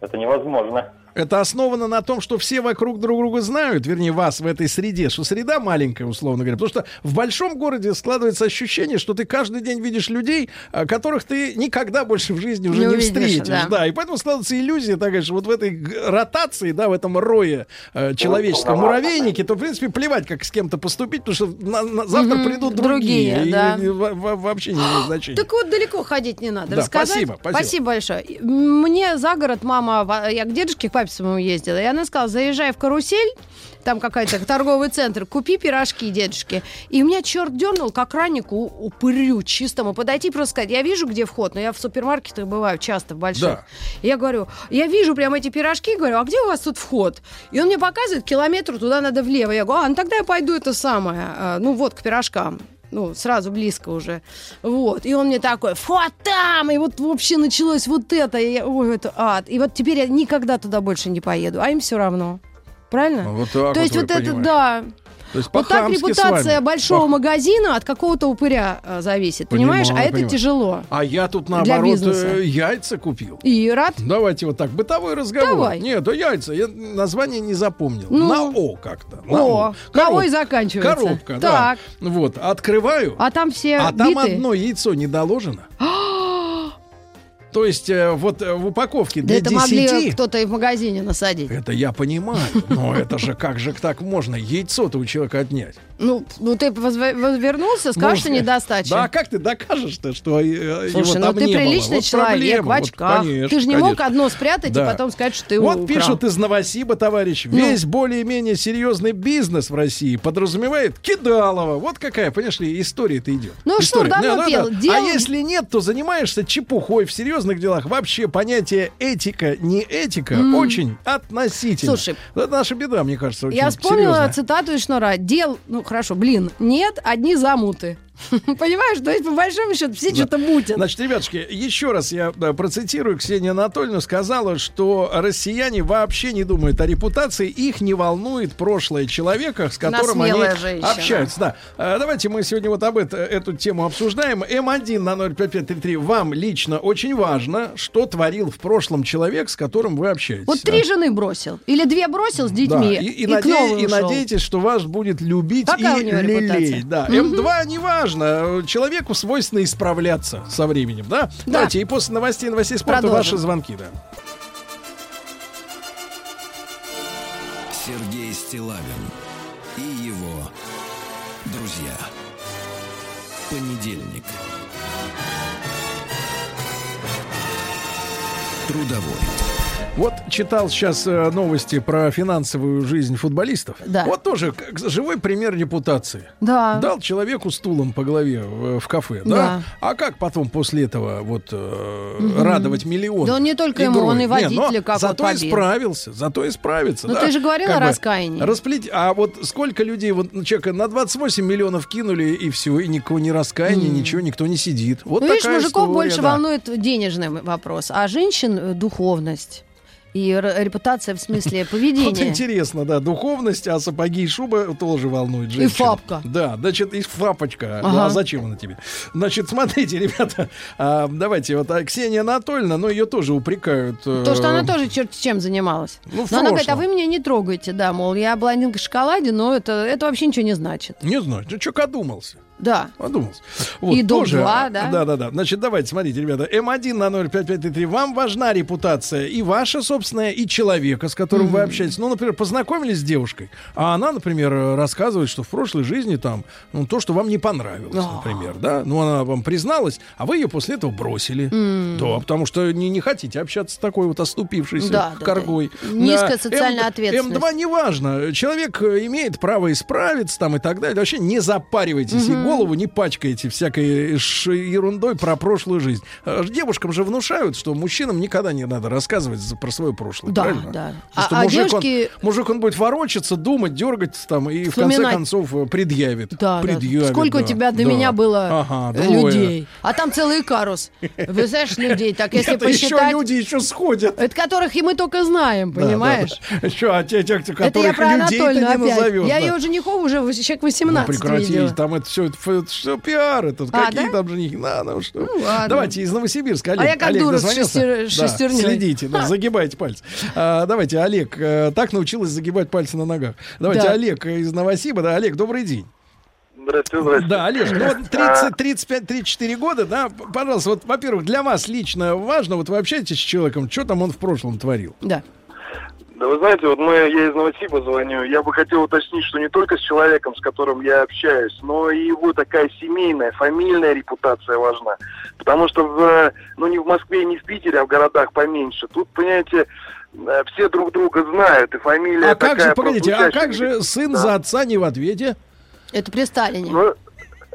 Это невозможно. Это основано на том, что все вокруг друг друга знают, вернее, вас в этой среде, что среда маленькая, условно говоря. Потому что в большом городе складывается ощущение, что ты каждый день видишь людей, а, которых ты никогда больше в жизни уже Не не, увидишь, встретишь. да. Да. и поэтому складывается иллюзия такая, что вот в этой ротации, да, в этом рое э, человеческом Ну, муравейнике, то, в принципе, плевать, как с кем-то поступить, потому что на- на- завтра Мгм, придут другие, другие. и- да. и во- во- вообще не имеет значения. Так вот, далеко ходить не надо. Да, Рассказать? спасибо, спасибо. большое. Мне за город мама, в- я к дедушке, папе ездила, и она сказала, заезжай в карусель, там какой-то торговый центр, купи пирожки дедушке. И у меня черт дернул, как раннику упырю чистому, подойти и просто сказать, я вижу, где вход, но я в супермаркетах бываю часто, в больших. Да. И Я говорю, я вижу прям эти пирожки, говорю, а где у вас тут вход? И он мне показывает, километр туда надо влево. Я говорю, а, ну тогда я пойду это самое, а, ну вот, к пирожкам. Ну, сразу близко уже. Вот. И он мне такой, вход там! И вот вообще началось вот это. И я, ой, это ад. И вот теперь я никогда туда больше не поеду. А им все равно. Правильно? Вот так То вот есть вот это, понимаете. да. Есть Вот так репутация большого По- магазина от какого-то упыря э, зависит. Понимаешь? Понимаю, а это понимаю. тяжело. А я тут, наоборот, э, яйца купил. И рад? Давайте вот так, бытовой разговор. Давай. Нет, да яйца, я название не запомнил. Ну. на О как-то. На О, на О и заканчивается. Коробка, Так. да. Вот, открываю, А там все а там биты? одно яйцо не доложено. То есть э, вот э, в упаковке Да для это 10... могли кто-то и в магазине насадить. Это я понимаю, но это же как же так можно яйцо-то у человека отнять? Ну, ну ты возвернулся, скажешь, что недостача. Да, а как ты докажешь-то, что э, его Слушай, ну ты приличный человек в очках. ты же не мог одно спрятать Да. и потом сказать, что ты Вот пишут из Новосиба, товарищ. Ну. Весь более-менее серьезный бизнес в России подразумевает кидалово. Вот какая, понимаешь ли, история-то идет. Ну что, История. давно Не, пел. надо. Дел- А если нет, то занимаешься чепухой в серьезных делах. Вообще понятие этика, не этика М. очень относительно. Слушай, это наша беда, мне кажется, очень Я вспомнила серьезная. цитату из Шнура. Дел, ну хорошо, блин, нет, одни замуты. Понимаешь, то есть по большому счету все Да. что-то мутят. Значит, ребятушки, еще раз я да, процитирую. Ксения Анатольевна сказала, что россияне вообще не думают о репутации, их не волнует прошлое человека, с которым они женщина. общаются. Да. А, Давайте мы сегодня вот об это, эту тему обсуждаем. М1 на 05533. Вам лично очень важно, что творил в прошлом человек, с которым вы общаетесь. Вот да? три жены бросил. Или две бросил с Да, детьми. и, и к наде- и надеетесь, что вас будет любить Какая и у него репутация? лелеять. Да. Мгм. М2 неважно. Человеку свойственно исправляться со временем. Да? Давайте, и после новостей новостей спорта Продолжим. ваши звонки. Да. Сергей Стилавин и его друзья. Понедельник. Трудовой. Вот читал сейчас э, новости про финансовую жизнь футболистов. Да. Вот тоже как живой пример репутации. Да. Дал человеку стулом по голове в, в кафе, да? Да. А как потом после этого вот э, Мгм. радовать миллион? Да он не только ему, он и водителя как Зато побил. исправился, зато исправится. Ну, да. ты же говорил Как о раскаянии. Расплет... А вот сколько людей, вот ну, человека на 28 миллионов кинули, и все, и никакого не раскаяния, М. ничего, никто не сидит. Вот ну, видишь, такая мужиков история, больше да. волнует денежный вопрос, а женщин э, духовность и репутация в смысле Вот поведения. интересно, да, духовность, а сапоги и шуба тоже волнует И женщин. фапка. Да, значит, и фапочка. Ага. А зачем она тебе? Значит, смотрите, ребята, а, давайте, вот а, Ксения Анатольевна, ну, ее тоже упрекают. э, То, что она тоже черт чем занималась. Ну, но она говорит, а вы меня не трогаете, да, мол, я блондинка в шоколаде, но это, это вообще ничего не значит. Не знаю, ну, что одумался? Да. Подумался. И дом тоже, два, а, да? Да, да, да. Значит, давайте, смотрите, ребята. М1 на 05533. Вам важна репутация и ваша собственная, и человека, с которым вы общаетесь. Ну, например, познакомились с девушкой, а она, например, рассказывает, что в прошлой жизни там, ну, то, что вам не понравилось, например, да? Ну, она вам призналась, а вы ее после этого бросили. М. Да, потому что не, не хотите общаться с такой вот оступившейся Да, коргой. да. Низкая Да. социальная М- ответственность. М2 неважно. Человек имеет право исправиться там и так далее. Вообще не запаривайтесь и Мгм. Голову не пачкайте всякой ерундой про прошлую жизнь. Э, Девушкам же внушают, что мужчинам никогда не надо рассказывать про свое прошлое. Да, правильно? да. Потому А- а мужик, девушки- он, мужик, он будет ворочаться, думать, дергать там и в конце Вспоминать. концов э, предъявит. Да, да. предъявит, Сколько у да, тебя до да. меня было Ага, э, двое. людей. А там целый карус. Вы знаешь, людей, так если Нет, еще посчитать... люди еще сходят. Это которых и мы только знаем, Да, да, понимаешь? да. Что, а те, те, Это которых людей ты не опять. назовешь. Я да. ее уже в- человек 18 Ну, прекрати, видела. там это все, это, все пиар, это А, какие да? там женихи, на, ну что. Ну, ладно. Давайте из Новосибирска, Олег. А я как Олег дура шестер- Да, шестерней. Следите, да, загибайте пальцы. А, давайте, Олег, э, так научилась загибать пальцы на ногах. Давайте, Да. Олег из Новосиба, да, Олег, добрый день. Здравствуйте, здравствуйте. Да, Олег, ну вот А, 30, 35, 34 года, да, пожалуйста, вот, во-первых, для вас лично важно, вот вы общаетесь с человеком, что там он в прошлом творил? Да. Да вы знаете, вот мы, я из Новосиба звоню, я бы хотел уточнить, что не только с человеком, с которым я общаюсь, но и его такая семейная, фамильная репутация важна. Потому что, в, ну не в Москве, не в Питере, а в городах поменьше. Тут, понимаете, э, все друг друга знают, и фамилия А как такая же, погодите, а как же сын за отца не в ответе? Это при Сталине. Ну,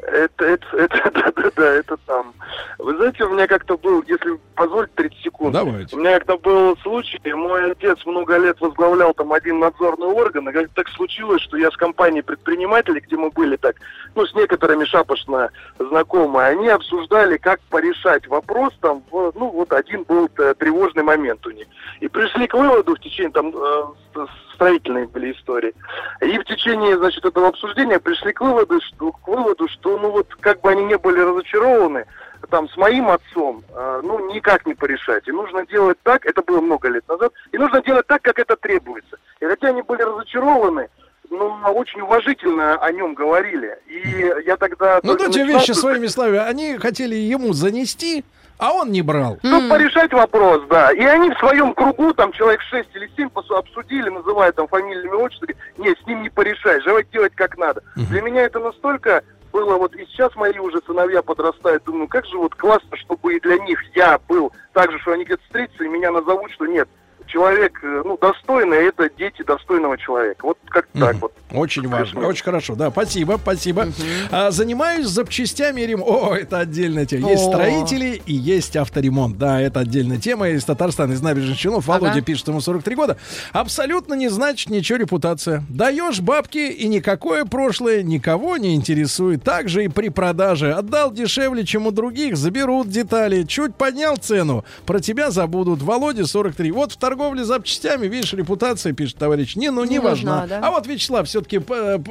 это, это, это, да, да, да, это там. Вы знаете, у меня как-то был, если позволить 30 секунд. Давайте. У меня как-то был случай, мой отец много лет возглавлял там один надзорный орган, и как так случилось, что я с компанией предпринимателей, где мы были так, ну, с некоторыми шапошно знакомы, они обсуждали, как порешать вопрос там, в- ну, вот один был э, тревожный момент у них. И пришли к выводу в течение там э, с- строительные были истории. И в течение, значит, этого обсуждения пришли к выводу, что, к выводу, что, ну вот, как бы они не были разочарованы, там, с моим отцом, э, ну, никак не порешать. И нужно делать так, это было много лет назад, и нужно делать так, как это требуется. И хотя они были разочарованы, ну, очень уважительно о нем говорили. И я тогда... Ну, дайте начинал вещи своими словами. Они хотели ему занести, а он не брал. Ну, порешать вопрос, да. И они в своем кругу, там человек 6 или 7 обсудили, называя там фамилиями говорят, нет, с ним не порешаешь, давай делать как надо. Для меня это настолько было, вот и сейчас мои уже сыновья подрастают, думаю, как же вот классно, чтобы и для них я был так же, что они где-то встретятся и меня назовут, что нет, человек, э, ну, достойный, это дети достойного человека. Вот как так вот. Очень важно, очень хорошо. Да, спасибо, спасибо. А, занимаюсь запчастями рем... О, это отдельная тема. Есть О. строители и есть авторемонт. Да, это отдельная тема. Из Татарстана, из набережных Челнов. Ага. Володя пишет, ему 43 года. Абсолютно не значит ничего репутация. Даешь бабки, и никакое прошлое никого не интересует. Так же и при продаже. Отдал дешевле, чем у других, заберут детали. Чуть поднял цену, про тебя забудут. Володя 43. Вот в торговле запчастями, видишь, репутация, пишет товарищ. Не, ну не, Не важна. нужна, да? А вот Вячеслав все-таки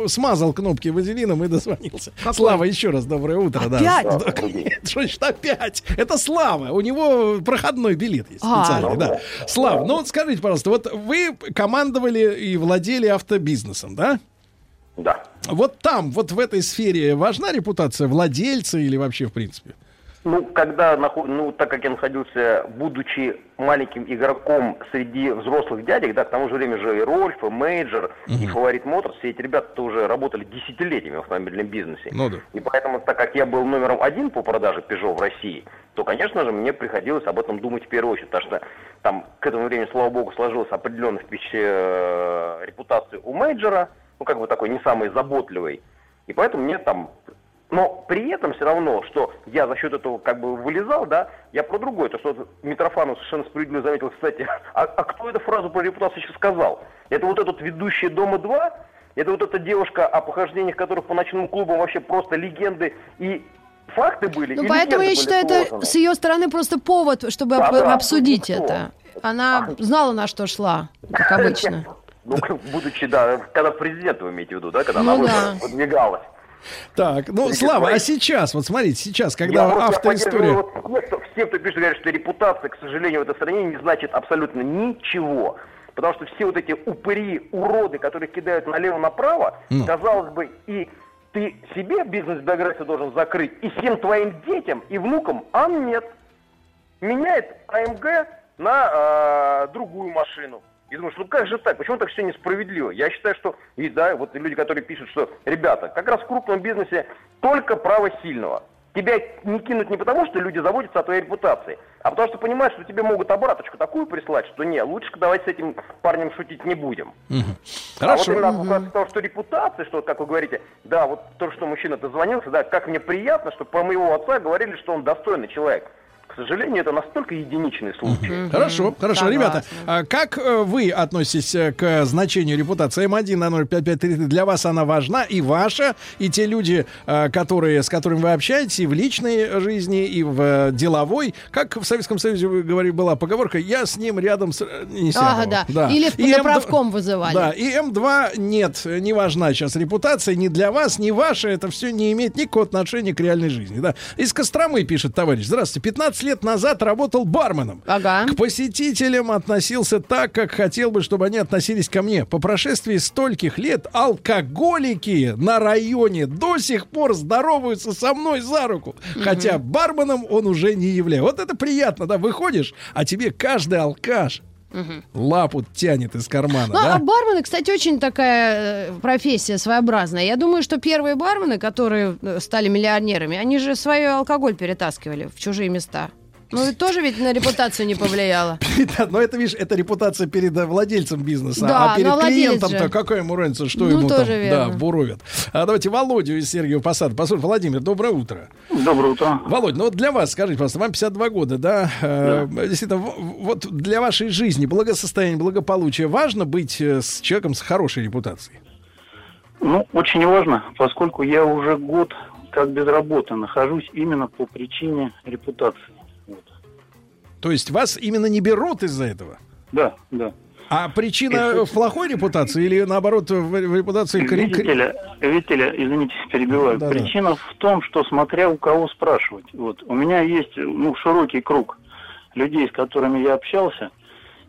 смазал кнопки вазелином и дозвонился. Какой? Слава, еще раз доброе утро. да. Опять? Да, нет, что значит опять? Это Слава. У него проходной билет есть А. специальный, да. Слава, ну вот скажите, пожалуйста, вот вы командовали и владели автобизнесом, да? Да. Вот там, вот в этой сфере важна репутация владельца или вообще в принципе? Ну, когда, ну, так как я находился, будучи маленьким игроком среди взрослых дядек, да, к тому же время же и Рольф, и Major, и Favorit Motors, все эти ребята уже работали десятилетиями в автомобильном бизнесе. Ну да. И поэтому, так как я был номером один по продаже Peugeot в России, то, конечно же, мне приходилось об этом думать в первую очередь, потому что там к этому времени, слава богу, сложилась определенная э, репутация у Мейджора, ну, как бы такой не самый заботливый. И поэтому мне там... Но при этом все равно, что я за счет этого как бы вылезал, да, я про другое. То, что Митрофанов совершенно справедливо заметил, кстати, а, а кто эту фразу про репутацию еще сказал? Это вот этот ведущий «Дома-2», это вот эта девушка, о похождениях которых по ночным клубам вообще просто легенды и факты были. Ну, поэтому я считаю, это с ее стороны просто повод, чтобы Да, об- да, обсудить ну, это. Она знала, на что шла, как обычно. Ну, будучи, да, когда президент вы имеете в виду, да, когда Ну она да. выдвигалась. Так, ну, Слава, а сейчас, вот смотрите, сейчас, Я когда просто автоистория... поддерживаю вот кто- все, кто пишет, говорят, что репутация, к сожалению, в этой стране не значит абсолютно ничего. Потому что все вот эти упыри, уроды, которые кидают налево-направо, Ну. казалось бы, и ты себе бизнес-биографию должен закрыть, и всем твоим детям и внукам, а нет. Меняет АМГ на э, другую машину. И думаешь, ну как же так? Почему так все несправедливо? Я считаю, что и да, вот люди, которые пишут, что ребята, как раз в крупном бизнесе только право сильного. Тебя не кинут не потому, что люди заботятся о твоей репутации, а потому что понимают, что тебе могут обраточку такую прислать, что не, лучше давайте с этим парнем шутить не будем. Мгм. А вот Хорошо. именно от того, что репутация, что, как вы говорите, да, вот то, что мужчина дозвонился, да, как мне приятно, что про моего отца говорили, что он достойный человек. К сожалению, это настолько единичный случай. Хорошо, хорошо. Ребята, а как э, вы относитесь э, к значению репутации М1 на 05533? Для вас она важна и ваша, и те люди, э, которые, с которыми вы общаетесь и в личной жизни, и в деловой. Как в Советском Союзе, вы говорили, была поговорка, я с ним рядом с... Не сяду». Ага, да. Или в- И на М2 правком вызывали. Да, и М2 нет, не важна сейчас репутация, ни для вас, ни ваша, это все не имеет никакого отношения к реальной жизни. Да. Из Костромы пишет товарищ, здравствуйте, 15 лет назад работал барменом. Ага. К посетителям относился так, как хотел бы, чтобы они относились ко мне. По прошествии стольких лет алкоголики на районе до сих пор здороваются со мной за руку. Хотя барменом он уже не является. Вот это приятно, да, выходишь, а тебе каждый алкаш лапу тянет из кармана, Ну, да? а бармены, кстати, очень такая э, профессия своеобразная. Я думаю, что первые бармены, которые э, стали миллионерами, они же свой алкоголь перетаскивали в чужие места. Ну, и тоже ведь на репутацию не повлияло. Да, Но это, видишь, это репутация перед э, владельцем бизнеса. Да, а перед клиентом-то какая ему разница, что Ну, ему тоже там верно. да, буровят. А давайте Володю из Сергиева Посада. Послушай, Владимир, доброе утро. Доброе утро. Володь, ну вот для вас, скажите, просто вам 52 года, да? Э, Действительно, в- вот для вашей жизни, благосостояния, благополучия важно быть э, с человеком с хорошей репутацией? Ну, очень важно, поскольку я уже год как без работы нахожусь именно по причине репутации. То есть вас именно не берут из-за этого? Да, да. А причина в плохой репутации или наоборот в репутации... Видите ли, видите ли, извините, перебиваю. Да-да. Причина в том, что смотря у кого спрашивать. Вот у меня есть ну, широкий круг людей, с которыми я общался,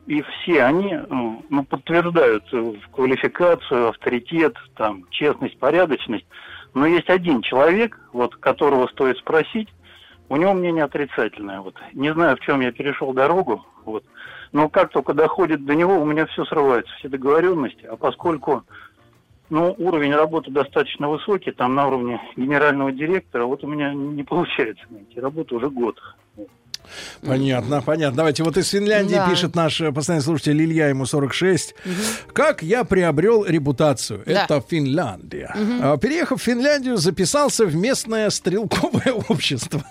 и все они э, ну, подтверждают э, квалификацию, авторитет, там, честность, порядочность. Но есть один человек, вот, которого стоит спросить, у него мнение отрицательное. Вот. Не знаю, в чем я перешел дорогу, вот. но как только доходит до него, у меня все срывается, все договоренности. А поскольку ну, уровень работы достаточно высокий, там на уровне генерального директора, вот у меня не получается найти работу уже год. Понятно, понятно. Давайте вот из Финляндии Да. пишет наш э, постоянный слушатель Илья, ему 46. Как я приобрел репутацию? Да. Это Финляндия. А, Переехав в Финляндию, записался в местное стрелковое общество.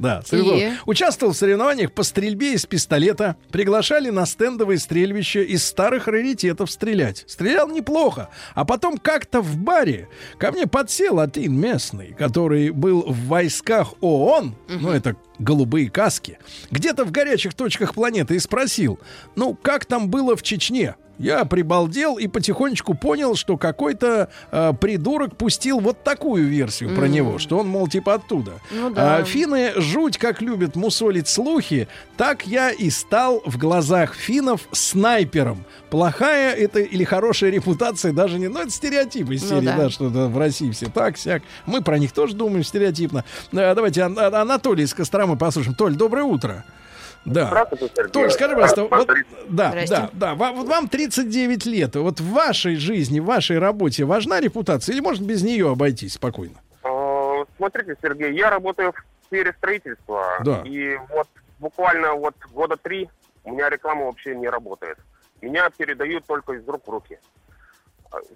Да. И? Участвовал в соревнованиях по стрельбе из пистолета. Приглашали на стендовые стрельбища из старых раритетов стрелять. Стрелял неплохо. А потом как-то в баре ко мне подсел один местный, который был в войсках ООН. Ну, это голубые каски. Где-то в горячих точках планеты и спросил, ну, как там было в Чечне? Я прибалдел и потихонечку понял, что какой-то э, придурок пустил вот такую версию про Мгм. него, что он, мол, типа оттуда. Ну да. А, финны жуть как любят мусолить слухи, так я и стал в глазах финнов снайпером. Плохая это или хорошая репутация, даже не... Ну, это стереотипы из Ну серии, да. да. что в России все так, сяк. Мы про них тоже думаем стереотипно. Э, давайте Ан- Ан- Анатолий из Костромы послушаем. Толь, доброе утро. Да. Толь, скажи, пожалуйста, вот, да, да, да, ва- вот вам 39 лет. Вот в вашей жизни, в вашей работе важна репутация или можно без нее обойтись спокойно? Э, Смотрите, Сергей, я работаю в сфере строительства. Да. И вот буквально вот года три у меня реклама вообще не работает. Меня передают только из рук в руки.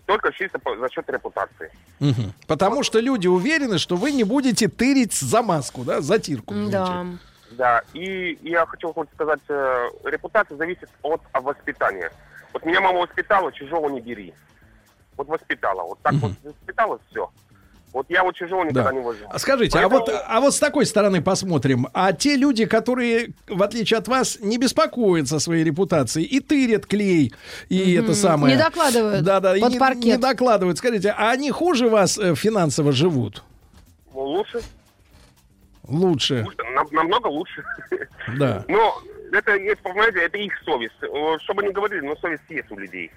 Только чисто за счет репутации. Мгм. Потому что люди уверены, что вы не будете тырить за маску, да, затирку. Да. Да, и я хочу хоть сказать, э, репутация зависит от а, воспитания. Вот меня мама воспитала, чужого не бери. Вот воспитала. Вот так вот воспитала, все. Вот я вот чужого никогда Да. не возьму. А Скажите, а вот, а вот с такой стороны посмотрим. А те люди, которые, в отличие от вас, не беспокоятся своей репутации и тырят клей, и Мгм. это самое... Не докладывают Да, да, и под не, паркет. не докладывают. Скажите, а они хуже вас э, финансово живут? Ну, лучше, Лучше, лучше, нам- намного лучше. да. Но это, есть, понимаете, это их совесть. Что бы ни говорили, но совесть есть у людей.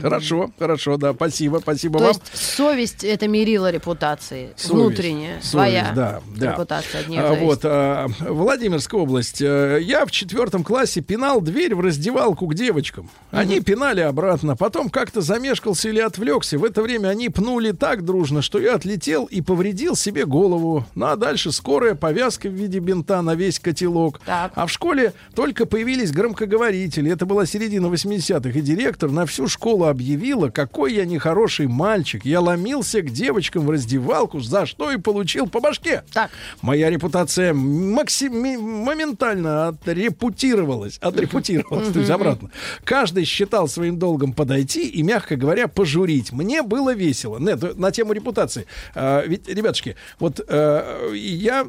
Хорошо, хорошо, да, спасибо, спасибо То вам. есть совесть это мерило репутации. Совесть, Внутренняя, совесть, своя да, да. репутация от А, вот, а, Владимирская область. Э, Я в четвертом классе пинал дверь в раздевалку к девочкам. Они пинали обратно. Потом как-то замешкался или отвлекся. В это время они пнули так дружно, что я отлетел и повредил себе голову. Ну а дальше скорая повязка в виде бинта на весь котелок. А в школе только появились громкоговорители. Это была середина 80-х. И директор на всю школу объявила, какой я нехороший мальчик. Я ломился к девочкам в раздевалку, за что и получил по башке. Так. Моя репутация максим... моментально отрепутировалась. Отрепутировалась, то есть обратно. Каждый считал своим долгом подойти и, мягко говоря, пожурить. Мне было весело. Нет, на тему репутации. А, ведь, ребятушки, вот э, я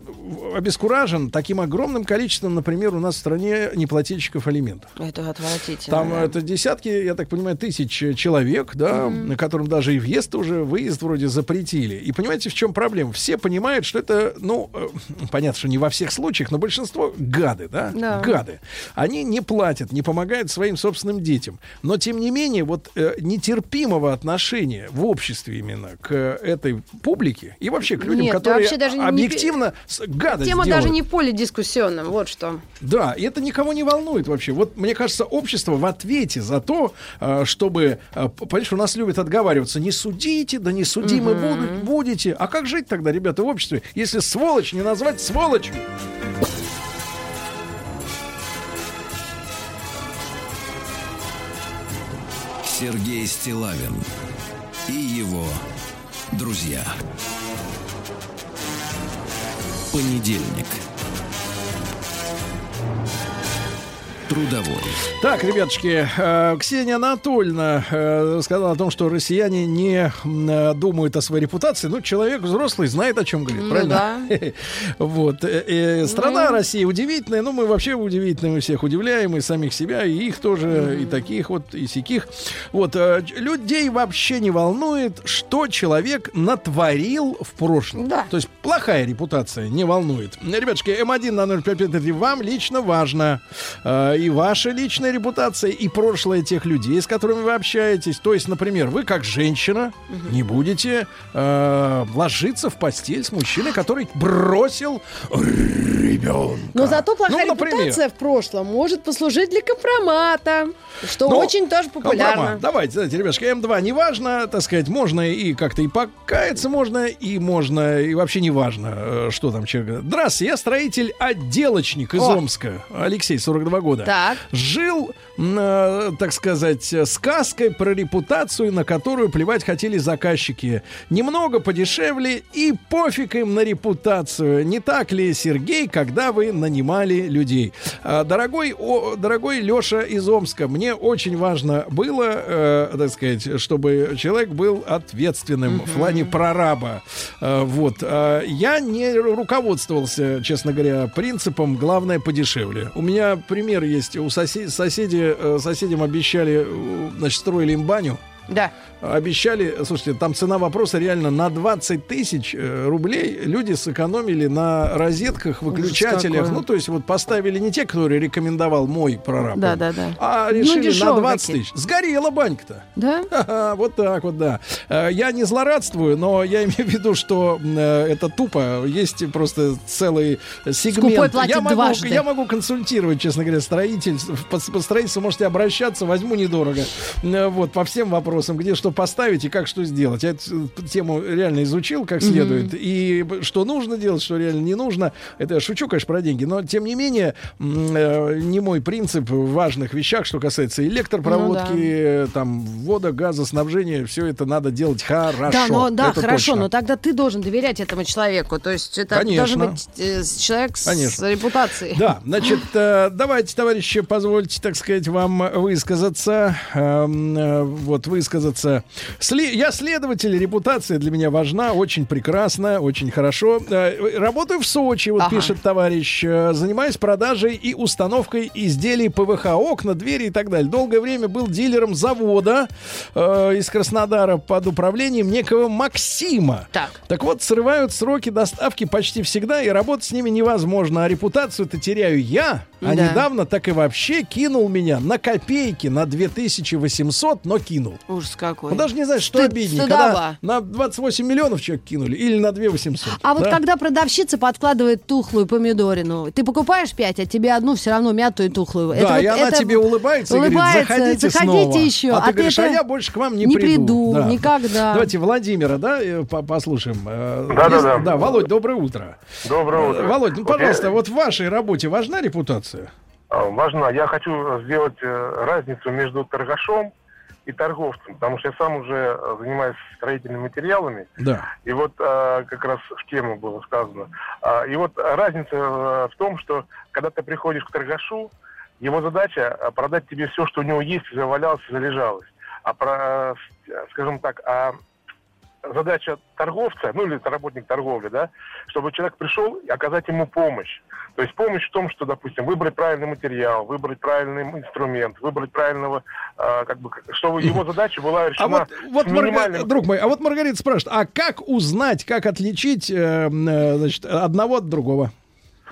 обескуражен таким огромным количеством, например, у нас в стране неплательщиков алиментов. Это отвратительно. Там да. это десятки, я так понимаю, тысяч человек, да, которым даже и въезд уже, выезд вроде запретили. И понимаете, в чем проблема? Все понимают, что это, ну, э, понятно, что не во всех случаях, но большинство гады, да? Да. Гады. Они не платят, не помогают своим собственным детям. Но, тем не менее, вот э, нетерпимого отношения в обществе именно к э, этой публике и вообще к людям, Нет, да которые вообще даже не- объективно с- гадость Тема делают. даже не в поле дискуссионном, вот что. Да, и это никого не волнует вообще. Вот мне кажется, общество в ответе за то, э, чтобы, э, понимаешь, у нас любят отговариваться, не судите, да не судимы будут, будете. А как жить тогда, ребята, в обществе, если сволочь не назвать сволочью? Сергей Стилавин и его друзья. Понедельник. Thank you. Трудовой. Так, ребятушки, э, Ксения Анатольевна э, сказала о том, что россияне не думают о своей репутации. Ну, человек взрослый знает, о чем говорит, Ну правильно? Вот. э, Страна Ну. Россия удивительная. Ну, мы вообще удивительные, мы всех удивляем, и самих себя, и их тоже, и таких вот, и сяких. Вот. Людей вообще не волнует, что человек натворил в прошлом. Да. То есть плохая репутация не волнует. Ребятушки, М1 на 055 вам лично важно. И ваша личная репутация, и прошлое тех людей, с которыми вы общаетесь. То есть, например, вы как женщина не будете э, ложиться в постель с мужчиной, который бросил ребенка. Но зато плохая Ну, например. репутация в прошлом может послужить для компромата, что Ну, очень тоже популярно. Компромат. Давайте, давайте, ребятушки, М2 неважно, так сказать, можно и как-то и покаяться можно, и можно, и вообще не важно, э, что там человек. Здравствуйте, я строитель, отделочник из О. Омска. Алексей, 42 года. Так. Жил, э, так сказать, э, сказкой про репутацию, на которую плевать хотели заказчики. Немного подешевле и пофиг им на репутацию. Не так ли, Сергей, когда вы нанимали людей? А, Дорогой, о, дорогой Леша из Омска, мне очень важно было, э, так сказать, чтобы человек был ответственным в плане прораба. Э, вот. А, Я не руководствовался, честно говоря, принципом «главное подешевле». У меня пример есть. У сосе- соседи э, соседям обещали, э, значит, строили им баню. Да. Обещали, слушайте, там цена вопроса реально на 20 тысяч э, рублей люди сэкономили на розетках, выключателях. Ну, то есть вот поставили не те, которые рекомендовал мой прораб, Да, да, да. а Ну, решили на дешевые 20 какие-то. тысяч. Сгорела банька-то. Да? Ха-ха, вот так вот, да. Э, Я не злорадствую, но я имею в виду, что э, это тупо. Есть просто целый сегмент. Я, могу, дважды. я могу консультировать, честно говоря, строитель. По, по строительству можете обращаться, возьму недорого. Вот, по всем вопросам, где что поставить и как что сделать. Я эту тему реально изучил как следует. И б- что нужно делать, что реально не нужно. Это я шучу, конечно, про деньги. Но, тем не менее, э, не мой принцип в важных вещах, что касается электропроводки, Ну э, там, вода, газоснабжения, все это надо делать хорошо. Да, но, да, Это хорошо, точно. но тогда ты должен доверять этому человеку. То есть это Конечно. должен быть э, человек с Конечно. репутацией. Да, значит, э, давайте, товарищи, позвольте, так сказать, вам высказаться. Эм, э, вот, высказаться. Сли- Я следователь, репутация для меня важна, очень прекрасно, очень хорошо. Э, Работаю в Сочи, вот Ага. пишет товарищ. Э, Занимаюсь продажей и установкой изделий ПВХ, окна, двери и так далее. Долгое время был дилером завода э, из Краснодара под управлением некого Максима. Так. Так вот, срывают сроки доставки почти всегда, и работать с ними невозможно. А репутацию-то теряю я. А Да. недавно так и вообще кинул меня на копейки, на 2800, но кинул. Ужас какой. Он даже не знает, что Стыд- обиднее, стыдоба. когда на 28 миллионов человек кинули или на 2800. А вот да? когда продавщица подкладывает тухлую помидорину, ты покупаешь пять, а тебе одну все равно мятую и тухлую. Да, Это вот- и она это тебе улыбается, и улыбается, говорит, заходите, заходите снова. еще. А, ты ты говоришь, это а я больше к вам не, не приду. приду, Да. никогда. Давайте Владимира, да, э, по- послушаем. Э, Да-да-да. Да, Володь, доброе утро. Доброе утро. Э, Володь, ну, Вот я- пожалуйста, вот в вашей работе важна репутация? А, Важно. Я хочу сделать разницу между торгашом и торговцем, потому что я сам уже э, занимаюсь строительными материалами, Да. и вот э, как раз в тему было сказано. А, И вот разница э, в том, что когда ты приходишь к торгашу, его задача продать тебе все, что у него есть, завалялось, залежалось. А про, скажем так, а задача торговца, ну или работник торговли, да, чтобы человек пришел и оказать ему помощь. То есть помощь в том, что, допустим, выбрать правильный материал, выбрать правильный инструмент, выбрать правильного, э, как бы, чтобы его задача была решена А вот, вот с Марга- минимальным... друг мой, а вот Маргарита спрашивает, а как узнать, как отличить э, э, значит, одного от другого?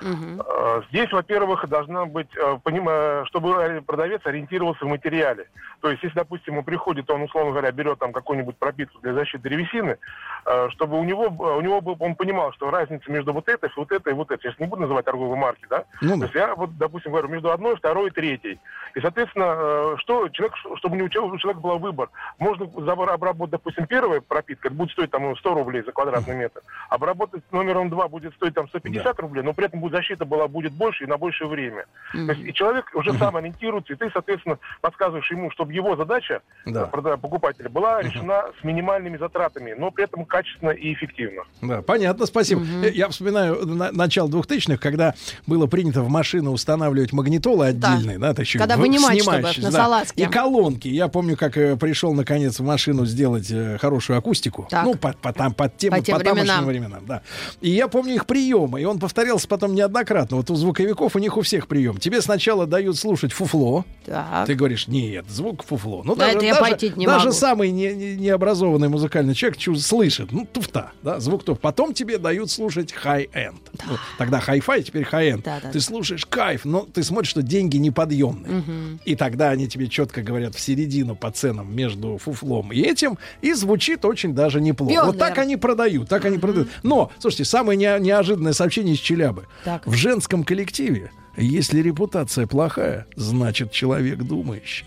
Э, Здесь, во-первых, должна быть, э, чтобы продавец ориентировался в материале. То есть, если, допустим, он приходит, он, условно говоря, берет там какую-нибудь пропитку для защиты древесины, э, чтобы у него, у него был, он понимал, что разница между вот этой, вот этой и вот этой. Я сейчас не буду называть торговые марки, да? Ну То есть я, вот, допустим, говорю, между одной, второй и третьей. И, соответственно, э, что человек, чтобы у человека был выбор. Можно обработать, допустим, первая пропитка, будет стоить там 100 рублей за квадратный метр. Обработать номером два будет стоить там 150 рублей, но при этом будет защита была будет больше и на большее время. То есть и человек уже сам ориентируется, и ты, соответственно, подсказываешь ему, чтобы его задача Да. э, прода- покупателя была решена с минимальными затратами, но при этом качественно и эффективно. Да, понятно, спасибо. Я, я вспоминаю на- начало 2000-х, когда было принято в машины устанавливать магнитолы отдельные, да, это еще Когда в- вынимать, чтобы на да, салазке. И колонки. Я помню, как э, пришел наконец в машину сделать э, хорошую акустику. Так. Ну, по, по, там, под тем, По тем тамошним временам. временам, да. И я помню их приемы, и он повторялся потом неоднократно. Вот у звуковиков у них у всех прием. Тебе сначала дают слушать фуфло. Так. Ты говоришь, нет, звук фуфло. Ну, Да, это я пойти не даже могу. самый не- не- необразованный музыкальный человек чу- слышит, ну, туфта, да, звук туф. Потом тебе дают слушать high-end. Ну, тогда хай-фай, теперь high-end. Да, да, ты слушаешь кайф, но ты смотришь, что деньги неподъемные. Мгм. И тогда они тебе четко говорят в середину по ценам между фуфлом и этим, и звучит очень даже неплохо. Вот Пионер. так они продают, так они продают. Но, слушайте, самое не- неожиданное сообщение из Челябы. Так. В женском коллективе, если репутация плохая, значит человек думающий.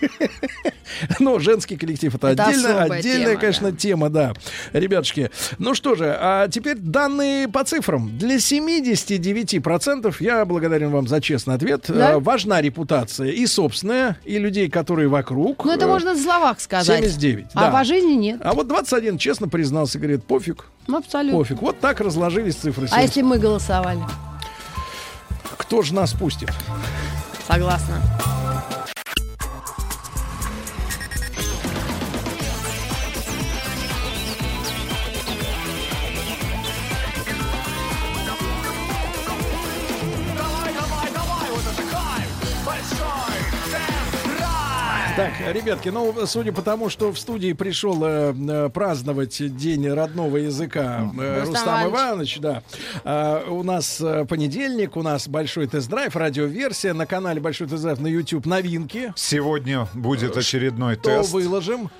Ну, женский коллектив это, Это отдельно, особая отдельная, тема, конечно, тема, да. Ребятушки, ну что же, а теперь данные по цифрам. Для 79% я благодарен вам за честный ответ. Да? Э, Важна репутация и собственная, и людей, которые вокруг. Ну, это Э, можно в словах сказать. 79, А да. по жизни нет. А вот 21 честно признался, говорит, пофиг, Ну, абсолютно. пофиг. Вот так разложились цифры. А если мы голосовали? Кто же нас пустит? Согласна. Так, ребятки, ну, судя по тому, что в студии пришел э, э, праздновать День родного языка э, Рустам Рустам Иванович. Иванович, да, э, у нас э, понедельник, у нас большой тест-драйв, радиоверсия, на канале Большой тест-драйв на YouTube новинки. Сегодня будет очередной То тест. выложим.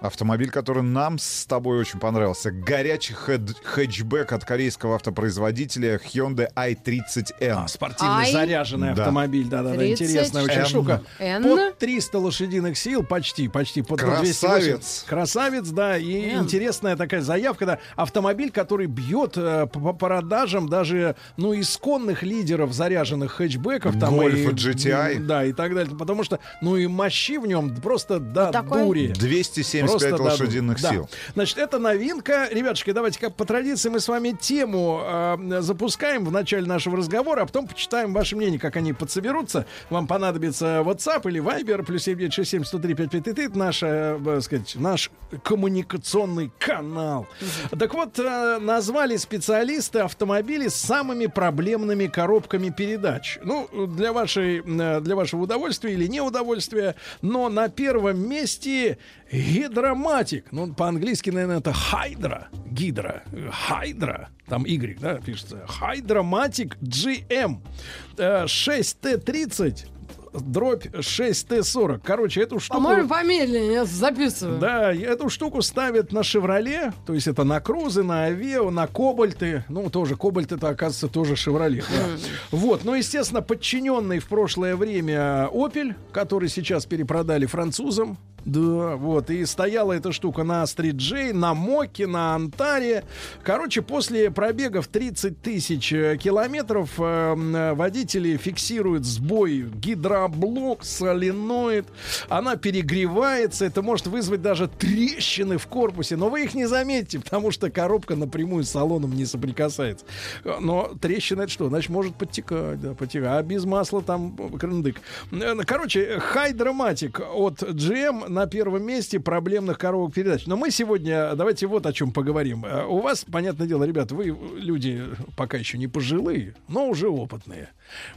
Автомобиль, который нам с тобой очень понравился. Горячий хэд- хэтчбэк от корейского автопроизводителя Hyundai i30N. Спортивно Ай. заряженный Да. автомобиль, да, да, да, 30 интересная очень штука. Н. Под 300 лошадиных сил, почти, почти под Красавец. 280. Красавец, да, и Н. интересная такая заявка, да, автомобиль, который бьет э, по, по продажам даже, ну, исконных лидеров заряженных хэтчбеков, там Гольфа и, GTI. да, и так далее, потому что, ну, и мощи в нем просто до такой? дури. 275 Просто дадут. лошадиных Да. сил. Значит, это новинка. Ребятушки, давайте как по традиции мы с вами тему э, запускаем в начале нашего разговора, а потом почитаем ваше мнение, как они подсоберутся. Вам понадобится WhatsApp или Viber, плюс 7967 103 5533. Это наш, э, э, сказать, наш коммуникационный канал. Так вот, э, назвали специалисты автомобили с самыми проблемными коробками передач. Ну, для, вашей, э, для вашего удовольствия или неудовольствия. Но на первом месте гидроматик. Ну, по-английски, наверное, это хайдра. Гидра. Хайдра. Там Y, да, пишется. Хайдроматик GM. Э, 6T30 дробь 6Т40. Короче, эту штуку... По-моему, помедленнее, я записываю. Да, эту штуку ставят на «Шевроле», то есть это на «Крузы», на «Авео», на «Кобальты». Ну, тоже «Кобальт» — это, оказывается, тоже «Шевроле». да. Вот, ну, естественно, подчиненный в прошлое время «Опель», который сейчас перепродали французам, да, вот, и стояла эта штука на Астриджей, на Моке, на Антаре. Короче, после пробегов 30 тысяч э, километров э, м, водители фиксируют сбой гидроблок, соленоид. Она перегревается, это может вызвать даже трещины в корпусе, но вы их не заметите, потому что коробка напрямую с салоном не соприкасается. Э, Но трещина это что? Значит, может подтекать, да, подтекать. А без масла там э, крындык. Э, Короче, хайдроматик от GM на первом месте проблемных коробок передач. Но мы сегодня, давайте вот о чем поговорим. Э, У вас, понятное дело, ребят, вы люди пока еще не пожилые, но уже опытные.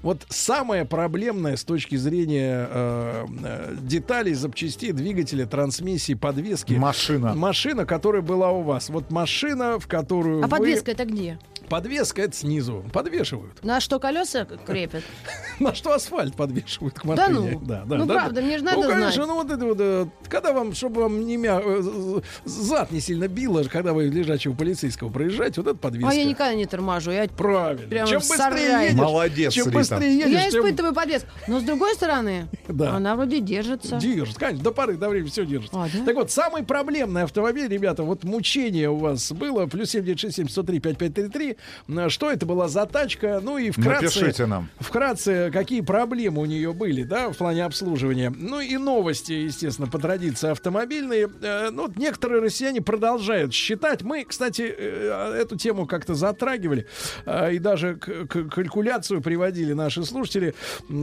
Вот самое проблемное с точки зрения э, э, деталей, запчастей, двигателя, трансмиссии, подвески. Машина. Машина, которая была у вас. Вот машина, в которую А вы- подвеска это где? Подвеска это снизу. Подвешивают. На что колеса крепят? На что асфальт подвешивают к Да машине. ну. да, да, Ну, да, правда, да. мне же Ну, надо конечно, знать. ну вот это вот, э, когда вам, чтобы вам не мя... э, зад не сильно било, когда вы лежачего полицейского проезжаете, вот это подвеска. А я никогда не торможу. Я Правильно. прямо Чем быстрее едешь, Молодец, чем Рита. быстрее едешь, Я тем испытываю подвеску. Но с другой стороны, Да. она вроде держится. Держит, конечно, до поры до времени все держится. А, да? Так вот, самый проблемный автомобиль, ребята, вот мучение у вас было, плюс 7967 103 5533. М, Что это была за тачка? Ну и вкратце... Напишите нам. Вкратце, какие проблемы у нее были, да, в плане обслуживания. Ну и новости, естественно, по традиции автомобильные. Э, ну, вот некоторые россияне продолжают считать. Мы, кстати, э, эту тему как-то затрагивали э, и даже калькуляцию приводили наши слушатели э,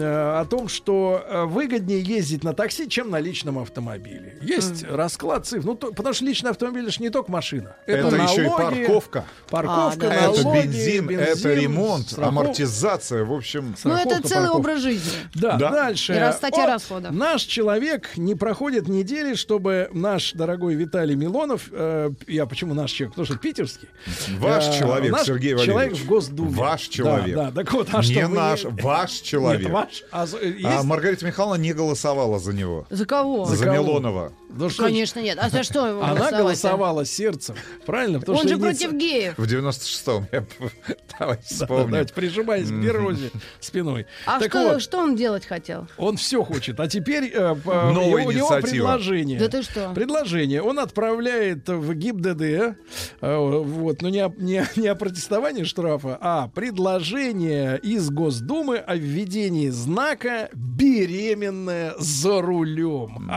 о том, что э, выгоднее ездить на такси, чем на личном автомобиле. Есть расклад цифр. Ну, то- потому что личный автомобиль это ж не только машина. Это еще и налоги, парковка. Парковка, А, да. Это налоги, бензин, это бензин, ремонт, страховка. амортизация, в общем. Ну, это целый парковка. образ жизни. Да, Да. дальше. И расстатья расходов. Наш человек не проходит недели, чтобы наш дорогой Виталий Милонов, э, я почему наш человек, потому что питерский. Ваш э, человек, наш Сергей человек Валерьевич. в Госдуме. Ваш Да, человек. Да, так вот, а не что вы наш, не- ваш человек. Нет, ваш. А, за- есть- А Маргарита Михайловна не голосовала за него. За кого? За, кого? Милонова. Да что ж, Конечно, нет. А за что его Она голосовала сердцем, правильно? Потому Он что же инициа- против геев. В 96-м. Давайте Да, вспомним. давайте, прижимаясь к берозе спиной. А Так что, вот, что он делать хотел? он все хочет. А теперь э, по- Новая у него предложение. Да ты что? Предложение. Он отправляет в ГИБДД, э, вот, но не о, не, не о протестовании штрафа, а предложение из Госдумы о введении знака «беременная за рулем».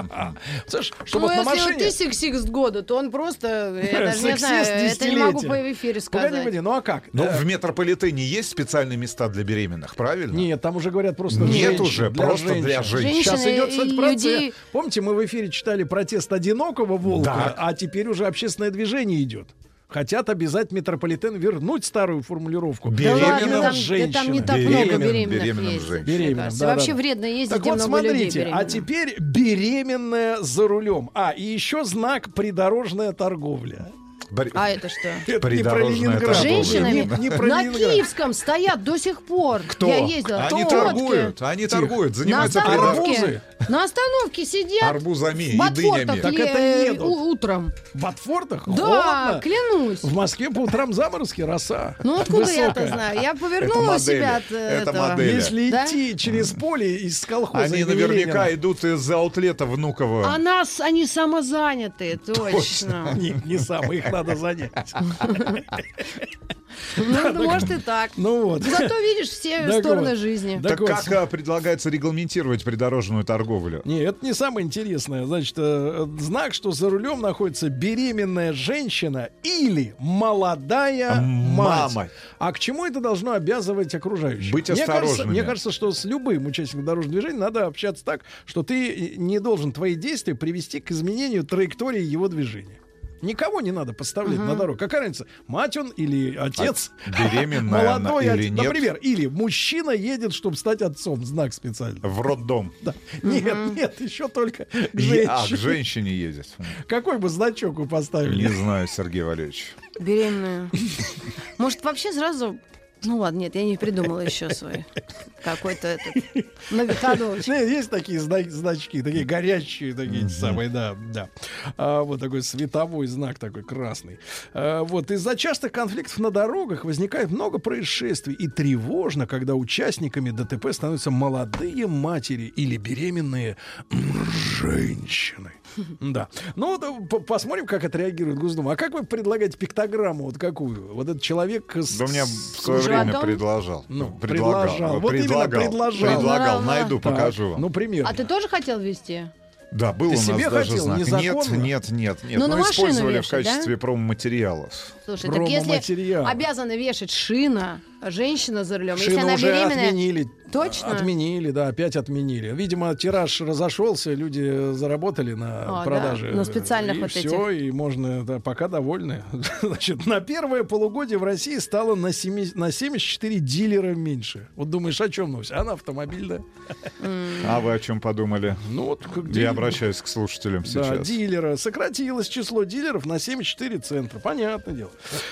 Слышь, что ну, вот на машине... ты сексист года, то он просто, я даже не знаю, это не могу по эфире Погоди, сказать. погоди, ну а как? Но Э, в метрополитене есть специальные места для беременных, правильно? Нет, там уже говорят просто Нет женщин, уже, просто для женщин. Сейчас Женщины идет, и кстати, процесс. людей- Помните, мы в эфире читали протест одинокого волка, Да. а теперь уже общественное движение идет. хотят обязать метрополитен вернуть старую формулировку. Беременным Да ладно, там- да женщинам. там не так Беременным, много беременных беременным женщинам. мне Беременным, да, да, Вообще да. вредно ездить, Так где вот, много людей смотрите, а теперь беременная за рулем. А, и еще знак придорожная торговля. Бори- А это что? Это не про Ленинград. Женщинами Не, не про на Ленинград. Киевском стоят до сих пор. Кто? Я ездила. Они торгуют, они торгуют, На занимаются остановке, арбузы. на остановке сидят арбузами и дынями. Так это едут. у- утром. В Батфордах? Да, Холодно. клянусь. В Москве по утрам заморозки, роса. Ну откуда я это знаю? Я Это повернула модели. себя от Это этого. модели. Если Да? идти через поле из колхоза Они наверняка Ленина. идут из аутлета Внуково. А нас, они самозанятые, точно. Не, не самые, их надо занять. Ну, может и так. Ну вот. Зато видишь все стороны жизни. Да. Так как а, предлагается регламентировать придорожную торговлю? Не, это не самое интересное. Значит, э, знак, что за рулем находится беременная женщина или молодая. Мама. А к чему это должно обязывать окружающих? Быть осторожными. мне кажется, что с любым участником дорожного движения надо общаться так, что ты не должен твои действия привести к изменению траектории его движения. Никого не надо поставлять на дорогу. Какая разница, мать он или отец? А беременная она Молодой или отец. нет? Например, или мужчина едет, чтобы стать отцом. Знак специально. В роддом. Да. Нет, нет, еще только к И- а, к женщине. женщине едет. Какой бы значок вы поставили? Не знаю, Сергей Валерьевич. Беременную. Может, вообще сразу... Ну ладно, нет, я не придумала еще свой какой-то этот многоходовочек. Есть такие зна- значки, такие горячие, такие самые, да, да. А, вот такой световой знак такой красный. А, вот из-за частых конфликтов на дорогах возникает много происшествий и тревожно, когда участниками ДТП становятся молодые матери или беременные женщины. Да. Ну, вот, э, по- посмотрим, как отреагирует Госдума. А как вы предлагаете пиктограмму вот какую? Вот этот человек с... Да мне в свое время животом? предложал. Ну, предлагал. Вот именно предлагал. предложал. Предлагал. Да, Найду, покажу вам. Ну, пример. А ты тоже хотел вести? Да, был Ты у нас себе даже хотел? знак. Нет, Незаконно? нет, нет, нет. На Ну, машину использовали в вешать, да? качестве промо-материалов. Слушай, так если обязаны вешать шина, женщина за рулем, если Шину она уже беременная... отменили. Точно? Отменили, да, опять отменили. Видимо, тираж разошелся, люди заработали на А, продаже. да, на специальных и вот все, и можно, да, пока довольны. Значит, на первое полугодие в России стало на, семи- на 74 дилера меньше. Вот думаешь, о чем новость? А на автомобиль, да? А вы о чем подумали? Ну, вот как Я обращаюсь к слушателям Да, сейчас. дилера. Сократилось число дилеров на 74 центра. Понятное дело.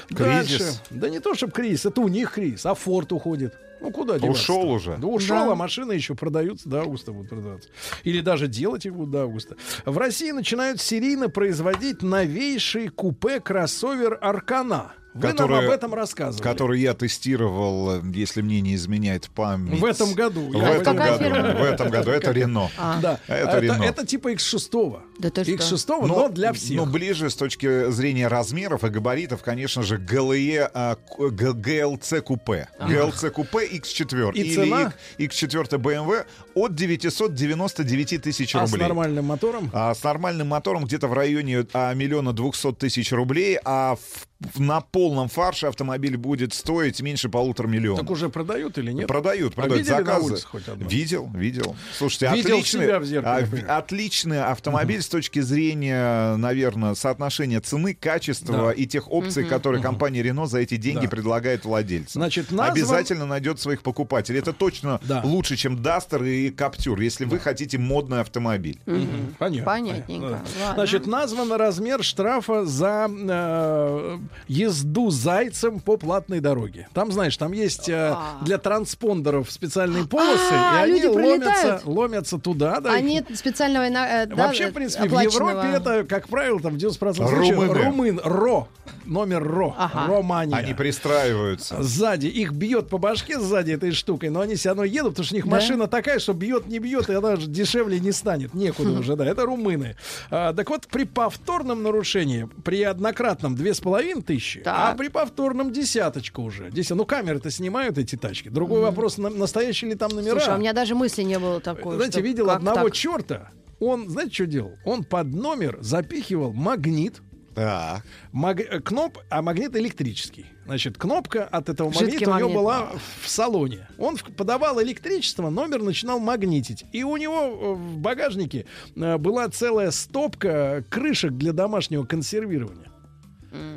Кризис. Дальше. Да не то, чтобы кризис, это у них кризис, а Форд уходит. Ну куда деваться? Ушел уже. Да ушел, Да. а машины еще продаются до августа будут продаваться. Или даже делать их будут до августа. В России начинают серийно производить новейший купе кроссовер Аркана. Вы нам Который- об этом рассказывали. Который я тестировал, если мне не изменяет память. В этом году. В этом году. В этом году. Это Рено. А. Да. Это Рено. это типа X6. Да ты что? X6, но, для всех. Но ближе с точки зрения размеров и габаритов, конечно же, GLE, а, GLC купе. GLC купе X4 И или цена? X4 BMW от 999 тысяч а с рублей. нормальным мотором? А с нормальным мотором где-то в районе а, миллиона двухсот тысяч рублей, а в- на полном фарше автомобиль будет стоить меньше полутора миллионов. Так уже продают или нет? Продают, А продают на заказы. Видел, видел. Слушайте, Видел отличный, себя в зеркале, а, отличный автомобиль с точки зрения, наверное, соотношения цены, качества Да. и тех опций, которые компания Renault за эти деньги Да. предлагает владельцам. Значит, назван- Обязательно найдет своих покупателей. Это точно Да. лучше, чем Duster и Captur, если вы хотите модный автомобиль. Мгм. Понятно. Понятненько. понятно. Ладно. Значит, назван размер штрафа за э, езду зайцем по платной дороге. Там, знаешь, там есть э, а. для транспондеров специальные полосы, а, и они люди ломятся, ломятся туда. Да, Они их- специального ина- э, Вообще, в э, принципе, в. Европе это, как правило, там 90% Румыны. румын, ро, номер ро, Ага. Романия. Они пристраиваются. Сзади, их бьет по башке сзади этой штукой, но они все равно едут, потому что у них Да? машина такая, что бьет, не бьет, и она же дешевле не станет. Некуда уже, да, это румыны. А, так вот, при повторном нарушении, при однократном 2,5 тысячи, так. а при повторном десяточка уже. Десят... Ну, камеры-то снимают эти тачки. Другой mm-hmm. вопрос, на... настоящие ли там номера. Слушай, а у меня даже мысли не было такой. Э, знаете, что... видел как одного так? черта. Он, знаете, что делал? Он под номер запихивал магнит. Так. Маг... Э, кноп, а магнит электрический. Значит, кнопка от этого магнита Жидкий у него магнит. была в салоне. Он подавал электричество, номер начинал магнитить. И у него э, в багажнике была целая стопка крышек для домашнего консервирования.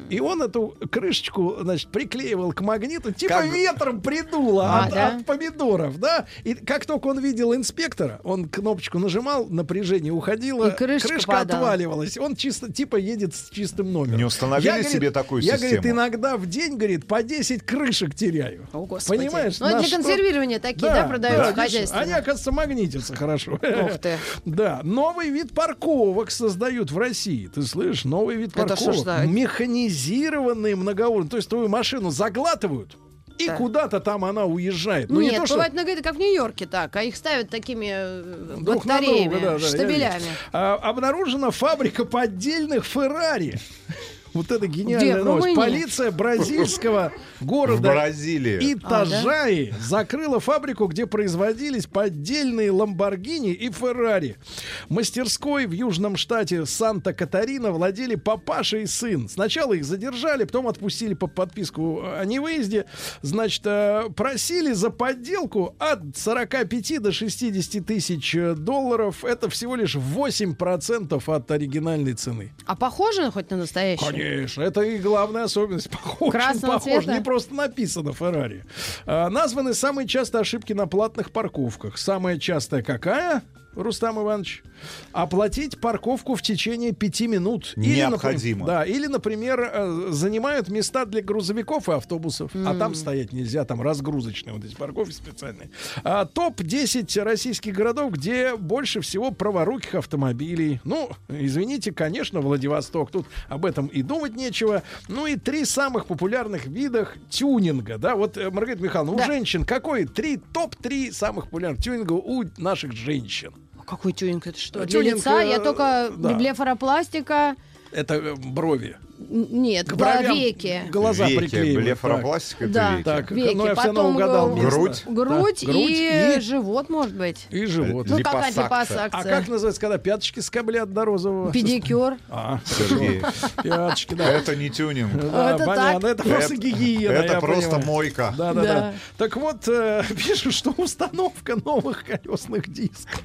И он эту крышечку, значит, приклеивал к магниту, типа Как- ветром придуло А, от, да? от помидоров, да? И как только он видел инспектора, он кнопочку нажимал, напряжение уходило, И крышка падала. отваливалась. Он чисто, типа, едет с чистым номером. Не установили Я, говорит, себе такую я, систему? говорит, иногда в день, говорит, по 10 крышек теряю. О, Господи. Понимаешь? Ну, для что- консервирования такие, да, продаются видишь, хозяйственные? Они, оказывается, магнитятся хорошо. Ух ты. Да, новый вид парковок создают в России. Ты слышишь, новый вид Это что парковок. Механизированные многоуровневые. То есть твою машину заглатывают, и Так. куда-то там она уезжает. Ну, не Нет, то, что бывает, ну, как в Нью-Йорке так, а их ставят такими э, друг батареями, друга, да, да, штабелями. А, обнаружена фабрика поддельных Феррари. Вот это гениальная Где? Новость. Полиция бразильского В города Бразилии. Итажаи закрыла фабрику, где производились поддельные Ламборгини и Феррари. Мастерской в южном штате Санта-Катарина владели папаша и сын. Сначала их задержали, потом отпустили по подписку о невыезде. Значит, э, просили за подделку от 45 до 60 тысяч э, долларов. Это всего лишь 8% от оригинальной цены. А похоже хоть на настоящее? Конечно, это и главная особенность. Похож, Красного похож. цвета? Не просто написано Феррари. А, названы самые частые ошибки на платных парковках. Самая частая какая? Рустам Иванович, оплатить парковку в течение пяти минут. Необходимо. например, да, или, например, э, занимают места для грузовиков и автобусов, а там стоять нельзя, там разгрузочные вот эти парковки специальные. А, Топ-10 российских городов, где больше всего праворуких автомобилей. Ну, извините, конечно, Владивосток, тут об этом и думать нечего. Ну и три самых популярных видах тюнинга, да, вот, э, Маргарита Михайловна, Да. у женщин какой три, топ-3 самых популярных тюнинга у наших женщин? Какой тюнинг? Это что? Для Тюнинг, лица? э, Я только да. блефаропластика. Это э, брови. Нет, К бровям веки. глаза Веки, приклеивают. блефаропластика, Да. веки. Так, Веки, ну я все равно потом угадал. э, место. Грудь. Грудь, Да, грудь и, и- живот, может быть. И живот. Ну, какая Липосакция. липосакция? А как называется, когда пяточки скоблят до розового? Педикюр. А, Сергей, пяточки, да. это не тюнинг. Да, Это понятно, так. это просто Это- гигиена. Это просто мойка. Да, да, Да. Так вот, э, пишут, что установка новых колесных дисков.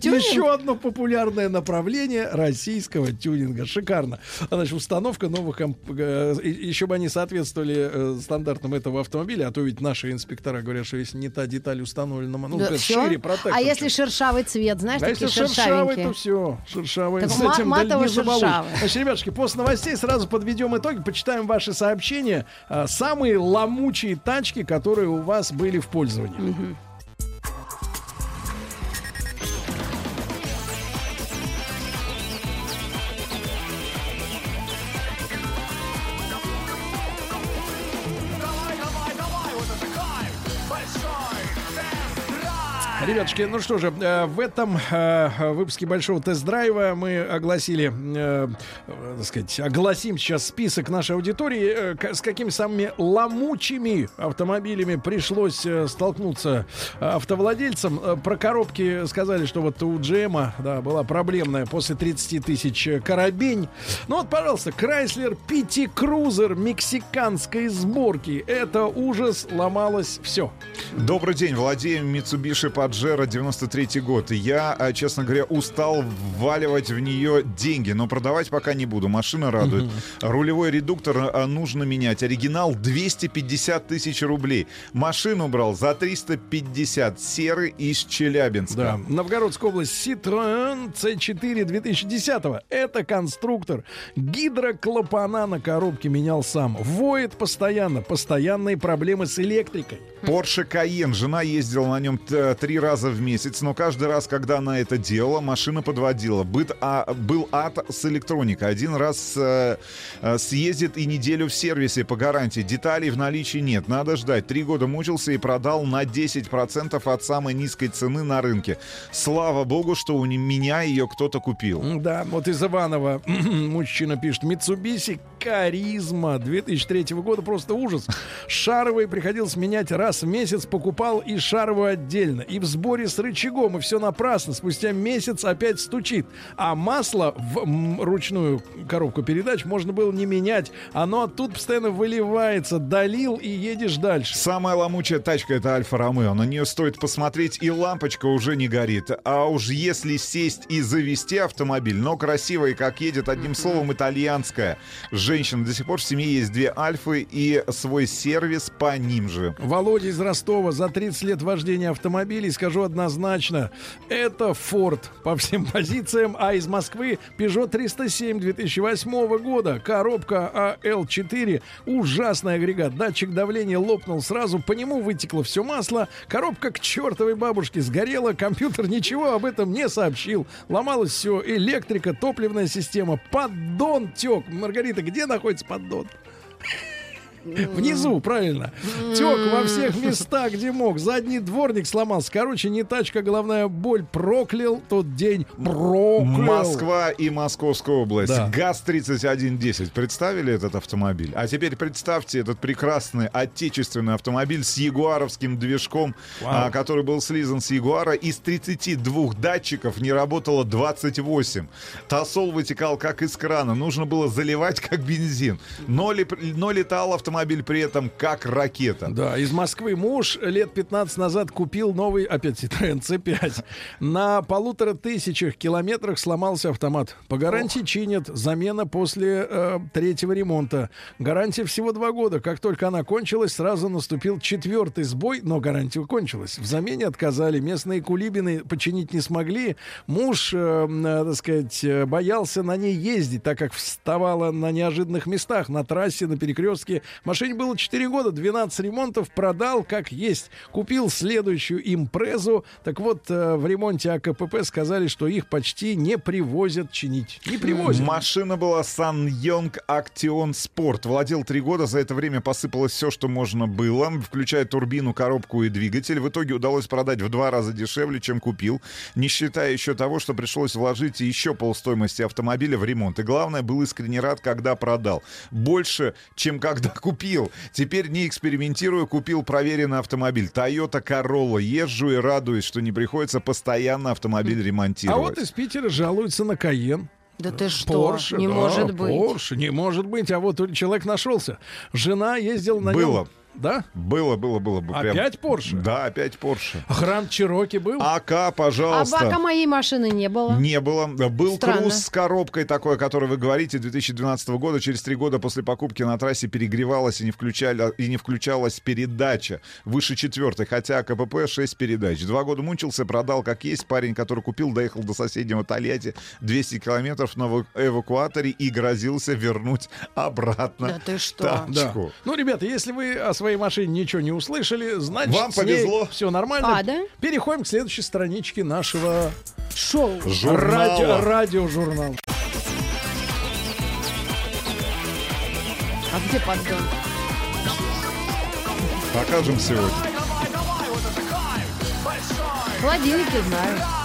тюнинг? Еще одно популярное направление российского тюнинга. Шикарно. Значит, установка новых... комп- э, Еще бы они соответствовали э, стандартам этого автомобиля, а то ведь наши инспектора говорят, что если не та деталь установлена, ну, Да, шире протектор. А если шершавый цвет, знаешь, а если такие шершавый, шершавенькие? то все. Шершавый. Так С этим матово шершавый. Значит, ребятушки, после новостей сразу подведем итоги, почитаем ваши сообщения. А, Самые ломучие тачки, которые у вас были в пользовании. Ребятушки, ну что же, э, в этом э, выпуске большого тест-драйва мы огласили, э, так сказать, огласим сейчас список нашей аудитории, с какими самыми ломучими автомобилями пришлось столкнуться автовладельцам. Про коробки сказали, что вот у GM да, была проблемная после 30 тысяч коробень. Ну вот, пожалуйста, PT Cruiser мексиканской сборки. Это ужас, ломалось все. Добрый день, владеем Mitsubishi Pajero 93 год. И Я, а, честно говоря, устал вваливать в нее деньги, но продавать пока не буду. Машина радует. Рулевой редуктор а, нужно менять. Оригинал 250 тысяч рублей. Машину брал за 350. Серый из Челябинска. Да. Новгородская область Citroën C4 2010 Это конструктор. Гидроклапана на коробке менял сам. Воет постоянно. Постоянные проблемы с электрикой. Porsche Cayenne. Жена ездила на нем т- три раза в месяц, но каждый раз, когда она это делала, машина подводила. Быт, а, был ад с электроникой. Один раз э, э, съездит и неделю в сервисе по гарантии. Деталей в наличии нет. Надо ждать. Три года мучился и продал на 10% от самой низкой цены на рынке. Слава богу, что у меня ее кто-то купил. Да, вот из Иванова мужчина пишет. Mitsubishi Каризма 2003 года просто ужас. Шаровые приходилось менять раз в месяц, покупал и шаровую отдельно. И в сборе с рычагом, и все напрасно. Спустя месяц опять стучит. А масло в ручную коробку передач можно было не менять. Оно оттуда постоянно выливается. Долил и едешь дальше. Самая ломучая тачка это Альфа Ромео. На нее стоит посмотреть, и лампочка уже не горит. А уж если сесть и завести автомобиль, но красивая, как едет, одним словом, итальянская. женщина. До сих пор в семье есть две Альфы и свой сервис по ним же. Володя из Ростова за 30 лет вождения автомобилей, скажу однозначно, это Ford по всем позициям, а из Москвы Peugeot 307 2008 года, коробка AL4, ужасный агрегат, датчик давления лопнул сразу, по нему вытекло все масло, коробка к чертовой бабушке сгорела, компьютер ничего об этом не сообщил, ломалось все, электрика, топливная система, поддон тек. Маргарита, где находится поддон? Внизу, правильно. Тек во всех местах, где мог. Задний дворник сломался. Короче, не тачка, головная боль. Проклял тот день. Проклял. Москва и Московская область. Да. ГАЗ-3110. Представили этот автомобиль? А теперь представьте этот прекрасный отечественный автомобиль с ягуаровским движком, Вау. а, который был слизан с Ягуара. Из 32 датчиков не работало 28. Тосол вытекал как из крана. Нужно было заливать как бензин. Но, ли- но летал автомобиль при этом как ракета. Да, из Москвы муж лет 15 назад купил новый, опять Citroёn C5. На полутора тысячах километрах сломался автомат. По гарантии чинят. Замена после э, третьего ремонта. Гарантия всего два года. Как только она кончилась, сразу наступил четвертый сбой, но гарантия кончилась. В замене отказали. Местные кулибины починить не смогли. Муж, э, э, так сказать, э, боялся на ней ездить, так как вставала на неожиданных местах, на трассе, на перекрестке. Машине было 4 года, 12 ремонтов, продал как есть. Купил следующую импрезу. Так вот, э, в ремонте АКПП сказали, что их почти не привозят чинить. Не привозят. Машина была Сан Йонг Актион Спорт. Владел три года, за это время посыпалось все, что можно было, включая турбину, коробку и двигатель. В итоге удалось продать в два раза дешевле, чем купил, не считая еще того, что пришлось вложить еще полстоимости автомобиля в ремонт. И главное, был искренне рад, когда продал. Больше, чем когда купил. Теперь не экспериментирую, купил проверенный автомобиль. Toyota Corolla. Езжу и радуюсь, что не приходится постоянно автомобиль А ремонтировать. вот из Питера жалуются на Каен. Да ты что? Порше, не да, может быть. Порше, не может быть. А вот человек нашелся. Жена ездила на Было. нем. Да? Было, было, было. бы прям- Опять Порше? Да, опять Порше. Гранд Чироки был? АК, А пожалуйста. бака моей машины не было. Не было. Был Странно. круз с коробкой такой, о которой вы говорите, 2012 года. Через три года после покупки на трассе перегревалась и не, включали, и не включалась передача выше четвертой, хотя КПП 6 передач. Два года мучился, продал как есть. Парень, который купил, доехал до соседнего Тольятти 200 километров на эваку- эвакуаторе и грозился вернуть обратно Да ты что? Да. тачку. Ну, ребята, если вы своей машине ничего не услышали, значит, Вам повезло. Все нормально. А, да? Переходим к следующей страничке нашего Шоу. Журнала. радио, радиожурнала. А где поддон? Покажем сегодня. В холодильнике знаю.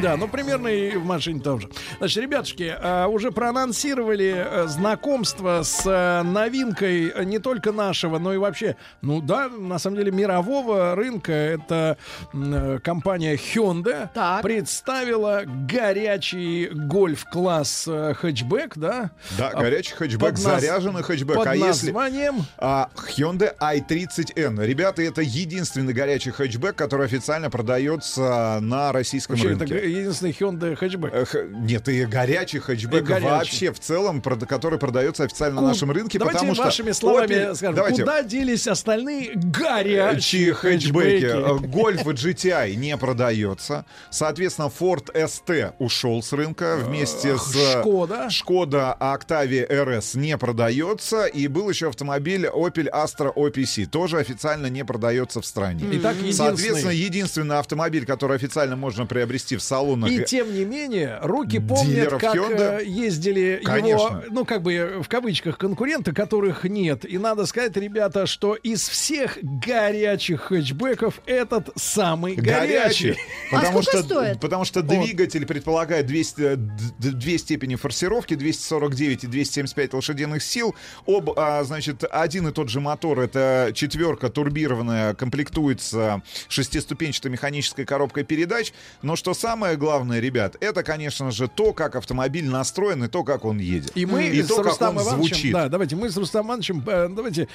Да, ну примерно и в машине тоже. Значит, ребятушки, а, уже проанонсировали э, знакомство с э, новинкой э, не только нашего, но и вообще, ну да, на самом деле мирового рынка. Это компания Hyundai Так. представила горячий гольф-класс хэтчбэк, да? Да, А, горячий хэтчбэк, под нас- заряженный хэтчбэк. Под а если названием... А, Hyundai i30N. Ребята, это единственный горячий хэтчбэк, который официально продается на российском Вообще, это рынке. Единственный Hyundai хэтчбэк. Нет, и горячий хэтчбэк И горячий. вообще в целом, который продается официально на нашем рынке, Давайте потому что... вашими словами Opel- скажем, Давайте. куда делись остальные горячие Горячие хэтчбеки. хэтчбеки? Э, Гольф GTI не продается. Соответственно, Ford ST ушел с рынка вместе с... Э, Шкода. Шкода Octavia RS не продается. И был еще автомобиль Opel Astra OPC. Тоже официально не продается в стране. Итак, Соответственно, единственный. единственный автомобиль, который официально можно приобрести в салонах... И тем не менее, руки помнят, как Hyundai? э, ездили его, Конечно. ну, как бы, э, в кавычках, конкуренты, которых нет. И надо сказать, ребята, что из всех горячих хэтчбеков этот самый горячий. Потому А сколько что, стоит? Потому что двигатель предполагает 200, э, д- д- две степени форсировки, 249 и 275 лошадиных сил. Об, а, значит, один и тот же мотор, это четверка турбированная, комплектуется шестиступенчатой механической коробкой передач. Но что самое главное, ребят, это, конечно же, то, как автомобиль настроен, и то, как он едет. И мы и с то, как Рустамом он Ивановичем, звучит. да, давайте, мы с Рустамом Ивановичем, э, давайте,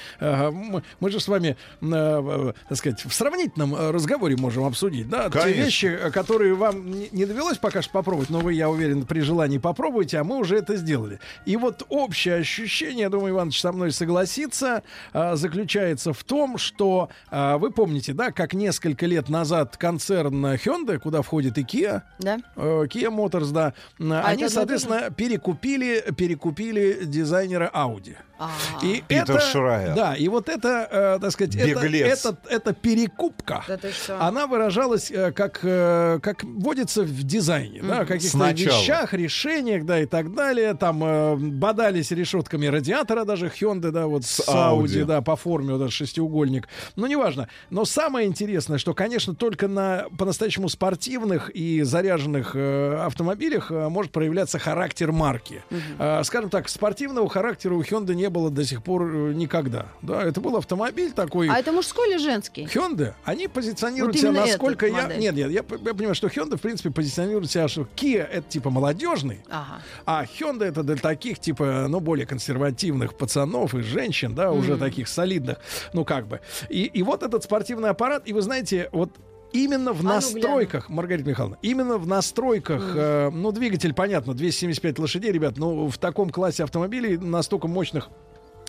мы, же с вами, э, э, так сказать, в сравнительном разговоре можем обсудить, да, те Конечно. вещи, э, которые вам не, довелось пока что попробовать, но вы, я уверен, при желании попробуйте, а мы уже это сделали. И вот общее ощущение, я думаю, Иванович со мной согласится, заключается в том, что вы помните, да, как несколько лет назад концерн Hyundai, куда входит и Kia, Да? э, Kia Motors, да, А они, это соответственно, перекупили, перекупили дизайнера Audi. А. И Питер это, Шрайер. Да, и вот это, э, так сказать, это, Беглец. это, это перекупка. Да? Она выражалась э, как, э, как водится в дизайне, да, Мгм. каких-то Сначала. вещах, решениях, да, и так далее. Там э, бодались решетками радиатора даже Hyundai, да, вот с, Audi, Audi. да, по форме вот этот шестиугольник. Ну, неважно. Но самое интересное, что, конечно, только на по-настоящему спортивных и заряженных э, автомобилях э, может проявляться характер марки. Э, скажем так, спортивного характера у Hyundai не было до сих пор э, никогда. Да, это был автомобиль такой. А это мужской или женский? Hyundai, они позиционируют Вот себя, насколько я... модель. Нет, нет, я, я понимаю, что Hyundai, в принципе, позиционирует себя, что Kia — это типа молодежный, Ага. а Hyundai — это для таких, типа, ну, более консервативных пацанов и женщин, да, уже Мгм. таких солидных, ну, как бы. И, и вот этот спортивный аппарат, и вы знаете, вот Именно в А ну, настройках, Маргарита Михайловна, именно в настройках, э, ну, двигатель, понятно, 275 лошадей, ребят, но в таком классе автомобилей настолько мощных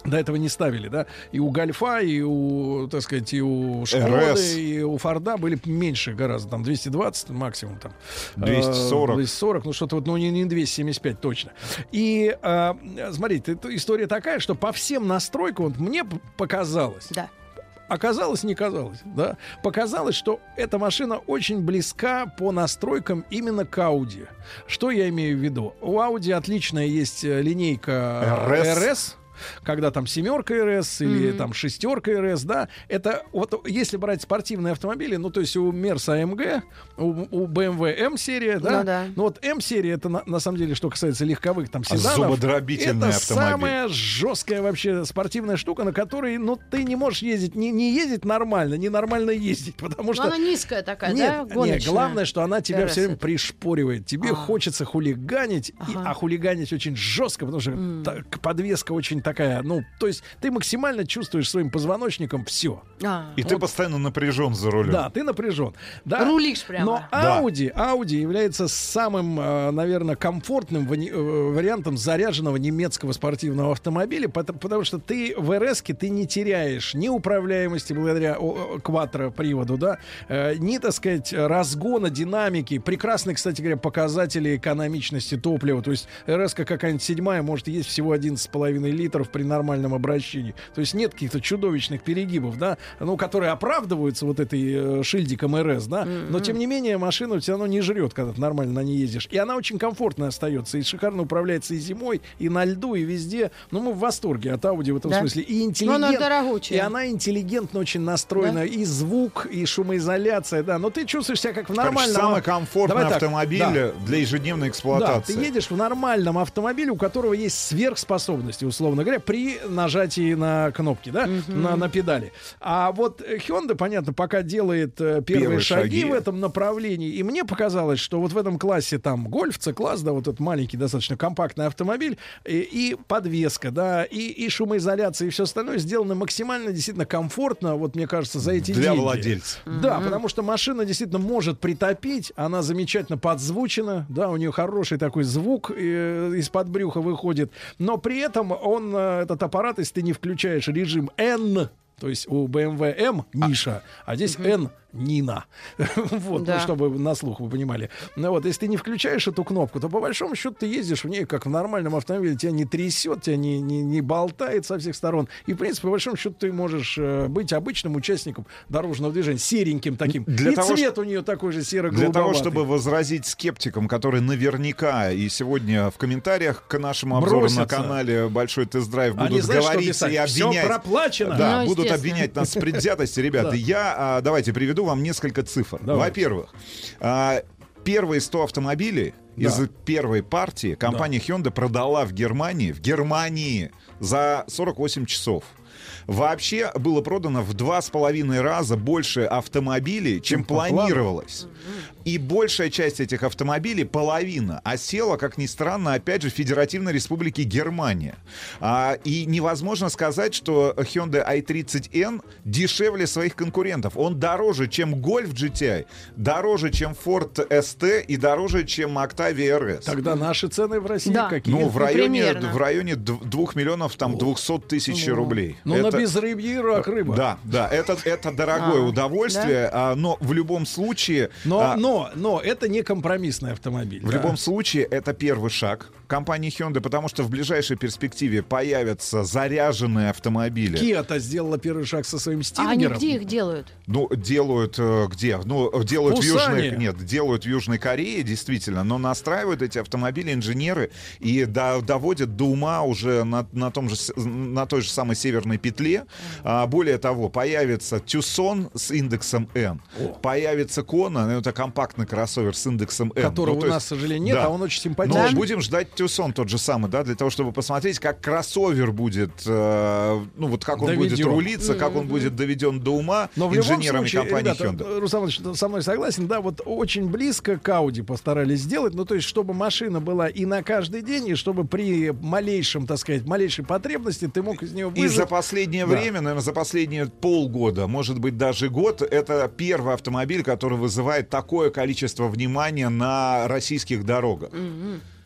до этого не ставили, да, и у Гольфа, и у, так сказать, и у Шкоды, и у Форда были меньше гораздо, там 220 максимум там. 240. Э, 240, ну что-то вот, ну не, не 275 точно. И э, смотрите, история такая, что по всем настройкам, вот мне показалось, Да. Оказалось, не казалось, да. Показалось, что эта машина очень близка по настройкам именно к Audi. Что я имею в виду? У Audi отличная есть э, линейка RS. RS когда там семерка РС или Мгм. там шестерка РС, да, это вот если брать спортивные автомобили, ну то есть у Мерса AMG, у, у BMW M-серия, да, Ну да. ну вот M-серия это на, на самом деле, что касается легковых там А седанов, зубодробительный это автомобиль. самая жесткая вообще спортивная штука, на которой, ну ты не можешь ездить, не, не ездить нормально, не нормально ездить, потому Но что она низкая такая, нет, да? нет, Гоночная. главное, что она тебя все время пришпоривает. Тебе А. хочется хулиганить, и- Ага. а хулиганить очень жестко, потому что М. так, подвеска очень такая, ну, то есть ты максимально чувствуешь своим позвоночником все. А. И ты постоянно напряжен за рулем. Да, ты напряжен. Да. Рулишь прямо. Но Да. Audi, Audi является самым, э, наверное, комфортным э, вариантом заряженного немецкого спортивного автомобиля, пото- потому что ты в РС ты не теряешь ни управляемости благодаря квадроприводу, да, э, ни, так сказать, разгона, динамики. Прекрасные, кстати говоря, показатели экономичности топлива. То есть РС какая-нибудь седьмая может есть всего 11,5 литров при нормальном обращении. То есть нет каких-то чудовищных перегибов, да, ну, которые оправдываются вот этой э, шильдиком РС, да, но тем не менее машину все равно не жрет, когда ты нормально на ней ездишь. И она очень комфортная остается, и шикарно управляется и зимой, и на льду, и везде. Ну, мы в восторге от Audi в этом Да. смысле. И Но интеллигент... она дорогучая. И она интеллигентно очень настроена. Да? И звук, и шумоизоляция, да. Но ты чувствуешь себя как в Короче, нормальном... самый комфортный Давай так, автомобиль да. для ежедневной Да, эксплуатации. ты едешь в нормальном автомобиле, у которого есть сверхспособности, условно говоря, при нажатии на кнопки, да, на, на педали. А вот э, Hyundai, понятно, пока делает э, первые, Первые шаги, шаги. в этом направлении, и мне показалось, что вот в этом классе там гольф, C-класс, да, вот этот маленький, достаточно компактный автомобиль, и, и подвеска, да, и, и шумоизоляция, и все остальное сделано максимально действительно комфортно, вот мне кажется, за эти Для деньги. владельца. Да, потому что машина действительно может притопить, она замечательно подзвучена, да, у нее хороший такой звук э, из-под брюха выходит, но при этом он, э, этот аппарат, если ты не включаешь режим N, то есть у BMW M ниша, а здесь N Нина. вот, Да. ну, чтобы на слух вы понимали. Ну вот, если ты не включаешь эту кнопку, то по большому счету ты ездишь в ней как в нормальном автомобиле, тебя не трясет, тебя не, не, не болтает со всех сторон. И, в принципе, по большому счету ты можешь э, быть обычным участником дорожного движения, сереньким таким. Для и того, цвет у нее такой же серо Для того, чтобы возразить скептикам, которые наверняка и сегодня в комментариях к нашему обзору на Бросятся. канале Большой тест-драйв Они будут знают, что говорить и обвинять. проплачено. Да, Ну, будут обвинять нас в предвзятости. Ребята, я давайте приведу вам несколько цифр. Во-первых, а, первые 100 автомобилей из Да. первой партии компания Hyundai продала в Германии, в Германии за 48 часов. Вообще было продано в два с половиной раза больше автомобилей, чем планировалось. И большая часть этих автомобилей, половина, осела, как ни странно, опять же, в Федеративной Республике Германия. А, и невозможно сказать, что Hyundai i30N дешевле своих конкурентов. Он дороже, чем Golf GTI, дороже, чем Ford ST и дороже, чем Octavia RS. Тогда наши цены в России Да. какие? Ну, в районе, примерно. в районе дв- двух миллионов, там, 200 тысяч Ну, рублей. Ну, на Это- безрыбье рак рыба. Да, да, это, это дорогое А, удовольствие, а, но в любом случае... Но, а, но, но это не компромиссный автомобиль. в да. любом случае, это первый шаг компании Hyundai, потому что в ближайшей перспективе появятся заряженные автомобили. Kia-то сделала первый шаг со своим А они стингером. где их делают? Ну, делают э, где? Ну, делают в Пусане. Южной... Нет, делают в Южной Корее, действительно, но настраивают эти автомобили инженеры и до- доводят до ума уже на, на, том же, на той же самой северной петле. А, более того, появится Tucson с индексом N. Появится Kona, ну, это компактный кроссовер с индексом N. Которого Ну, у нас, есть- к сожалению, нет, Да. а он очень но симпатичный. будем ждать Tucson тот же самый, да, для того, чтобы посмотреть, как кроссовер будет, э, ну вот как он будет Доведен. рулиться, как он будет доведен до ума Но инженерами случае, компании ребята, Hyundai. Руслан Иванович со мной согласен, да, вот очень близко к Audi постарались сделать, ну, то есть, чтобы машина была и на каждый день, и чтобы при малейшем, так сказать, малейшей потребности ты мог из нее И выжать. за последнее Да. время, наверное, за последние полгода, может быть, даже год, это первый автомобиль, который вызывает такое количество внимания на российских дорогах.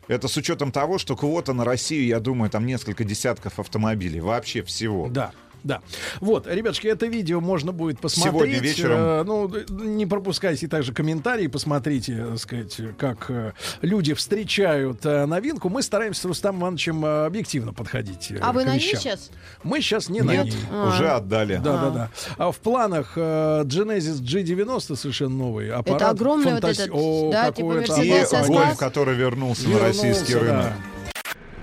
Это с учетом того, что квота на Россию, я думаю, там несколько десятков автомобилей. Вообще всего. Да. Да. Вот, ребятушки, это видео можно будет посмотреть. Сегодня вечером. Э, ну, не пропускайте также комментарии, посмотрите, так сказать, как э, люди встречают э, новинку. Мы стараемся с Рустамом Ивановичем э, объективно подходить э, А вы к на ней вещам. сейчас? Мы сейчас не на Нет, ней. уже отдали. Да, да, А. да. А в планах э, Genesis G90 совершенно новый аппарат. Это огромный вот фантаси- этот, О, да, типа И? Гольф, который вернулся, на Вернулся, российский да. рынок.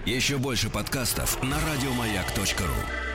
Еще больше подкастов на радиомаяк.ру.